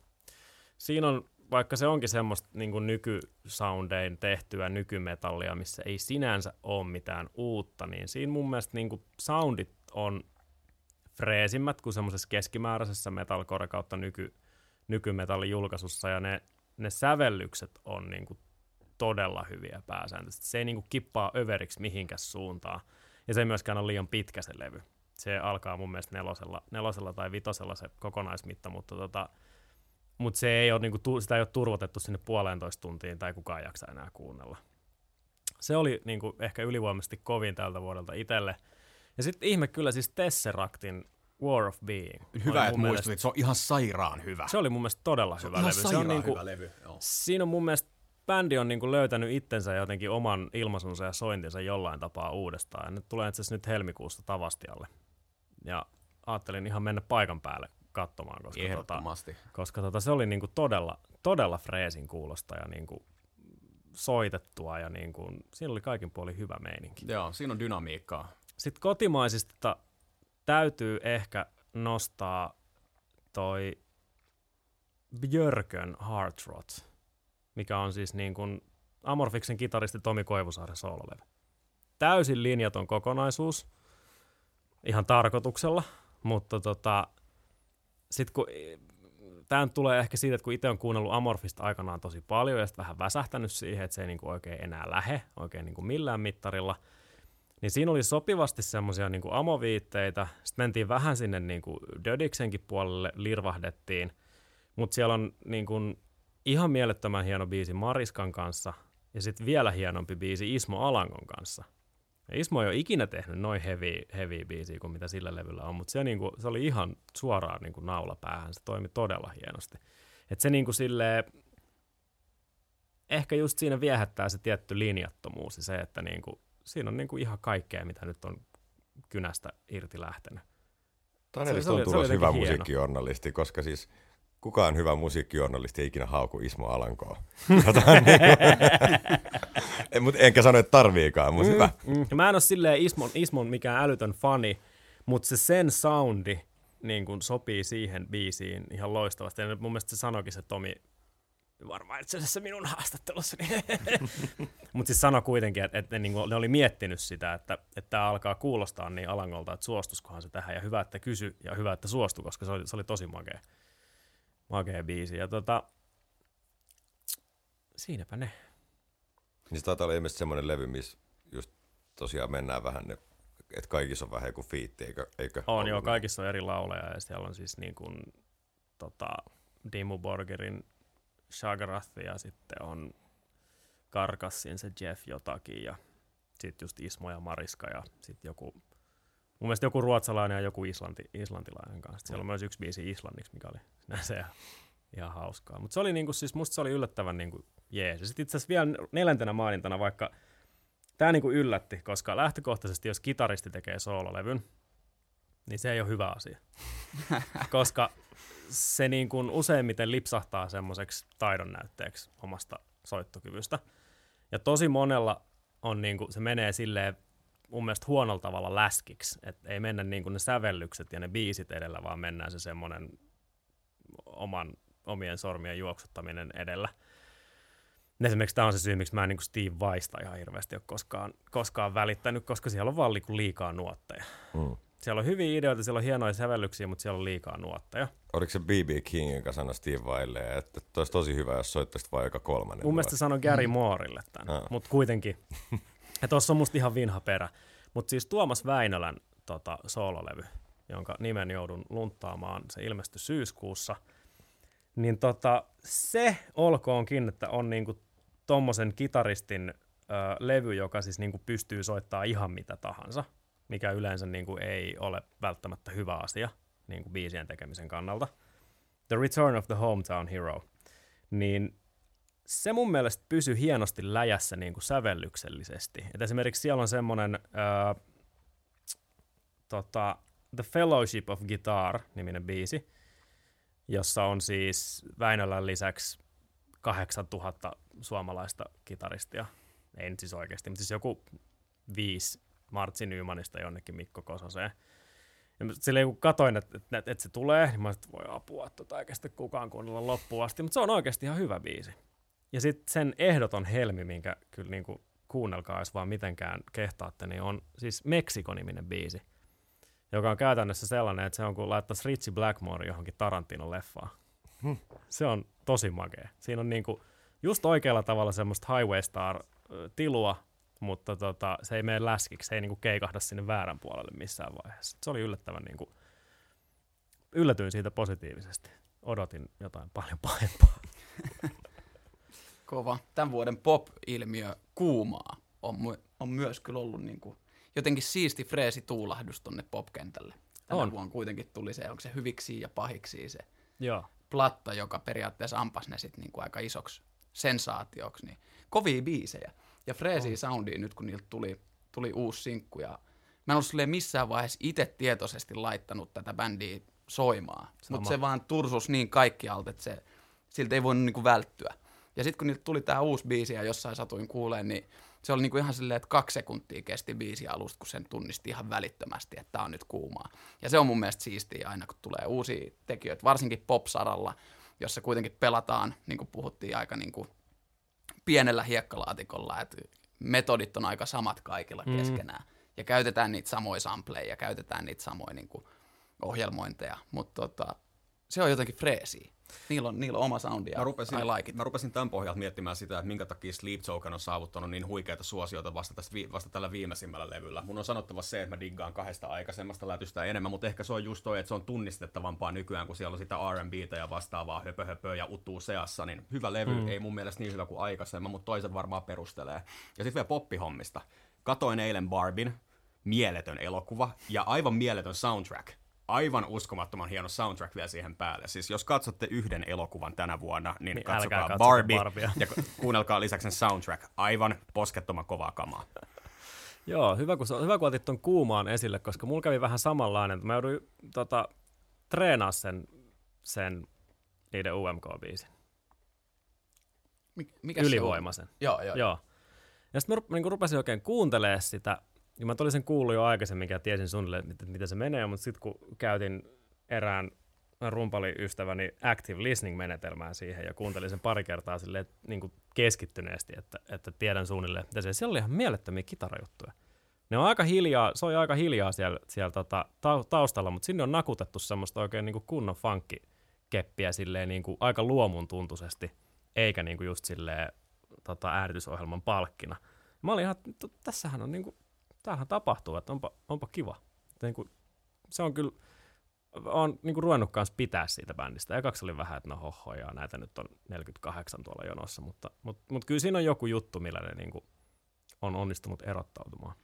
Siinä on, vaikka se onkin semmoista niin kuin nykysoundein tehtyä nykymetallia, missä ei sinänsä ole mitään uutta, niin siinä mun mielestä niin kuin soundit on freesimmät kuin semmoisessa keskimääräisessä metalcore kautta nyky, nykymetallin julkaisussa ja ne, ne sävellykset on niin kuin todella hyviä pääsääntöisesti. Se ei niin kuin kippaa överiksi mihinkäs suuntaan ja se ei myöskään ole liian pitkä se levy. Se alkaa mun mielestä nelosella, nelosella tai vitosella se kokonaismitta, mutta tota, mutta se ei ole, niin kuin, sitä ei ole turvotettu sinne puolentoista tuntiin tai kukaan jaksa enää kuunnella. Se oli niin kuin, ehkä ylivoimaisesti kovin tältä vuodelta itselle. Ja sitten ihme kyllä siis Tesseractin War of Being. Hyvä, että muistutit, se on ihan sairaan hyvä. Se oli mun mielestä todella se hyvä levy. Se on niinku, hyvä levy. Joo. Siinä on mun mielestä bändi on niinku löytänyt itsensä jotenkin oman ilmaisunsa ja sointinsa jollain tapaa uudestaan. Ja nyt tulee itse nyt helmikuusta Tavastialle. Ja ajattelin ihan mennä paikan päälle katsomaan, koska, tota, koska tota, se oli niinku todella, todella freesin kuulosta ja niinku soitettua ja niinku, siinä oli kaikin puolin hyvä meininki. Joo, siinä on dynamiikkaa. Sitten kotimaisista täytyy ehkä nostaa toi Björkön Heart Rot, mikä on siis niin kuin Amorfiksen kitaristi Tomi Koivusaaren soololevy. Täysin linjaton kokonaisuus, ihan tarkoituksella, mutta tota, sitten kun tämä tulee ehkä siitä, että kun itse on kuunnellut Amorfista aikanaan tosi paljon ja sitten vähän väsähtänyt siihen, että se ei niinku oikein enää lähe oikein niinku millään mittarilla – niin siinä oli sopivasti semmoisia niin amoviitteitä. Sitten mentiin vähän sinne niin kuin Dödiksenkin puolelle, lirvahdettiin. Mutta siellä on niin kuin ihan mielettömän hieno biisi Mariskan kanssa ja sitten vielä hienompi biisi Ismo Alangon kanssa. Ja Ismo ei ole ikinä tehnyt noin heavy, heavy biisiä kuin mitä sillä levyllä on, mutta se, niinku, se oli ihan suoraan niinku naula päähän. Se toimi todella hienosti. Et se niinku silleen, ehkä just siinä viehättää se tietty linjattomuus ja se, että niinku, siinä on niinku ihan kaikkea, mitä nyt on kynästä irti lähtenyt. Tanelista on tulos hyvä hieno. musiikkijournalisti, koska siis kukaan hyvä musiikkijournalisti ei ikinä hauku Ismo Alankoa. [laughs] [laughs] en, mutta enkä sano, että tarviikaan, mutta mm, hyvä. Mm. Mä en ole silleen Ismon, Ismon mikään älytön fani, mutta se sen soundi niin kun sopii siihen biisiin ihan loistavasti. Ja mun mielestä se sanoikin se Tomi varmaan itse asiassa minun haastattelussa. [laughs] Mutta siis sano kuitenkin, että, että ne, niin kuin, ne oli miettinyt sitä, että, että tämä alkaa kuulostaa niin alangolta, että suostuskohan se tähän. Ja hyvä, että kysy ja hyvä, että suostu, koska se oli, se oli tosi makea, makea biisi. Ja tota, siinäpä ne. Niin se taitaa olla ilmeisesti semmoinen levy, missä just tosiaan mennään vähän ne, että kaikissa on vähän kuin fiitti, eikö? eikö on joo, kaikissa on eri lauleja ja siellä on siis niin kuin, tota, Dimmu Borgerin Shagrath ja sitten on Karkassin se Jeff jotakin ja sitten just Ismo ja Mariska ja sitten joku, mun mielestä joku ruotsalainen ja joku islanti, islantilainen kanssa. Siellä on myös yksi biisi islanniksi, mikä oli se ihan hauskaa. Mutta se oli niinku, siis musta se oli yllättävän niinku jees. Ja sitten itse asiassa vielä neljäntenä mainintana, vaikka tämä niinku yllätti, koska lähtökohtaisesti jos kitaristi tekee soololevyn, niin se ei ole hyvä asia. [laughs] koska se niin kuin useimmiten lipsahtaa semmoiseksi taidon näytteeksi omasta soittokyvystä. Ja tosi monella on niin kuin, se menee silleen mun mielestä huonolla tavalla läskiksi, että ei mennä niin kuin ne sävellykset ja ne biisit edellä, vaan mennään se semmoinen oman, omien sormien juoksuttaminen edellä. Esimerkiksi tämä on se syy, miksi mä en niin Steve Vaista ihan hirveästi ole koskaan, koskaan välittänyt, koska siellä on vaan liikaa nuotteja. Mm. Siellä on hyviä ideoita, siellä on hienoja sävellyksiä, mutta siellä on liikaa nuotteja. Oliko se B.B. King, joka sanoi Steve Vaille, että olisi tosi hyvä, jos soittaisit vain joka kolmannen? Mun mielestä sanoi Gary mm. Moorille tämän, ah. mutta kuitenkin. [laughs] ja tuossa on musta ihan vinha perä. Mutta siis Tuomas Väinölän tota, soololevy, jonka nimen joudun lunttaamaan, se ilmestyi syyskuussa, niin tota, se olkoonkin, että on niinku tommosen kitaristin ö, levy, joka siis niinku pystyy soittaa ihan mitä tahansa mikä yleensä niin kuin ei ole välttämättä hyvä asia niin kuin biisien tekemisen kannalta. The Return of the Hometown Hero. Niin se mun mielestä pysyy hienosti läjässä niin kuin sävellyksellisesti. Et esimerkiksi siellä on semmoinen äh, tota, The Fellowship of Guitar-niminen biisi, jossa on siis Väinölän lisäksi 8000 suomalaista kitaristia. Ei nyt siis oikeasti, mutta siis joku viisi Martsi Nymanista jonnekin Mikko Kososeen. Ja silleen kun katoin, että, että, että, se tulee, niin mä että voi apua, että tota oikeasti kukaan kuunnella loppuun asti. Mutta se on oikeasti ihan hyvä biisi. Ja sitten sen ehdoton helmi, minkä kyllä niin kuin kuunnelkaa, jos vaan mitenkään kehtaatte, niin on siis Meksiko-niminen biisi, joka on käytännössä sellainen, että se on kuin laittaisi Richie Blackmore johonkin Tarantinon leffaan. Hmm. Se on tosi makea. Siinä on niin kuin just oikealla tavalla semmoista Highway Star-tilua, mutta tota, se ei mene läskiksi, se ei niinku keikahda sinne väärän puolelle missään vaiheessa. Se oli yllättävän, niinku, yllätyin siitä positiivisesti. Odotin jotain paljon pahempaa. [laughs] Kova. Tämän vuoden pop-ilmiö kuumaa on, my- on myös kyllä ollut niinku jotenkin siisti freesi tuulahdus tonne popkentälle. Tänä on. vuonna kuitenkin tuli se, onko se hyviksi ja pahiksi se Joo. platta, joka periaatteessa ampas ne sitten niinku aika isoksi sensaatioksi. Niin kovia biisejä. Ja freesi oh. soundia nyt, kun niiltä tuli, tuli uusi sinkku. Ja mä en ollut missään vaiheessa itse tietoisesti laittanut tätä bändiä soimaan. Mutta se vaan tursus niin kaikkialta, että se, siltä ei voinut niinku välttyä. Ja sitten kun niiltä tuli tämä uusi biisi ja jossain satuin kuuleen, niin se oli niinku ihan silleen, että kaksi sekuntia kesti biisi alusta, kun sen tunnisti ihan välittömästi, että tämä on nyt kuumaa. Ja se on mun mielestä siistiä aina, kun tulee uusia tekijöitä, varsinkin pop-saralla, jossa kuitenkin pelataan, niin kuin puhuttiin, aika niin kuin pienellä hiekkalaatikolla, että metodit on aika samat kaikilla mm. keskenään. Ja käytetään niitä samoja sampleja ja käytetään niitä samoja niin kuin, ohjelmointeja, mutta tota, se on jotenkin freesiä. Niillä on, niillä on oma soundi ja mä rupesin, I like it. Mä rupesin tämän pohjalta miettimään sitä, että minkä takia Sleep Token on saavuttanut niin huikeita suosioita vasta, tästä, vasta tällä viimeisimmällä levyllä. Mun on sanottava se, että mä diggaan kahdesta aikaisemmasta lätystä enemmän, mutta ehkä se on just toi, että se on tunnistettavampaa nykyään, kun siellä on sitä R&Btä ja vastaavaa höpö, höpö ja utuu seassa, niin hyvä levy, mm. ei mun mielestä niin hyvä kuin aikaisemmin, mutta toiset varmaan perustelee. Ja sitten vielä poppihommista Katoin eilen Barbin, mieletön elokuva ja aivan mieletön soundtrack. Aivan uskomattoman hieno soundtrack vielä siihen päälle. Siis jos katsotte yhden elokuvan tänä vuonna, niin, Niin niin katsokaa Barbie Barbia. ja kuunnelkaa lisäksi sen soundtrack. Aivan poskettoman kovaa kamaa. Joo, hyvä kun, hyvä kun otit ton kuumaan esille, koska mulla kävi vähän samanlainen. Mä jouduin tota, treenaa sen, sen niiden UMK-biisin. Mik, mikä se on? Ylivoimaisen. Joo, joo. Joo. Ja sitten mä niinku rupesin oikein kuuntelemaan sitä, ja mä olin sen kuullut jo aikaisemmin, ja tiesin suunnilleen, että miten se menee, mutta sitten kun käytin erään rumpaliystäväni active listening-menetelmää siihen ja kuuntelin sen pari kertaa silleen, niin kuin keskittyneesti, että, että tiedän suunnilleen, mitä se Siellä oli ihan mielettömiä kitarajuttuja. Ne on aika hiljaa, se on aika hiljaa siellä, siellä tota, tau- taustalla, mutta sinne on nakutettu semmoista oikein niin kuin kunnon funkkikeppiä silleen niin kuin aika luomun tuntuisesti, eikä niin kuin just silleen tota, palkkina. Mä olin ihan, tässähän on niin kuin, tämähän tapahtuu, että onpa, onpa kiva. Että niin kuin, se on kyllä, on niin kuin ruvennut kanssa pitää siitä bändistä. Ekaksi oli vähän, että no hoho, ja näitä nyt on 48 tuolla jonossa, mutta, mutta, mutta kyllä siinä on joku juttu, millä ne niin kuin on onnistunut erottautumaan.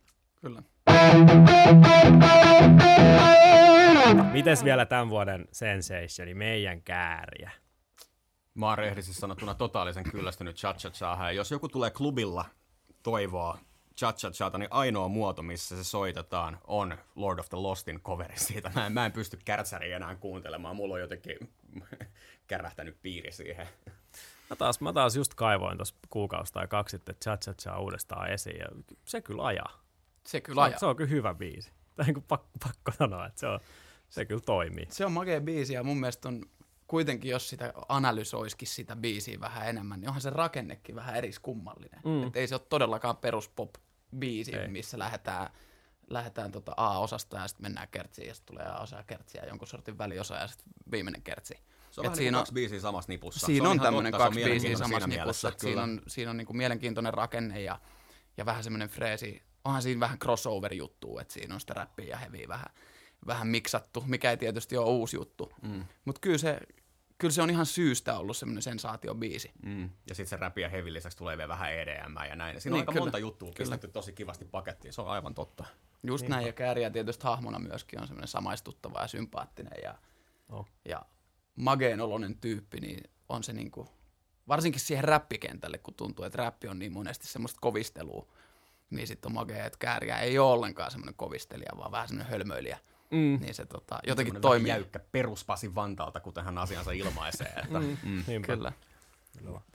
Kyllä. Mites vielä tämän vuoden sensationi, meidän kääriä? Mä oon rehellisesti sanottuna totaalisen kyllästynyt cha cha jos joku tulee klubilla toivoa cha cha niin ainoa muoto, missä se soitetaan, on Lord of the Lostin coveri siitä. Mä en, mä en pysty kärtsäriä enää kuuntelemaan, mulla on jotenkin [laughs] kärähtänyt piiri siihen. Mä taas, mä taas just kaivoin tuossa kuukausi tai kaksi sitten cha cha cha uudestaan esiin, ja se kyllä ajaa. Se kyllä Se on, ajaa. se on kyllä hyvä biisi. Tai niin kuin pakko, pakko sanoa, että se, on, se kyllä toimii. Se on makea biisi ja mun mielestä on kuitenkin, jos sitä analysoisikin sitä biisiä vähän enemmän, niin onhan se rakennekin vähän eriskummallinen. Mm. Että ei se ole todellakaan peruspop-biisi, Ei. missä lähdetään, lähdetään tota A-osasta ja sitten mennään kertsiin ja sitten tulee A-osa ja kertsi ja jonkun sortin väliosa ja sitten viimeinen kertsi. Se on Et vähän siinä niin on- kaksi biisiä samassa nipussa. Siinä on ihan tämmöinen on kaksi biisiä samassa siinä nipussa, mielessä, että siinä on, siinä on niinku mielenkiintoinen rakenne ja, ja vähän semmoinen freesi. Onhan siinä vähän crossover-juttu, että siinä on sitä räppiä ja heviä vähän, vähän miksattu, mikä ei tietysti ole uusi juttu. Mm. Mutta kyllä se, kyllä se on ihan syystä ollut semmoinen sensaatiobiisi. Mm. Ja sitten se räpi ja heavy lisäksi tulee vielä vähän EDM ja näin. Siinä on Niin, aika kyllä. monta juttua Kyllä. pistetty tosi kivasti pakettiin. Se on aivan totta. Just näin, ja Kääriä tietysti hahmona myöskin on semmoinen samaistuttava ja sympaattinen ja, Oh. ja mageen oloinen tyyppi, niin on se niinku, varsinkin siihen räppikentälle, kun tuntuu, että räppi on niin monesti semmoista kovistelua, niin sitten on magea, että Kääriä ei ole ollenkaan semmoinen kovistelija, vaan vähän semmoinen hölmöilijä. Mm. Niin se tota, jotenkin Semmoinen toimii. jäykkä peruspasi Vantaalta, kuten hän asiansa ilmaisee. Että, mm. Niinpä. Kyllä.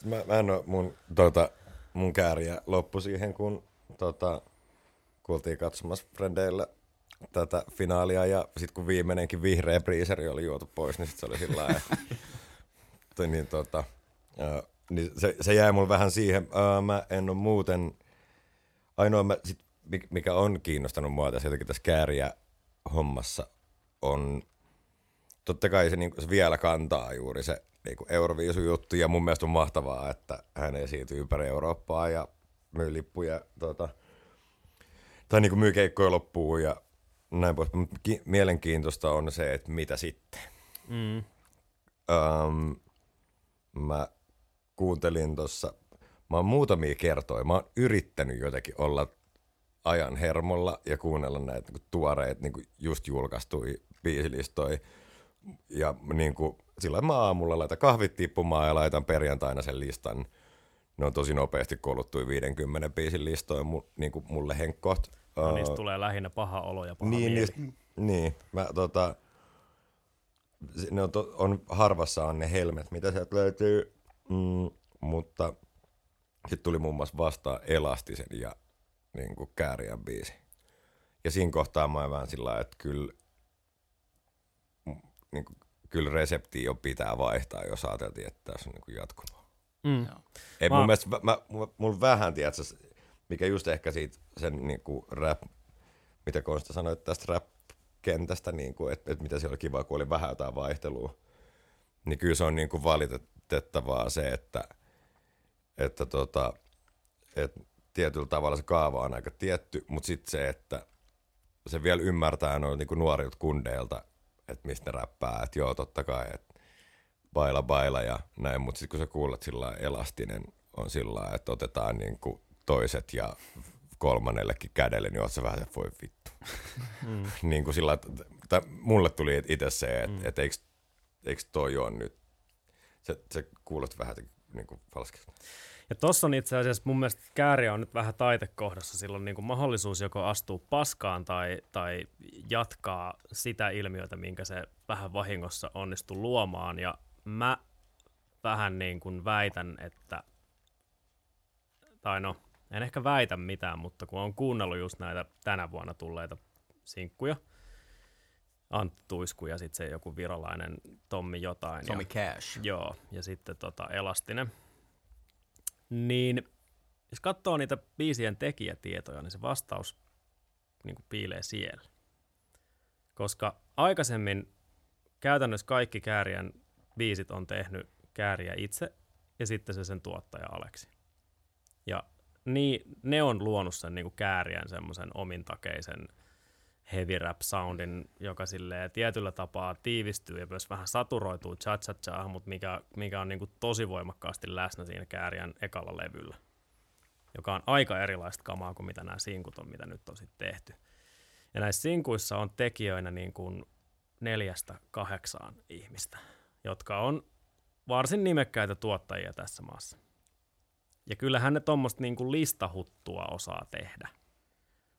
Mä, mä en oo, mun, tota, mun kääriä loppu siihen, kun tota, kuultiin katsomassa Frendeillä tätä finaalia ja sitten kun viimeinenkin vihreä priiseri oli juotu pois, niin sit se oli sillä lailla, [laughs] niin, tota, ää, niin se, se jäi mulle vähän siihen. Ää, mä en ole muuten, ainoa mä, sit, mik- mikä on kiinnostanut mua tässä jotenkin tässä kääriä hommassa on totta kai se, niin se vielä kantaa juuri se niin Euroviisu-juttu, ja mun mielestä on mahtavaa, että hän esiintyy ympäri Eurooppaa ja myy lippuja, tota, tai niin myy keikkoja loppuun ja näin pois. Mielenkiintoista on se, että mitä sitten. Mm. Um, mä kuuntelin tuossa, mä oon muutamia kertoja, mä oon yrittänyt jotenkin olla ajan hermolla ja kuunnella näitä niin tuoreita niin just julkaistui biisilistoja. Ja niin kuin, silloin mä aamulla laitan kahvit tippumaan ja laitan perjantaina sen listan. Ne on tosi nopeasti koluttui 50 biisin listoja mu, niin kuin mulle henkkoht. No, niistä tulee lähinnä paha olo ja paha Niin, mieli. niistä, niin. Mä, tota, ne on, to, on, harvassa on ne helmet, mitä sieltä löytyy, mm, mutta sitten tuli muun muassa vastaan Elastisen ja niin kuin Kääriän biisi. Ja siinä kohtaa mä oon vähän sillä lailla, että kyllä, niin kuin, kyllä reseptiä jo pitää vaihtaa, jos ajateltiin, että tässä on niin kuin. Mm. Joo. Ei, Mä- mun mielestä, mä, mä, mulla- vähän, tiedätkö, mikä just ehkä siitä sen niin kuin rap, mitä Konsta sanoi tästä rap-kentästä, niin kuin, että, että mitä siellä oli kiva, kun oli vähän jotain vaihtelua, niin kyllä se on niin kuin valitettavaa se, että, että, tota, että tietyllä tavalla se kaava on aika tietty, mutta sitten se, että se vielä ymmärtää noilta niin nuorilta kundeilta, että mistä ne räppää, että joo, totta kai, että baila baila ja näin, mutta sitten kun sä kuulet sillä elastinen on sillä että otetaan niin kuin toiset ja kolmannellekin kädelle, niin oot sä vähän, että voi vittu. Mm. [laughs] niin kuin sillä, että, että mulle tuli itse se, että mm. et eikö, eikö toi ole nyt, se, se kuulostaa vähän niin kuin falskilta. Ja tossa on itse asiassa mun mielestä kääriä on nyt vähän taitekohdassa, silloin niin kuin mahdollisuus joko astuu paskaan tai, tai jatkaa sitä ilmiötä, minkä se vähän vahingossa onnistuu luomaan. Ja mä vähän niin kuin väitän, että, tai no, en ehkä väitä mitään, mutta kun on kuunnellut just näitä tänä vuonna tulleita sinkkuja, Antti Tuisku ja sitten se joku virolainen Tommi jotain. Tommy ja, Cash. Joo, ja sitten tota Elastinen. Niin jos katsoo niitä biisien tekijätietoja, niin se vastaus niin kuin piilee siellä. Koska aikaisemmin käytännössä kaikki Käärien biisit on tehnyt Kääriä itse ja sitten se sen tuottaja Aleksi. Ja niin, ne on luonut sen niin kuin Käärien semmoisen omintakeisen heavy rap soundin, joka silleen tietyllä tapaa tiivistyy ja myös vähän saturoituu cha cha cha mutta mikä, mikä on niin kuin tosi voimakkaasti läsnä siinä Kääriän ekalla levyllä, joka on aika erilaista kamaa kuin mitä nämä sinkut on, mitä nyt on sitten tehty. Ja näissä sinkuissa on tekijöinä niin kuin neljästä kahdeksaan ihmistä, jotka on varsin nimekkäitä tuottajia tässä maassa. Ja kyllähän ne tuommoista niin listahuttua osaa tehdä.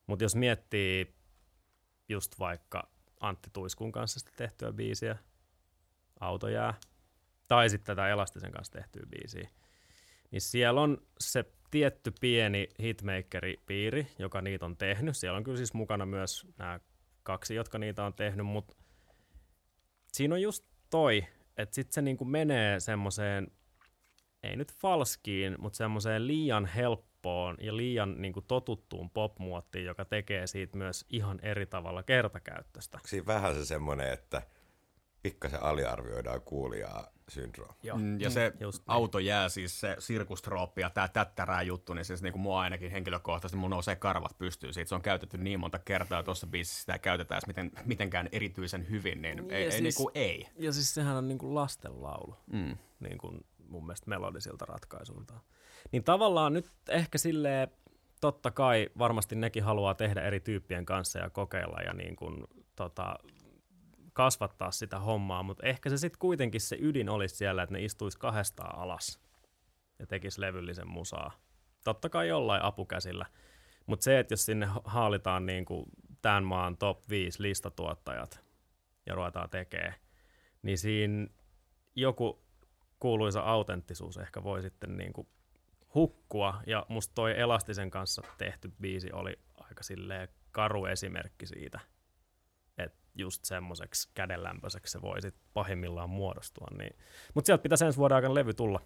Mutta jos miettii just vaikka Antti Tuiskun kanssa sitä tehtyä biisiä, Auto jää, tai sitten tätä Elastisen kanssa tehtyä biisiä, niin siellä on se tietty pieni hitmakeri-piiri, joka niitä on tehnyt. Siellä on kyllä siis mukana myös nämä kaksi, jotka niitä on tehnyt, mutta siinä on just toi, että sitten se niinku menee semmoiseen, ei nyt falskiin, mutta semmoiseen liian helppoon ja liian niinku totuttuun popmuottiin, joka tekee siitä myös ihan eri tavalla kertakäyttöstä. Siinä vähän se semmoinen, että pikkasen aliarvioidaan kuulijaa syndrooma. Joo. Mm, ja se Just auto jää siis se sirkustrooppi ja tämä tättärää juttu, niin siis niin kuin mua ainakin henkilökohtaisesti mun nousee karvat pystyy siitä. Se on käytetty niin monta kertaa tuossa biisissä sitä käytetään miten, mitenkään erityisen hyvin, niin ja ei, siis, ei, niin kuin ei. Ja siis sehän on niin kuin lastenlaulu, mm. niin kuin mun mielestä melodisilta ratkaisuilta. Niin tavallaan nyt ehkä silleen, totta kai varmasti nekin haluaa tehdä eri tyyppien kanssa ja kokeilla ja niin kuin, tota, kasvattaa sitä hommaa, mutta ehkä se sitten kuitenkin se ydin olisi siellä, että ne istuisi kahdestaan alas ja tekisi levyllisen musaa. Totta kai jollain apukäsillä, mutta se, että jos sinne haalitaan niin kuin tämän maan top 5 listatuottajat ja ruvetaan tekemään, niin siinä joku kuuluisa autenttisuus ehkä voi sitten niin kuin hukkua, ja musta toi Elastisen kanssa tehty biisi oli aika silleen karu esimerkki siitä – just semmoiseksi kädenlämpöiseksi se voi sitten pahimmillaan muodostua. Niin. Mutta sieltä pitäisi ensi vuoden aikana levy tulla,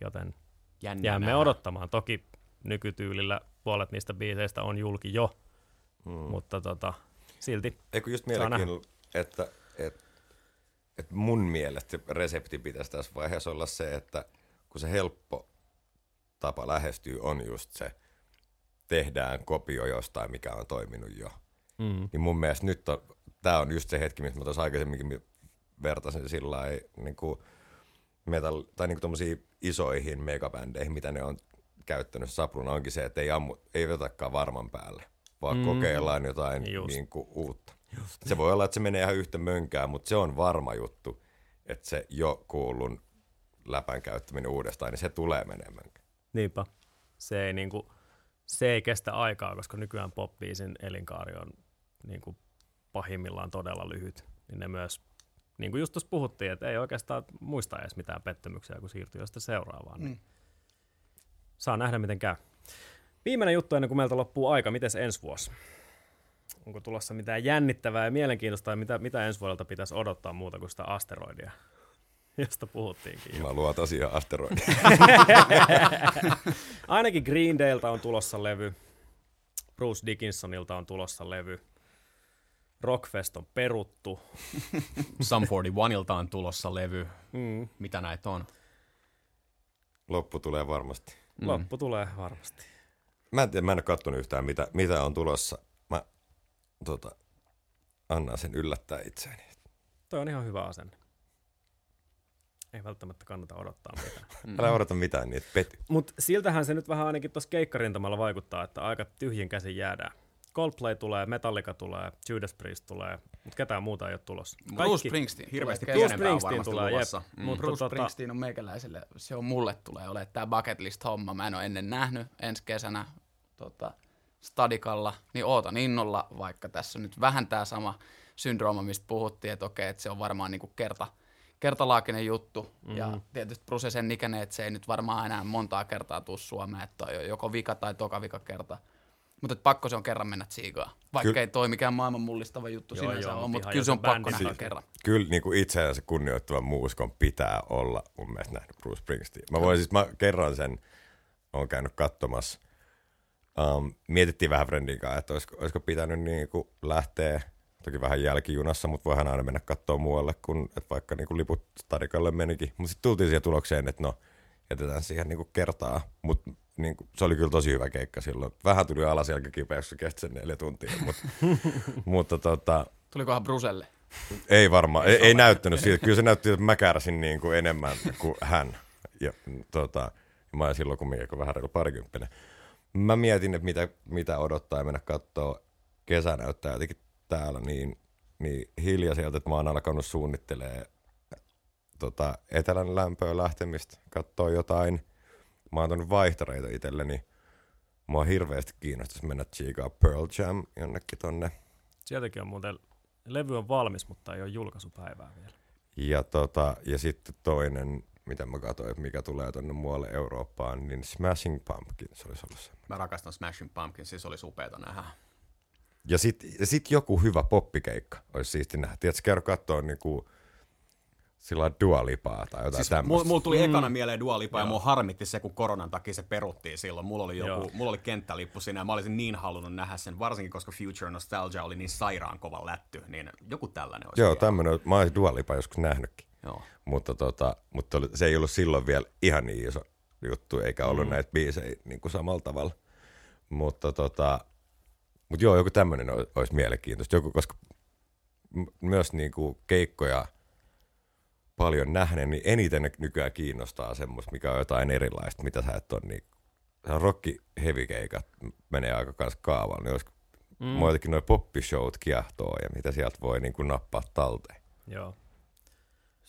joten Jännä jäämme nähdä. odottamaan. Toki nykytyylillä puolet niistä biiseistä on julki jo, hmm. mutta tota, silti Eikö just mielenkiintoista, että, että, että mun mielestä resepti pitäisi tässä vaiheessa olla se, että kun se helppo tapa lähestyy on just se, tehdään kopio jostain, mikä on toiminut jo. Mm. Niin mun mielestä nyt on tämä on just se hetki, mistä mä tuossa aikaisemminkin vertasin sillä niin kuin metal, tai niin kuin isoihin megabändeihin, mitä ne on käyttänyt sapruna, onkin se, että ei, ammu, ei vetäkään varman päälle, vaan mm. kokeillaan jotain niin kuin, uutta. Just. Se voi olla, että se menee ihan yhtä mönkään, mutta se on varma juttu, että se jo kuulun läpän käyttäminen uudestaan, niin se tulee menemään. Niinpä. Se ei, niin kuin, se ei kestä aikaa, koska nykyään pop elinkaari on niin kuin pahimmillaan todella lyhyt, niin ne myös, niin kuin just tuossa puhuttiin, että ei oikeastaan muista edes mitään pettymyksiä, kun siirtyy jo seuraavaan. Niin mm. Saa nähdä, miten käy. Viimeinen juttu ennen kuin meiltä loppuu aika, miten ensi vuosi? Onko tulossa mitään jännittävää ja mielenkiintoista, ja mitä, mitä ensi vuodelta pitäisi odottaa muuta kuin sitä asteroidia, josta puhuttiinkin. Mä luon tosiaan asteroidia. [laughs] Ainakin Green Daylta on tulossa levy, Bruce Dickinsonilta on tulossa levy, Rockfest on peruttu. [laughs] Sum 41ilta on tulossa levy. Mm. Mitä näitä on? Loppu tulee varmasti. Mm. Loppu tulee varmasti. Mä en tiedä, mä en ole kattonut yhtään, mitä, mitä on tulossa. Mä tota, annan sen yllättää itseäni. Toi on ihan hyvä asenne. Ei välttämättä kannata odottaa mitään. [laughs] Älä odota mitään niitä pety. Mutta siltähän se nyt vähän ainakin tuossa keikkarintamalla vaikuttaa, että aika tyhjin käsin jäädään. Coldplay tulee, Metallica tulee, Judas Priest tulee, mutta ketään muuta ei ole tulossa. Bruce Springsteen. Hirveästi tulee Bruce Springsteen varmasti tulee, luvassa. jep. Mm. Mutta Bruce tota, Springsteen on meikäläiselle, se on mulle tulee ole tämä bucket list homma. Mä en ole ennen nähnyt ensi kesänä tota, Stadikalla, niin ootan innolla, vaikka tässä on nyt vähän tämä sama syndrooma, mistä puhuttiin, että okei, että se on varmaan niinku kerta, kertalaakinen juttu. Mm-hmm. Ja tietysti Bruce sen ikäinen, että se ei nyt varmaan enää montaa kertaa tuu Suomeen, että on joko vika tai toka vika kerta. Mutta pakko se on kerran mennä tsiigaan. Vaikka Kyllä. ei toi mikään maailman mullistava juttu Joo, sinänsä joo, mut mutta kyllä se on pakko nähdä takia. kerran. Kyllä niin kuin itseänsä kunnioittavan muusikon pitää olla mun mielestä nähnyt Bruce Springsteen. Mä voin siis, mä kerran sen, oon käynyt katsomassa. Um, mietittiin vähän Friendin kanssa, että olisiko, olisiko pitänyt niin kuin lähteä, toki vähän jälkijunassa, mutta voihan aina mennä katsoa muualle, kun että vaikka niin kuin liput Stadikalle menikin. Mutta sitten tultiin siihen tulokseen, että no, jätetään siihen niin kuin kertaa. Mutta niin kuin, se oli kyllä tosi hyvä keikka silloin. Vähän tuli alas jälkikipeäksi, se kesti sen neljä tuntia, mutta, [laughs] mutta tota, Tulikohan Bruselle? ei varmaan, ei, ei näyttänyt siltä. Kyllä se näytti, että mä kärsin niin kuin enemmän kuin hän. Ja, tota, mä olin silloin kumminkin vähän reilu parikymppinen. Mä mietin, että mitä, mitä odottaa ja mennä katsoa. Kesä näyttää jotenkin täällä niin, niin hiljaiselta, että mä oon alkanut suunnittelee tota, etelän lämpöä lähtemistä, katsoa jotain. Mä oon tuonut vaihtareita itselleni. Mua hirveästi kiinnostaisi mennä tsiikaa Pearl Jam jonnekin tonne Sieltäkin on muuten, levy on valmis, mutta ei ole julkaisupäivää vielä. Ja, tota, ja sitten toinen, mitä mä katsoin, mikä tulee tuonne muualle Eurooppaan, niin Smashing Pumpkins olisi ollut se. Mä rakastan Smashing Pumpkins, siis oli upeeta nähdä. Ja sitten ja sit joku hyvä poppikeikka olisi siisti nähdä. Tiedätkö, käydä katsoa niinku, sillä Dua Lipaa tai jotain Siis tämmöistä. mulla mul tuli ekana mieleen Dua Lipa ja mua harmitti se, kun koronan takia se peruttiin silloin. Mulla oli, joku, Joo. mulla oli kenttälippu siinä ja mä olisin niin halunnut nähdä sen, varsinkin koska Future Nostalgia oli niin sairaan kova lätty, niin joku tällainen olisi Joo, tämmöinen, mä olisin Dua Lipa joskus nähnytkin. Joo. Mutta, tota, mutta oli, se ei ollut silloin vielä ihan niin iso juttu, eikä ollut mm. näitä biisejä niin kuin samalla tavalla. Mutta, tota, mutta joo, joku tämmöinen ol- olisi mielenkiintoista. Joku, koska myös niin kuin keikkoja paljon nähneen, niin eniten nykyään kiinnostaa semmoista, mikä on jotain erilaista, mitä sä et ole. Niin, rock heavy keikat menee aika kanssa kaavalla. Niin olisi, mm. Mua jotenkin noi poppishowt kiehtoo ja mitä sieltä voi niin kuin nappaa talteen. Joo.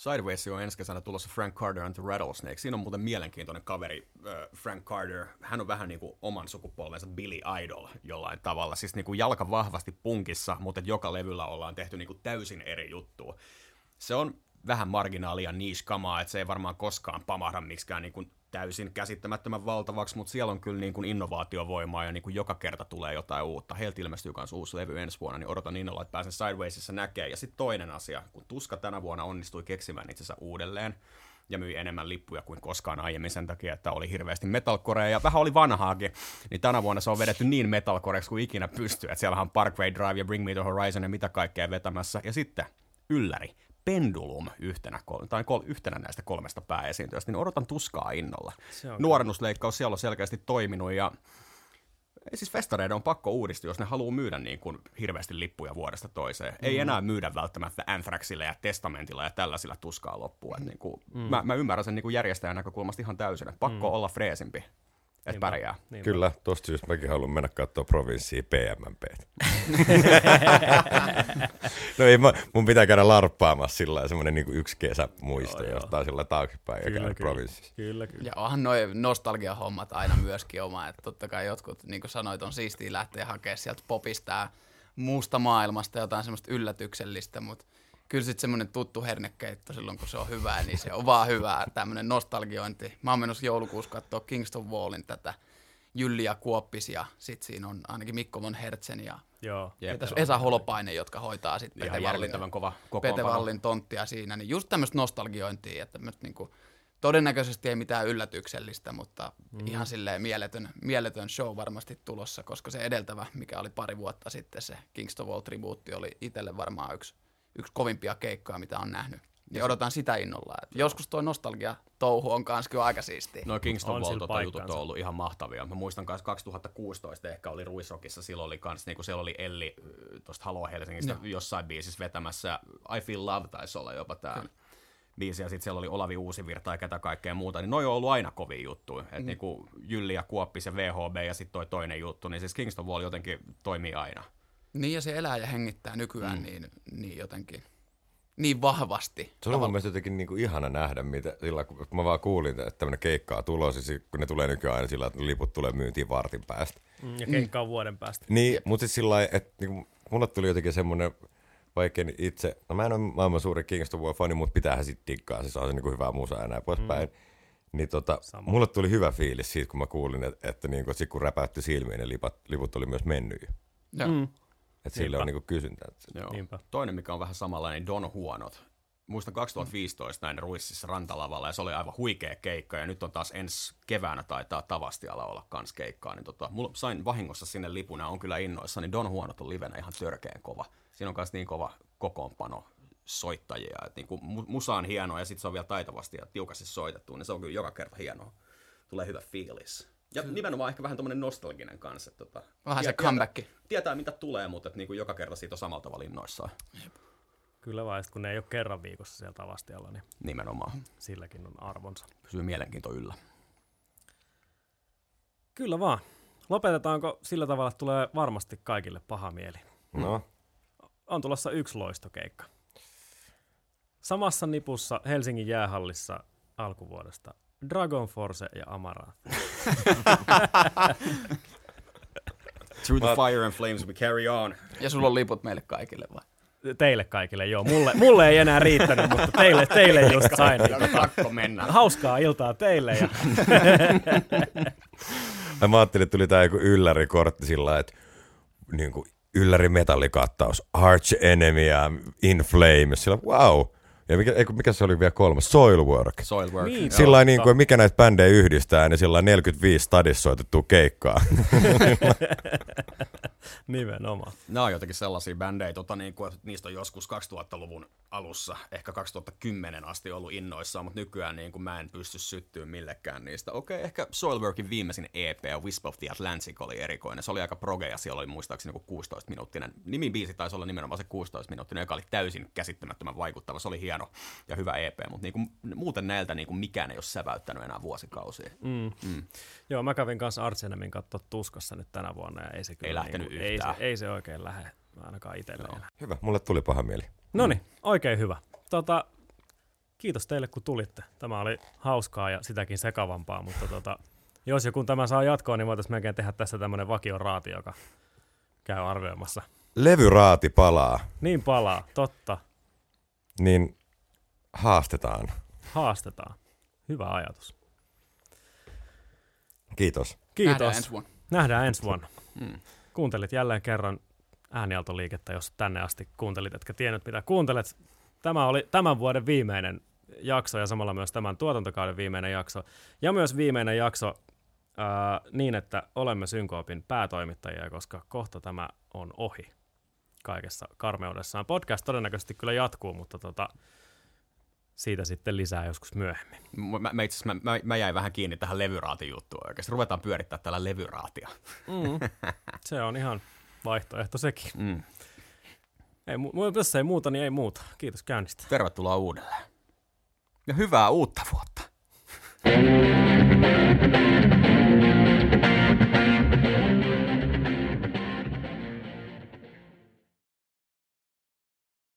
Sideways on ensi kesänä tulossa Frank Carter and the Rattlesnake. Siinä on muuten mielenkiintoinen kaveri, Frank Carter. Hän on vähän niin kuin oman sukupolvensa Billy Idol jollain tavalla. Siis niin kuin jalka vahvasti punkissa, mutta joka levyllä ollaan tehty niin kuin täysin eri juttua. Se on vähän marginaalia niche kamaa, että se ei varmaan koskaan pamahda miksikään niin kuin täysin käsittämättömän valtavaksi, mutta siellä on kyllä niin kuin innovaatiovoimaa ja niin kuin joka kerta tulee jotain uutta. Heiltä ilmestyy myös uusi levy ensi vuonna, niin odotan innolla, että pääsen Sidewaysissa näkee. Ja sitten toinen asia, kun Tuska tänä vuonna onnistui keksimään itsensä uudelleen, ja myi enemmän lippuja kuin koskaan aiemmin sen takia, että oli hirveästi metalcorea ja vähän oli vanhaakin, niin tänä vuonna se on vedetty niin metalcoreksi kuin ikinä pystyy, että siellä on Parkway Drive ja Bring Me the Horizon ja mitä kaikkea vetämässä. Ja sitten ylläri, Pendulum yhtenä, tai kol- yhtenä näistä kolmesta pääesiintyjästä, niin odotan tuskaa innolla. Nuorennusleikkaus siellä on selkeästi toiminut ja siis festareiden on pakko uudistua, jos ne haluaa myydä niin kuin hirveästi lippuja vuodesta toiseen. Mm. Ei enää myydä välttämättä Anthraxilla ja Testamentilla ja tällaisilla tuskaa loppuun. Mm. Niin kuin, mm. mä, mä, ymmärrän sen niin kuin järjestäjän näkökulmasta ihan täysin. Että pakko mm. olla freesimpi, että Niinpä. pärjää. Niin Kyllä, tosta syystä mäkin haluan mennä katsoa provinssia PMMP. [laughs] no ei, mä, mun pitää käydä larppaamassa sillä lailla semmoinen niin yksi kesä muisto Joo, joo. jostain sillä lailla taaksepäin ja Kyllä, käydä kyllä. provinssissa. Kyllä, kyllä. Ja onhan noi nostalgiahommat aina myöskin oma, että totta kai jotkut, niin kuin sanoit, on siistiä lähteä hakemaan sieltä popista muusta maailmasta jotain semmoista yllätyksellistä, mutta kyllä sitten semmoinen tuttu hernekeitto silloin, kun se on hyvää, niin se on vaan hyvää, tämmöinen nostalgiointi. Mä oon menossa joulukuussa katsoa Kingston Wallin tätä Jylli ja Kuoppis ja sit siinä on ainakin Mikko von Hertzen ja Joo. Ketäs Esa Holopainen, jotka hoitaa sitten Pete kova Pete. Wallin tonttia siinä, niin just tämmöistä nostalgiointia, että tämmöistä niinku, todennäköisesti ei mitään yllätyksellistä, mutta mm. ihan silleen mieletön, mieletön show varmasti tulossa, koska se edeltävä, mikä oli pari vuotta sitten, se Kingston Wall tribuutti oli itselle varmaan yksi, yksi kovimpia keikkoja, mitä on nähnyt. Ja odotan sitä innolla. Et joskus toi nostalgia-touhu on kans kyllä aika siistiä. No Kingston tota, jutut on ollut ihan mahtavia. Mä muistan myös 2016 ehkä oli Ruisrockissa, silloin oli kans, niinku siellä oli Elli tuosta Halo Helsingistä Joo. jossain biisissä vetämässä. I Feel Love taisi olla jopa tää biisi, ja sitten siellä oli Olavi Uusivirta ja ketä kaikkea muuta, niin noi on ollut aina kovia juttuja. Mm. niinku Jylli ja Kuoppis ja VHB ja sitten toi toinen juttu, niin siis Kingston Wall jotenkin toimii aina. Niin ja se elää ja hengittää nykyään mm. niin, niin jotenkin niin vahvasti. Se on mun mielestä jotenkin niinku ihana nähdä, mitä, sillä, kun mä vaan kuulin, että tämmöinen keikka on tulossa, siis kun ne tulee nykyään aina sillä, että liput tulee myyntiin vartin päästä. Mm, ja keikka on vuoden päästä. Niin, mutta siis sillä lailla, että niinku, mulle tuli jotenkin semmoinen, vaikka en itse, no mä en ole maailman suuri Kingston Wall fani, mutta pitäähän sit diggaa, siis on se niinku hyvää musaa ja näin poispäin. Mm. Niin tota, Sama. mulle tuli hyvä fiilis siitä, kun mä kuulin, että, että niinku, sit kun räpäytti silmiin, ne lipat, liput oli myös mennyt. Joo. Mm. Että sillä on niinku kysyntää. Joo. Niinpä. Toinen, mikä on vähän samanlainen, niin Don Huonot. Muistan 2015 näin Ruississa rantalavalla ja se oli aivan huikea keikka ja nyt on taas ensi keväänä taitaa Tavastialla olla kans keikkaa. Niin tota, mulla sain vahingossa sinne lipun ja on kyllä innoissa, niin Don Huonot on livenä ihan törkeen kova. Siinä on myös niin kova kokoonpano soittajia, että niin kuin musa on hienoa ja sitten se on vielä taitavasti ja tiukasti soitettu, niin se on kyllä joka kerta hienoa. Tulee hyvä fiilis. Ja nimenomaan ehkä vähän tommonen nostalginen kanssa. Tota, Vähän se comeback. Tietää, tietää mitä tulee, mutta että niin kuin joka kerta siitä on samalla tavalla innoissaan. Kyllä vaan, kun ne ei ole kerran viikossa siellä tavastialla, niin Nimenomaan. silläkin on arvonsa. Pysyy mielenkiinto yllä. Kyllä vaan. Lopetetaanko sillä tavalla, että tulee varmasti kaikille paha mieli? No, On tulossa yksi loistokeikka. Samassa nipussa Helsingin jäähallissa alkuvuodesta Dragon Force ja Amaranth. [laughs] Through the fire and flames we carry on. Ja sulla on liput meille kaikille vai? Teille kaikille, joo. Mulle, mulle ei enää riittänyt, mutta teille, teille just sain. Pakko mennä. hauskaa iltaa teille. Ja, Ja [laughs] mä ajattelin, että tuli tää joku yllärikortti sillä lailla, että niin kuin ylläri metallikattaus, Arch Enemy ja In Flames. Sillä wow. Ja mikä, eiku, mikä se oli vielä kolmas? Soilwork. Soilwork. Niin. Sillä niin kuin, mikä näitä bändejä yhdistää, niin sillä lailla 45 stadissa soitettua keikkaa. [laughs] nimenomaan. Nämä on jotenkin sellaisia bändejä, tota, niin kuin, että niistä on joskus 2000-luvun alussa, ehkä 2010 asti ollut innoissaan, mutta nykyään niin kuin, mä en pysty syttyä millekään niistä. Okei, ehkä Soilworkin viimeisin EP, Wisp of the Atlantic, oli erikoinen. Se oli aika proge ja siellä oli muistaakseni joku 16-minuuttinen. Nimibiisi taisi olla nimenomaan se 16-minuuttinen, joka oli täysin käsittämättömän vaikuttava. Se oli hieno ja hyvä EP, mutta niin kuin, muuten näiltä niin kuin, mikään ei ole säväyttänyt enää vuosikausia. Mm. Mm. Joo, mä kävin kanssa Artsenemin katsoa tuskassa nyt tänä vuonna ja ei se kyllä lähtenyt niinku, ei, se, yhtään. ei se oikein lähde ainakaan itselleen. Hyvä, mulle tuli paha mieli. No niin, oikein hyvä. Tota, kiitos teille kun tulitte. Tämä oli hauskaa ja sitäkin sekavampaa, mutta tota, jos joku tämä saa jatkoa, niin voitaisiin melkein tehdä tässä tämmöinen vakioraati, joka käy arvioimassa. Levyraati palaa, Niin palaa, totta. niin haastetaan. Haastetaan. Hyvä ajatus. Kiitos. Kiitos. Nähdään ensi vuonna. Nähdään ensi vuonna. Mm. Kuuntelit jälleen kerran äänialtoliikettä, jos tänne asti kuuntelit, etkä tiennyt mitä kuuntelet. Tämä oli tämän vuoden viimeinen jakso ja samalla myös tämän tuotantokauden viimeinen jakso. Ja myös viimeinen jakso ää, niin, että olemme Synkoopin päätoimittajia, koska kohta tämä on ohi kaikessa karmeudessaan. Podcast todennäköisesti kyllä jatkuu, mutta tota, siitä sitten lisää joskus myöhemmin. Mä, mä, itse asiassa- mä, mä, mä jäin vähän kiinni tähän levyraatin juttuun oikeasti. Ruvetaan pyörittää tällä levyraatia. Mm. Se on ihan Vaihtoehto sekin. Mm. Ei, mu- jos ei muuta, niin ei muuta. Kiitos käynnistä. Tervetuloa uudelleen. Ja hyvää uutta vuotta.